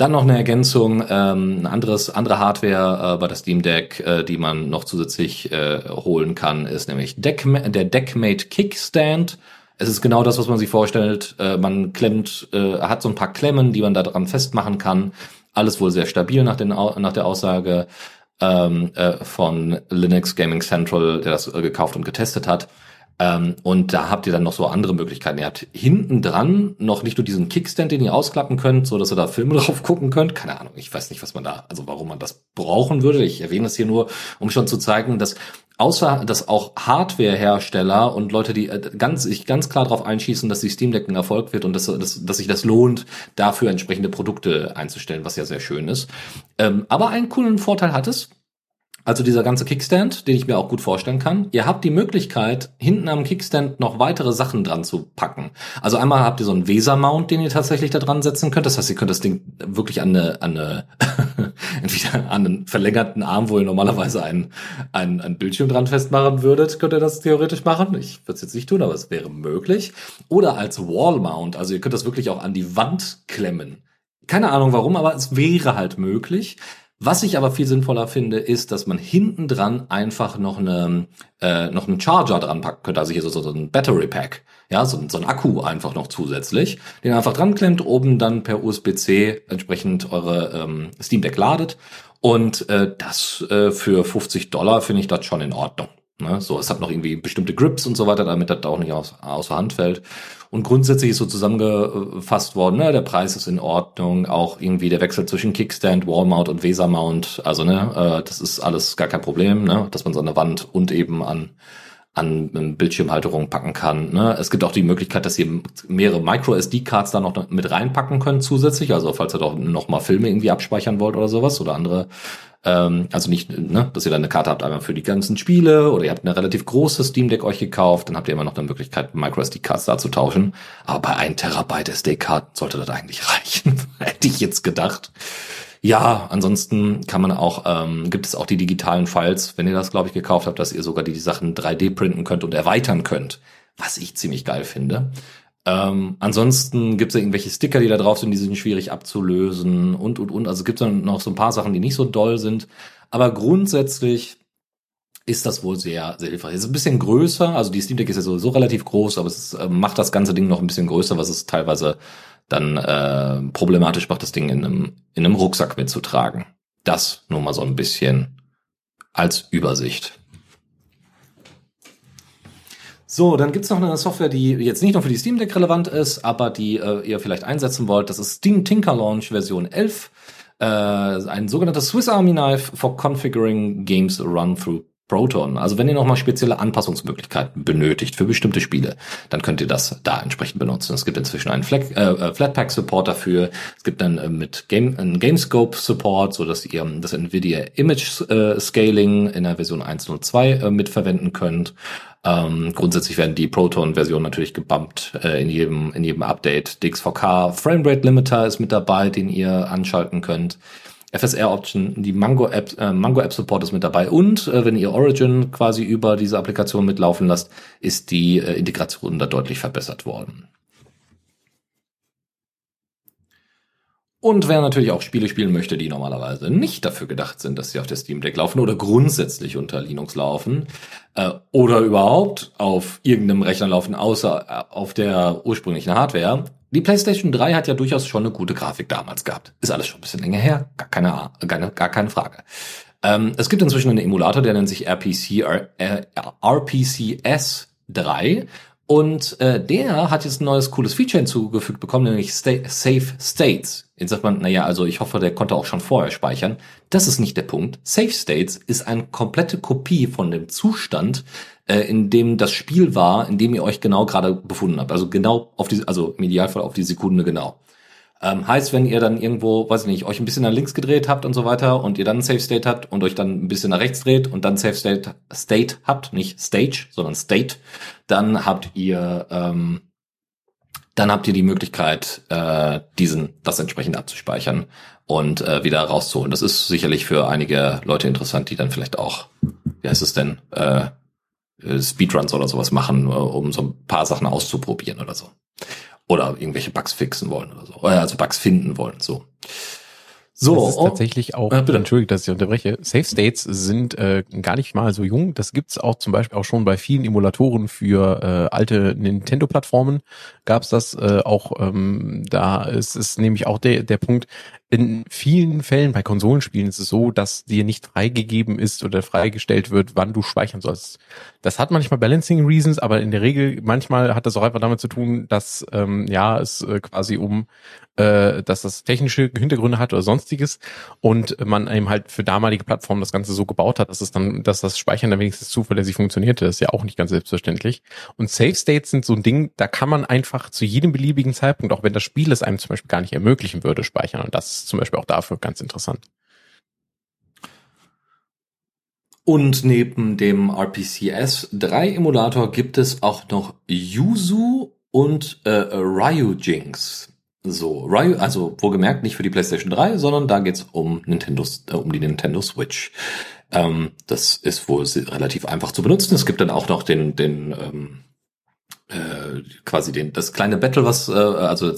Dann noch eine Ergänzung, ähm, ein anderes, andere Hardware äh, bei der Steam Deck, äh, die man noch zusätzlich äh, holen kann, ist nämlich Deck, der Deckmate Kickstand. Es ist genau das, was man sich vorstellt. Äh, man klemmt, äh, hat so ein paar Klemmen, die man da dran festmachen kann. Alles wohl sehr stabil nach, den, nach der Aussage. ähm, äh, von Linux Gaming Central, der das äh, gekauft und getestet hat. Ähm, und da habt ihr dann noch so andere Möglichkeiten. Ihr habt hinten dran noch nicht nur diesen Kickstand, den ihr ausklappen könnt, so dass ihr da Filme drauf gucken könnt. Keine Ahnung, ich weiß nicht, was man da, also warum man das brauchen würde. Ich erwähne das hier nur, um schon zu zeigen, dass außer dass auch Hardware-Hersteller und Leute, die äh, ganz sich ganz klar darauf einschießen, dass die Steam Deck ein Erfolg wird und dass, dass, dass sich das lohnt, dafür entsprechende Produkte einzustellen, was ja sehr schön ist. Ähm, aber einen coolen Vorteil hat es, also dieser ganze Kickstand, den ich mir auch gut vorstellen kann. Ihr habt die Möglichkeit, hinten am Kickstand noch weitere Sachen dran zu packen. Also einmal habt ihr so einen Weser-Mount, den ihr tatsächlich da dran setzen könnt. Das heißt, ihr könnt das Ding wirklich an eine, an eine entweder an einen verlängerten Arm, wo ihr normalerweise einen, einen, einen Bildschirm dran festmachen würdet, könnt ihr das theoretisch machen. Ich würde es jetzt nicht tun, aber es wäre möglich. Oder als Wall-Mount. Also ihr könnt das wirklich auch an die Wand klemmen. Keine Ahnung warum, aber es wäre halt möglich. Was ich aber viel sinnvoller finde, ist, dass man hinten dran einfach noch eine äh, noch einen Charger dran packen könnte, also hier so, so ein Battery Pack, ja, so, so ein Akku einfach noch zusätzlich, den einfach dran klemmt, oben dann per USB-C entsprechend eure ähm, Steam Deck ladet. Und äh, das äh, für 50 Dollar finde ich das schon in Ordnung. Ne? So, es hat noch irgendwie bestimmte Grips und so weiter, damit das auch nicht aus, außer Hand fällt. Und grundsätzlich ist so zusammengefasst worden, ne, der Preis ist in Ordnung, auch irgendwie der Wechsel zwischen Kickstand, Wallmount und Weser-Mount, also ne, äh, das ist alles gar kein Problem, ne, dass man so eine Wand und eben an an Bildschirmhalterung packen kann. Ne? Es gibt auch die Möglichkeit, dass ihr mehrere Micro-SD-Cards da noch mit reinpacken könnt zusätzlich. Also falls ihr doch noch mal Filme irgendwie abspeichern wollt oder sowas oder andere ähm, also nicht, ne, dass ihr dann eine Karte habt einmal für die ganzen Spiele oder ihr habt eine relativ große Steam Deck euch gekauft, dann habt ihr immer noch eine Möglichkeit, MicroSD-Cards da zu tauschen. Aber bei 1 Terabyte SD-Card sollte das eigentlich reichen, hätte ich jetzt gedacht. Ja, ansonsten kann man auch, ähm, gibt es auch die digitalen Files, wenn ihr das, glaube ich, gekauft habt, dass ihr sogar die, die Sachen 3D printen könnt und erweitern könnt, was ich ziemlich geil finde. Ähm, ansonsten gibt es ja irgendwelche Sticker, die da drauf sind, die sind schwierig abzulösen und, und, und. Also gibt es dann noch so ein paar Sachen, die nicht so doll sind. Aber grundsätzlich ist das wohl sehr, sehr hilfreich. Es ist ein bisschen größer, also die Steam Deck ist ja sowieso relativ groß, aber es äh, macht das ganze Ding noch ein bisschen größer, was es teilweise dann äh, problematisch macht, das Ding in einem, in einem Rucksack mitzutragen. Das nur mal so ein bisschen als Übersicht. So, dann gibt's noch eine Software, die jetzt nicht nur für die Steam Deck relevant ist, aber die äh, ihr vielleicht einsetzen wollt. Das ist Steam Tinker Launch Version 11. Äh, ein sogenanntes Swiss Army Knife for Configuring Games Run Through Proton. Also wenn ihr nochmal spezielle Anpassungsmöglichkeiten benötigt für bestimmte Spiele, dann könnt ihr das da entsprechend benutzen. Es gibt inzwischen einen Flat, äh, äh Flatpak Support dafür. Es gibt dann äh, mit Game, einen Gamescope Support, so dass ihr das Nvidia Image äh, Scaling in der Version 1.02 äh, mitverwenden könnt. Ähm, grundsätzlich werden die Proton-Versionen natürlich gebumpt äh, in jedem in jedem Update. DXVK Framerate Limiter ist mit dabei, den ihr anschalten könnt. FSR Option, die Mango App, äh, Mango App Support ist mit dabei und äh, wenn ihr Origin quasi über diese Applikation mitlaufen lasst, ist die äh, Integration da deutlich verbessert worden. Und wer natürlich auch Spiele spielen möchte, die normalerweise nicht dafür gedacht sind, dass sie auf der Steam Deck laufen oder grundsätzlich unter Linux laufen äh, oder überhaupt auf irgendeinem Rechner laufen, außer äh, auf der ursprünglichen Hardware. Die PlayStation 3 hat ja durchaus schon eine gute Grafik damals gehabt. Ist alles schon ein bisschen länger her, gar keine, gar, gar keine Frage. Ähm, es gibt inzwischen einen Emulator, der nennt sich RPC, äh, RPCS 3 und äh, der hat jetzt ein neues cooles Feature hinzugefügt bekommen, nämlich Sta Safe States. Jetzt sagt man, naja, also ich hoffe, der konnte auch schon vorher speichern. Das ist nicht der Punkt. Safe States ist eine komplette Kopie von dem Zustand, äh, in dem das Spiel war, in dem ihr euch genau gerade befunden habt. Also genau auf die, also im Idealfall auf die Sekunde genau. Ähm, heißt, wenn ihr dann irgendwo, weiß ich nicht, euch ein bisschen nach links gedreht habt und so weiter und ihr dann Safe State habt und euch dann ein bisschen nach rechts dreht und dann Safe State, State habt, nicht Stage, sondern State, dann habt ihr ähm, dann habt ihr die Möglichkeit, äh, diesen das entsprechend abzuspeichern und äh, wieder rauszuholen. Das ist sicherlich für einige Leute interessant, die dann vielleicht auch, wie heißt es denn, äh, Speedruns oder sowas machen, äh, um so ein paar Sachen auszuprobieren oder so oder irgendwelche Bugs fixen wollen oder so. Also Bugs finden wollen, so. So, das ist oh, tatsächlich auch, äh, entschuldige, dass ich unterbreche, Safe States sind äh, gar nicht mal so jung. Das gibt's auch zum Beispiel auch schon bei vielen Emulatoren für äh, alte Nintendo-Plattformen. Gab's das äh, auch, ähm, da ist, ist nämlich auch der, der Punkt, in vielen Fällen bei Konsolenspielen ist es so, dass dir nicht freigegeben ist oder freigestellt wird, wann du speichern sollst. Das hat manchmal Balancing Reasons, aber in der Regel manchmal hat das auch einfach damit zu tun, dass ähm, ja es äh, quasi um äh, dass das technische Hintergründe hat oder sonstiges und man eben halt für damalige Plattformen das Ganze so gebaut hat, dass es dann, dass das Speichern dann wenigstens zuverlässig funktionierte. Das ist ja auch nicht ganz selbstverständlich. Und Save States sind so ein Ding, da kann man einfach zu jedem beliebigen Zeitpunkt, auch wenn das Spiel es einem zum Beispiel gar nicht ermöglichen würde, speichern. Und das ist zum Beispiel auch dafür ganz interessant. Und neben dem RPCS 3 Emulator gibt es auch noch Yuzu und äh, Ryujinx. So, Ryu, also wohlgemerkt nicht für die PlayStation 3, sondern da geht's um Nintendo, äh, um die Nintendo Switch. Ähm, das ist wohl relativ einfach zu benutzen. Es gibt dann auch noch den, den ähm, äh, quasi den das kleine Battle, was äh, also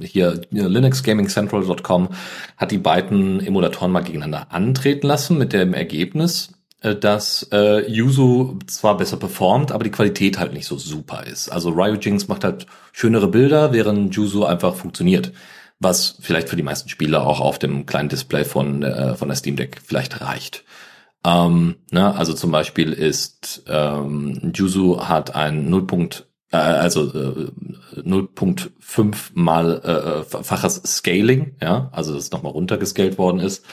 hier linuxgamingcentral.com hat die beiden Emulatoren mal gegeneinander antreten lassen mit dem Ergebnis, dass äh, Yuzu zwar besser performt, aber die Qualität halt nicht so super ist. Also Ryujinx macht halt schönere Bilder, während Yuzu einfach funktioniert. Was vielleicht für die meisten Spieler auch auf dem kleinen Display von, äh, von der Steam Deck vielleicht reicht. Ähm, ne, also zum Beispiel ist ähm, Juzu hat ein 0. Äh, also äh, 0.5 mal äh, faches Scaling, ja, also das nochmal runtergescaled worden ist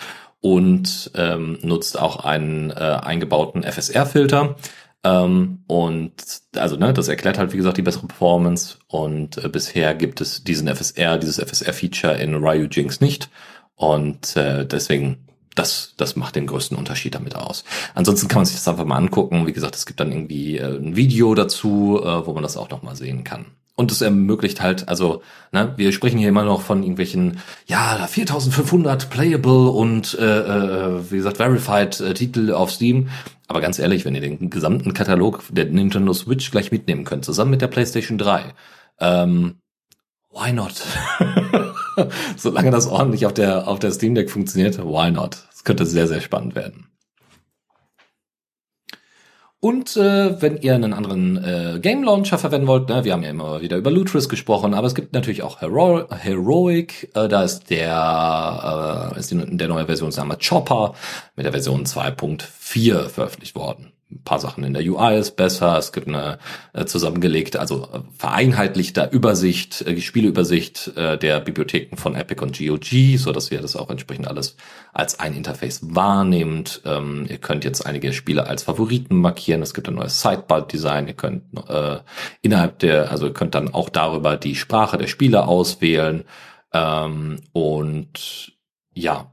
und ähm, nutzt auch einen äh, eingebauten FSR-Filter. Ähm, und also ne, das erklärt halt wie gesagt die bessere Performance und äh, bisher gibt es diesen FSR, dieses FSR-Feature in Ryujinx nicht und äh, deswegen das, das macht den größten Unterschied damit aus. Ansonsten kann man sich das einfach mal angucken. Wie gesagt, es gibt dann irgendwie äh, ein Video dazu, äh, wo man das auch nochmal sehen kann. Und es ermöglicht halt, also, ne, wir sprechen hier immer noch von irgendwelchen, ja, 4500 playable und, äh, äh, wie gesagt, verified äh, Titel auf Steam. Aber ganz ehrlich, wenn ihr den gesamten Katalog der Nintendo Switch gleich mitnehmen könnt, zusammen mit der PlayStation 3, ähm, why not? Solange das ordentlich auf der, auf der Steam Deck funktioniert, why not? Es könnte sehr, sehr spannend werden. Und äh, wenn ihr einen anderen äh, Game Launcher verwenden wollt, ne, wir haben ja immer wieder über Lutris gesprochen, aber es gibt natürlich auch Hero Heroic, äh, da ist der äh, ist die, der neue Versionsname Chopper mit der Version 2.4 veröffentlicht worden ein paar Sachen in der UI ist besser, es gibt eine äh, zusammengelegte, also äh, vereinheitlichte Übersicht, äh, Spieleübersicht äh, der Bibliotheken von Epic und GOG, so dass ihr das auch entsprechend alles als ein Interface wahrnehmt. Ähm, ihr könnt jetzt einige Spiele als Favoriten markieren, es gibt ein neues Sidebar-Design, ihr könnt äh, innerhalb der, also ihr könnt dann auch darüber die Sprache der Spiele auswählen ähm, und ja,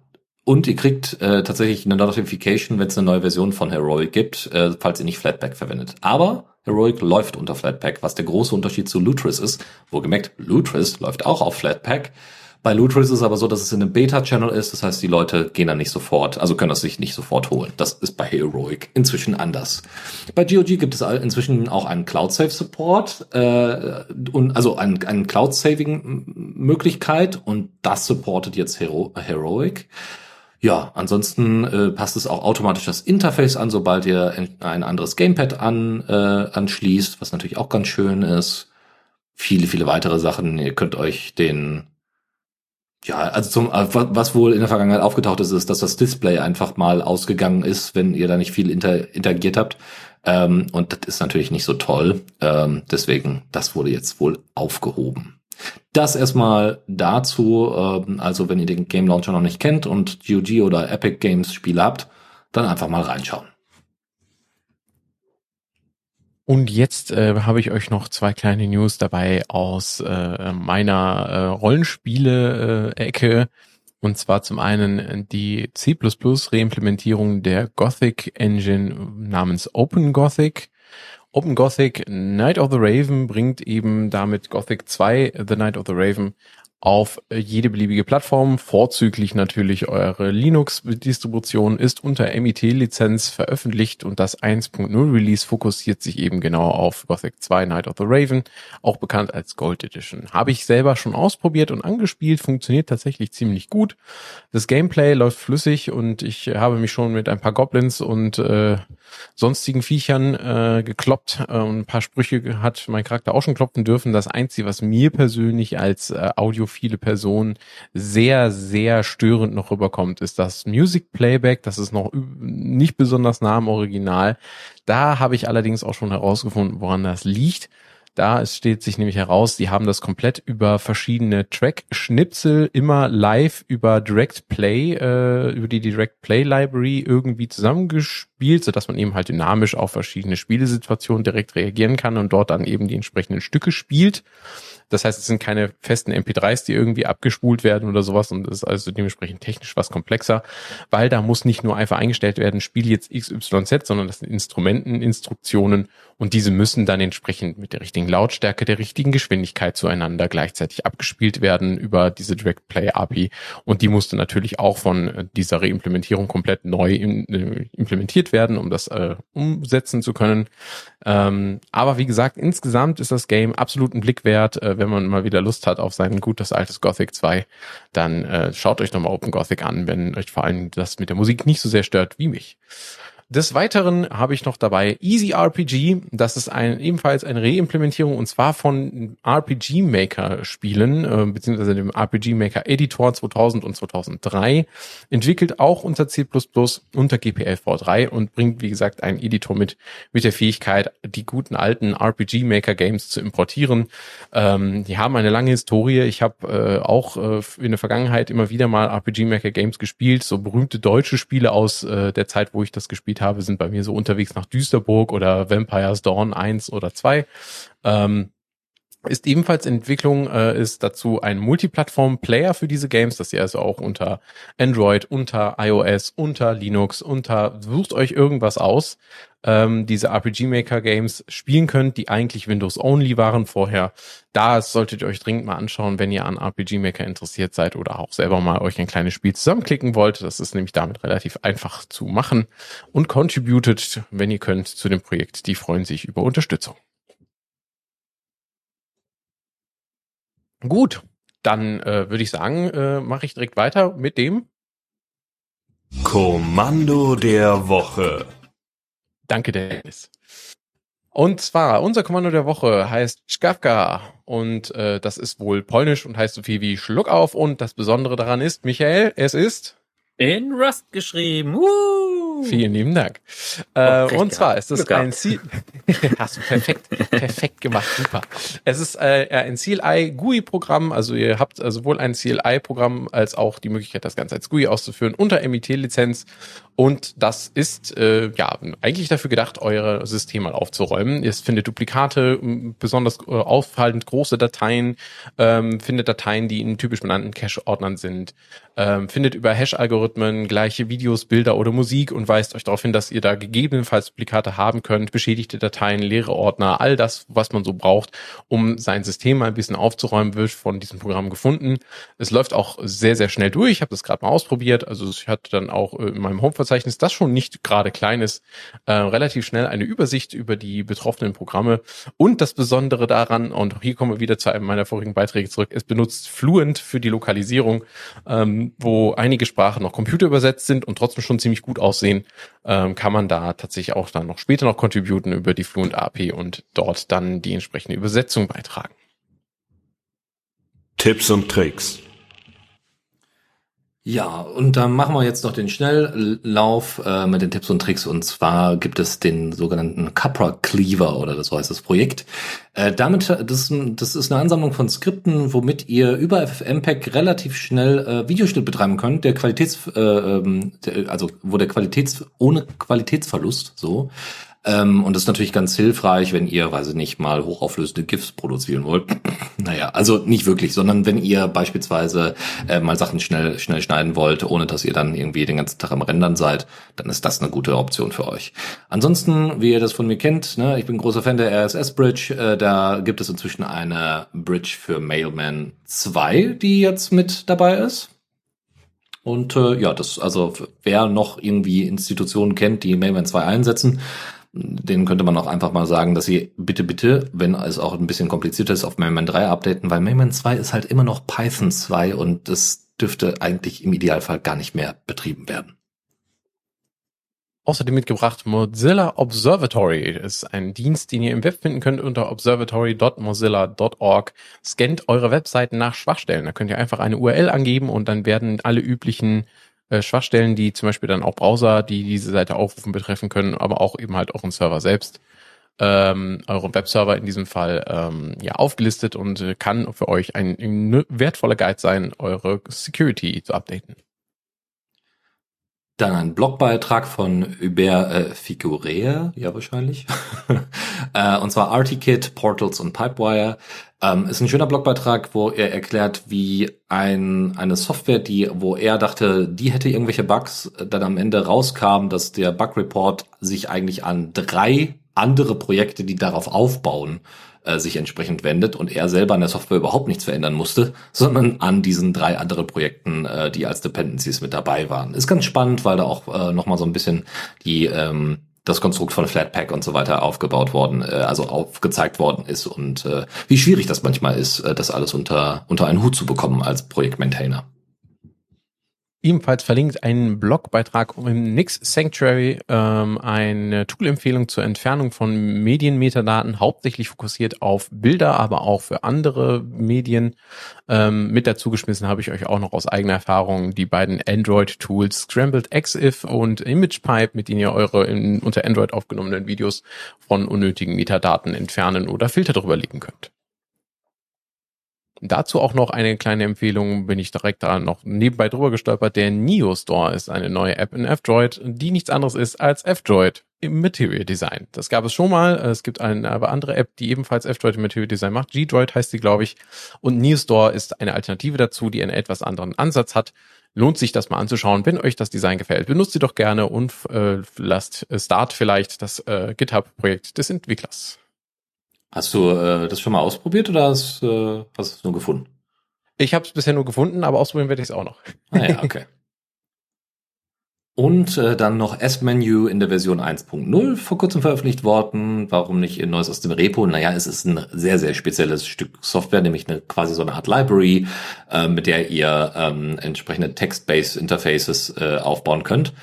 und ihr kriegt äh, tatsächlich eine Notification, wenn es eine neue Version von Heroic gibt, äh, falls ihr nicht Flatpak verwendet. Aber Heroic läuft unter Flatpak, was der große Unterschied zu Lutris ist. Wo gemerkt, Lutris läuft auch auf Flatpak. Bei Lutris ist es aber so, dass es in einem Beta-Channel ist, das heißt, die Leute gehen dann nicht sofort, also können das sich nicht sofort holen. Das ist bei Heroic inzwischen anders. Bei GOG gibt es inzwischen auch einen Cloud-Save-Support, äh, und also einen, einen Cloud-Saving-Möglichkeit und das supportet jetzt Hero Heroic. Ja, ansonsten äh, passt es auch automatisch das Interface an, sobald ihr ein anderes Gamepad an, äh, anschließt, was natürlich auch ganz schön ist. Viele, viele weitere Sachen. Ihr könnt euch den ja, also zum, äh, was wohl in der Vergangenheit aufgetaucht ist, ist, dass das Display einfach mal ausgegangen ist, wenn ihr da nicht viel inter, interagiert habt. Ähm, und das ist natürlich nicht so toll. Ähm, deswegen, das wurde jetzt wohl aufgehoben. Das erstmal dazu, äh, also wenn ihr den Game Launcher noch nicht kennt und GOG oder Epic Games Spiele habt, dann einfach mal reinschauen. Und jetzt äh, habe ich euch noch zwei kleine News dabei aus äh, meiner äh, Rollenspiele-Ecke. Und zwar zum einen die C++ Reimplementierung der Gothic Engine namens Open Gothic. Open Gothic Night of the Raven bringt eben damit Gothic 2 The Night of the Raven auf jede beliebige Plattform, vorzüglich natürlich eure Linux-Distribution, ist unter MIT-Lizenz veröffentlicht und das 1.0 Release fokussiert sich eben genau auf Gothic 2 Night of the Raven, auch bekannt als Gold Edition. Habe ich selber schon ausprobiert und angespielt, funktioniert tatsächlich ziemlich gut. Das Gameplay läuft flüssig und ich habe mich schon mit ein paar Goblins und äh, sonstigen Viechern äh, gekloppt äh, ein paar Sprüche hat mein Charakter auch schon klopfen dürfen. Das Einzige, was mir persönlich als äh, Audio viele Personen sehr, sehr störend noch rüberkommt, ist das Music Playback. Das ist noch nicht besonders nah am Original. Da habe ich allerdings auch schon herausgefunden, woran das liegt. Da steht sich nämlich heraus, die haben das komplett über verschiedene Track-Schnipsel immer live über Direct Play, äh, über die Direct Play Library irgendwie zusammengespielt, sodass man eben halt dynamisch auf verschiedene Spielesituationen direkt reagieren kann und dort dann eben die entsprechenden Stücke spielt. Das heißt, es sind keine festen MP3s, die irgendwie abgespult werden oder sowas und es ist also dementsprechend technisch was komplexer, weil da muss nicht nur einfach eingestellt werden, spiel jetzt XYZ, sondern das sind Instrumenten, Instruktionen und diese müssen dann entsprechend mit der richtigen Lautstärke, der richtigen Geschwindigkeit zueinander gleichzeitig abgespielt werden über diese Direct Play API und die musste natürlich auch von dieser Reimplementierung komplett neu äh, implementiert werden, um das äh, umsetzen zu können. Ähm, aber wie gesagt, insgesamt ist das Game absolut ein Blick wert. Äh, wenn man mal wieder Lust hat auf sein gutes altes Gothic 2, dann äh, schaut euch nochmal Open Gothic an, wenn euch vor allem das mit der Musik nicht so sehr stört wie mich. Des Weiteren habe ich noch dabei Easy RPG. Das ist ein, ebenfalls eine Reimplementierung und zwar von RPG Maker Spielen, äh, beziehungsweise dem RPG Maker Editor 2000 und 2003. Entwickelt auch unter C++ unter GPL-V3 und bringt, wie gesagt, einen Editor mit, mit der Fähigkeit, die guten alten RPG Maker Games zu importieren. Ähm, die haben eine lange Historie. Ich habe äh, auch äh, in der Vergangenheit immer wieder mal RPG Maker Games gespielt, so berühmte deutsche Spiele aus äh, der Zeit, wo ich das gespielt habe, sind bei mir so unterwegs nach Düsterburg oder Vampires Dawn 1 oder 2. Ähm, ist ebenfalls Entwicklung, äh, ist dazu ein Multiplattform-Player für diese Games, dass ihr also auch unter Android, unter iOS, unter Linux, unter, sucht euch irgendwas aus, ähm, diese RPG Maker Games spielen könnt, die eigentlich Windows Only waren vorher. Da solltet ihr euch dringend mal anschauen, wenn ihr an RPG Maker interessiert seid oder auch selber mal euch ein kleines Spiel zusammenklicken wollt. Das ist nämlich damit relativ einfach zu machen und contributed, wenn ihr könnt, zu dem Projekt. Die freuen sich über Unterstützung. Gut, dann äh, würde ich sagen, äh, mache ich direkt weiter mit dem Kommando der Woche. Danke, Dennis. Und zwar, unser Kommando der Woche heißt Skawka und äh, das ist wohl polnisch und heißt so viel wie Schluck auf und das Besondere daran ist, Michael, es ist in Rust geschrieben. Uh. Vielen lieben Dank. Äh, oh, und zwar ist es ein Ziel. Hast du perfekt, perfekt gemacht, super. Es ist äh, ein CLI GUI Programm, also ihr habt äh, sowohl ein CLI Programm als auch die Möglichkeit, das Ganze als GUI auszuführen unter MIT Lizenz und das ist äh, ja eigentlich dafür gedacht, eure Systeme mal aufzuräumen. Ihr findet Duplikate, besonders äh, auffallend große Dateien, ähm, findet Dateien, die in typisch benannten Cache-Ordnern sind, ähm, findet über Hash-Algorithmen gleiche Videos, Bilder oder Musik und weist euch darauf hin, dass ihr da gegebenenfalls Duplikate haben könnt, beschädigte Dateien, leere Ordner, all das, was man so braucht, um sein System mal ein bisschen aufzuräumen, wird von diesem Programm gefunden. Es läuft auch sehr, sehr schnell durch. Ich habe das gerade mal ausprobiert. Also ich hatte dann auch äh, in meinem Home-Verzeichnis, das schon nicht gerade klein ist, äh, relativ schnell eine Übersicht über die betroffenen Programme. Und das Besondere daran, und hier kommen wir wieder zu einem meiner vorigen Beiträge zurück, es benutzt Fluent für die Lokalisierung, ähm, wo einige Sprachen noch computerübersetzt sind und trotzdem schon ziemlich gut aussehen, ähm, kann man da tatsächlich auch dann noch später noch contributen über die Fluent API und dort dann die entsprechende Übersetzung beitragen. Tipps und Tricks. Ja, und dann machen wir jetzt noch den Schnelllauf äh, mit den Tipps und Tricks. Und zwar gibt es den sogenannten Capra Cleaver oder das heißt das Projekt. Äh, damit, das, das ist eine Ansammlung von Skripten, womit ihr über FFmpeg relativ schnell äh, Videoschnitt betreiben könnt, der Qualitäts, äh, ähm, der, also wo der Qualitäts, ohne Qualitätsverlust, so, ähm, und das ist natürlich ganz hilfreich, wenn ihr, weiß ich nicht, mal hochauflösende GIFs produzieren wollt. naja, also nicht wirklich, sondern wenn ihr beispielsweise äh, mal Sachen schnell, schnell schneiden wollt, ohne dass ihr dann irgendwie den ganzen Tag am Rendern seid, dann ist das eine gute Option für euch. Ansonsten, wie ihr das von mir kennt, ne, ich bin großer Fan der RSS-Bridge, äh, da gibt es inzwischen eine Bridge für Mailman 2, die jetzt mit dabei ist. Und äh, ja, das, also wer noch irgendwie Institutionen kennt, die Mailman 2 einsetzen, denen könnte man auch einfach mal sagen, dass sie bitte, bitte, wenn es auch ein bisschen komplizierter ist, auf Mayman 3 updaten, weil Mayman 2 ist halt immer noch Python 2 und das dürfte eigentlich im Idealfall gar nicht mehr betrieben werden. außerdem mitgebracht Mozilla Observatory. Ist ein Dienst, den ihr im Web finden könnt unter observatory.mozilla.org. Scannt eure Webseiten nach Schwachstellen. Da könnt ihr einfach eine URL angeben und dann werden alle üblichen äh, Schwachstellen, die zum Beispiel dann auch Browser, die diese Seite aufrufen, betreffen können, aber auch eben halt auch ein Server selbst, ähm, euren Webserver in diesem Fall ähm, ja aufgelistet und äh, kann für euch ein wertvoller Guide sein, eure Security zu updaten. Dann ein Blogbeitrag von Hubert äh, Figurea, ja wahrscheinlich. äh, und zwar RTKit, Portals und Pipewire. Ähm, ist ein schöner Blogbeitrag, wo er erklärt, wie ein, eine Software, die, wo er dachte, die hätte irgendwelche Bugs, dann am Ende rauskam, dass der Bug Report sich eigentlich an drei andere Projekte, die darauf aufbauen, äh, sich entsprechend wendet und er selber an der Software überhaupt nichts verändern musste, sondern an diesen drei anderen Projekten, äh, die als Dependencies mit dabei waren. Ist ganz spannend, weil da auch äh, nochmal so ein bisschen die ähm, das Konstrukt von Flatpak und so weiter aufgebaut worden, äh, also aufgezeigt worden ist und äh, wie schwierig das manchmal ist, äh, das alles unter unter einen Hut zu bekommen als Projektmaintainer. Ebenfalls verlinkt ein Blogbeitrag im Nix Sanctuary, ähm, eine Tool-Empfehlung zur Entfernung von Medienmetadaten, hauptsächlich fokussiert auf Bilder, aber auch für andere Medien. Ähm, mit dazu geschmissen habe ich euch auch noch aus eigener Erfahrung die beiden Android-Tools Scrambled XIF und ImagePipe, mit denen ihr eure in, unter Android aufgenommenen Videos von unnötigen Metadaten entfernen oder Filter drüber legen könnt. Dazu auch noch eine kleine Empfehlung, bin ich direkt da noch nebenbei drüber gestolpert. Der Neo Store ist eine neue App in F-Droid, die nichts anderes ist als F-Droid im Material Design. Das gab es schon mal. Es gibt eine aber andere App, die ebenfalls F-Droid im Material Design macht. G-Droid heißt sie, glaube ich. Und Neo Store ist eine Alternative dazu, die einen etwas anderen Ansatz hat. Lohnt sich das mal anzuschauen, wenn euch das Design gefällt. Benutzt sie doch gerne und äh, lasst Start vielleicht das äh, GitHub-Projekt des Entwicklers. Hast du äh, das schon mal ausprobiert oder hast, äh, hast du es nur gefunden? Ich habe es bisher nur gefunden, aber ausprobieren werde ich es auch noch. Ah ja, okay. Und äh, dann noch S-Menu in der Version 1.0 vor kurzem veröffentlicht worden. Warum nicht ein neues aus dem Repo? Naja, es ist ein sehr, sehr spezielles Stück Software, nämlich eine quasi so eine Art Library, äh, mit der ihr ähm, entsprechende Text-Based Interfaces äh, aufbauen könnt.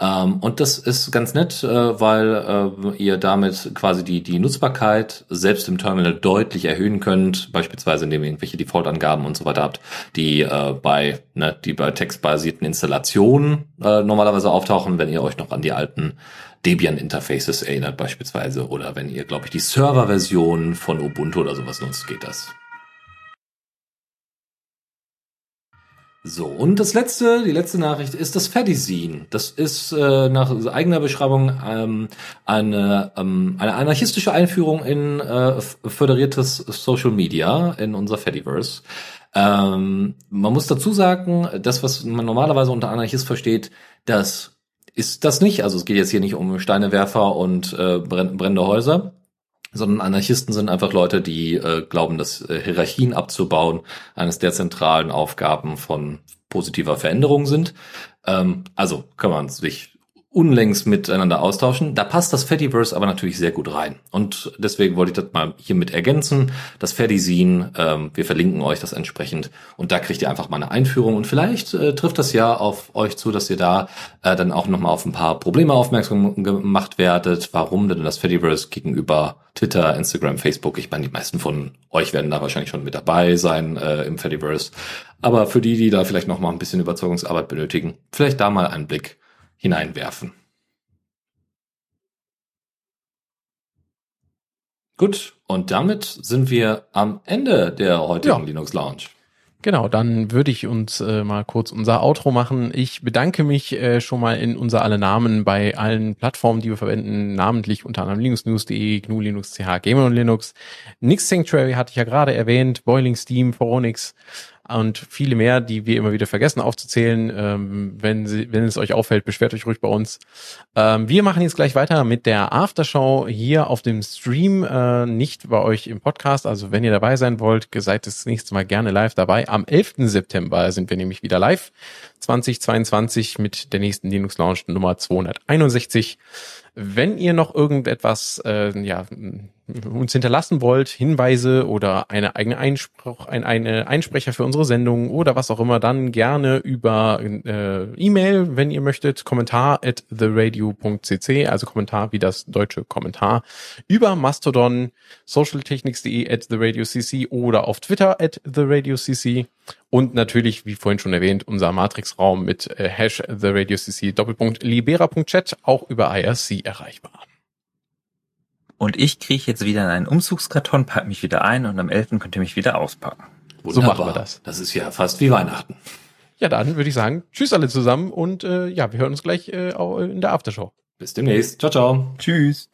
Ähm, und das ist ganz nett, äh, weil äh, ihr damit quasi die, die Nutzbarkeit selbst im Terminal deutlich erhöhen könnt, beispielsweise indem ihr irgendwelche Default-Angaben und so weiter habt, die äh, bei, ne, die bei textbasierten Installationen äh, normalerweise auftauchen, wenn ihr euch noch an die alten Debian-Interfaces erinnert beispielsweise oder wenn ihr, glaube ich, die Server-Version von Ubuntu oder sowas nutzt, geht das. So, und das letzte, die letzte Nachricht ist das Fedizin. Das ist äh, nach eigener Beschreibung ähm, eine, ähm, eine anarchistische Einführung in äh, föderiertes Social Media in unser Fediverse. Ähm, man muss dazu sagen, das, was man normalerweise unter Anarchist versteht, das ist das nicht. Also es geht jetzt hier nicht um Steinewerfer und äh, brennende Häuser, sondern Anarchisten sind einfach Leute, die äh, glauben, dass äh, Hierarchien abzubauen eines der zentralen Aufgaben von positiver Veränderung sind. Ähm, also kann man sich unlängst miteinander austauschen. Da passt das Fediverse aber natürlich sehr gut rein. Und deswegen wollte ich das mal hiermit ergänzen. Das Fedizin, ähm, wir verlinken euch das entsprechend. Und da kriegt ihr einfach mal eine Einführung. Und vielleicht äh, trifft das ja auf euch zu, dass ihr da äh, dann auch nochmal auf ein paar Probleme aufmerksam gemacht werdet. Warum denn das Fediverse gegenüber Twitter, Instagram, Facebook? Ich meine, die meisten von euch werden da wahrscheinlich schon mit dabei sein äh, im Fediverse. Aber für die, die da vielleicht nochmal ein bisschen Überzeugungsarbeit benötigen, vielleicht da mal einen Blick hineinwerfen. Gut, und damit sind wir am Ende der heutigen ja. Linux Lounge. Genau, dann würde ich uns äh, mal kurz unser Outro machen. Ich bedanke mich äh, schon mal in unser alle Namen bei allen Plattformen, die wir verwenden, namentlich unter anderem linuxnews.de, GNU Linux, CH, Gamer und Linux. Nix Sanctuary hatte ich ja gerade erwähnt, Boiling Steam, Foronix, und viele mehr, die wir immer wieder vergessen aufzuzählen. Ähm, wenn, sie, wenn es euch auffällt, beschwert euch ruhig bei uns. Ähm, wir machen jetzt gleich weiter mit der Aftershow hier auf dem Stream, äh, nicht bei euch im Podcast. Also wenn ihr dabei sein wollt, seid das nächste Mal gerne live dabei. Am 11. September sind wir nämlich wieder live 2022 mit der nächsten Linux Launch Nummer 261. Wenn ihr noch irgendetwas, äh, ja, uns hinterlassen wollt, Hinweise oder eine eigene Einspruch, ein, eine Einsprecher für unsere Sendung oder was auch immer, dann gerne über äh, E-Mail, wenn ihr möchtet, kommentar at theradio.cc, also Kommentar wie das deutsche Kommentar, über Mastodon, socialtechnics.de at theradiocc oder auf Twitter at theradiocc und natürlich, wie vorhin schon erwähnt, unser Matrix-Raum mit äh, Hash theradiocc Doppelpunkt libera.chat auch über IRC erreichbar. Und ich kriege jetzt wieder in einen Umzugskarton, pack mich wieder ein und am 11. könnt ihr mich wieder auspacken. Wunderbar. So machen wir das. Das ist ja fast wie Weihnachten. Ja, dann würde ich sagen, tschüss alle zusammen und äh, ja, wir hören uns gleich äh, auch in der Aftershow. Bis demnächst. Ciao, ciao. Tschüss.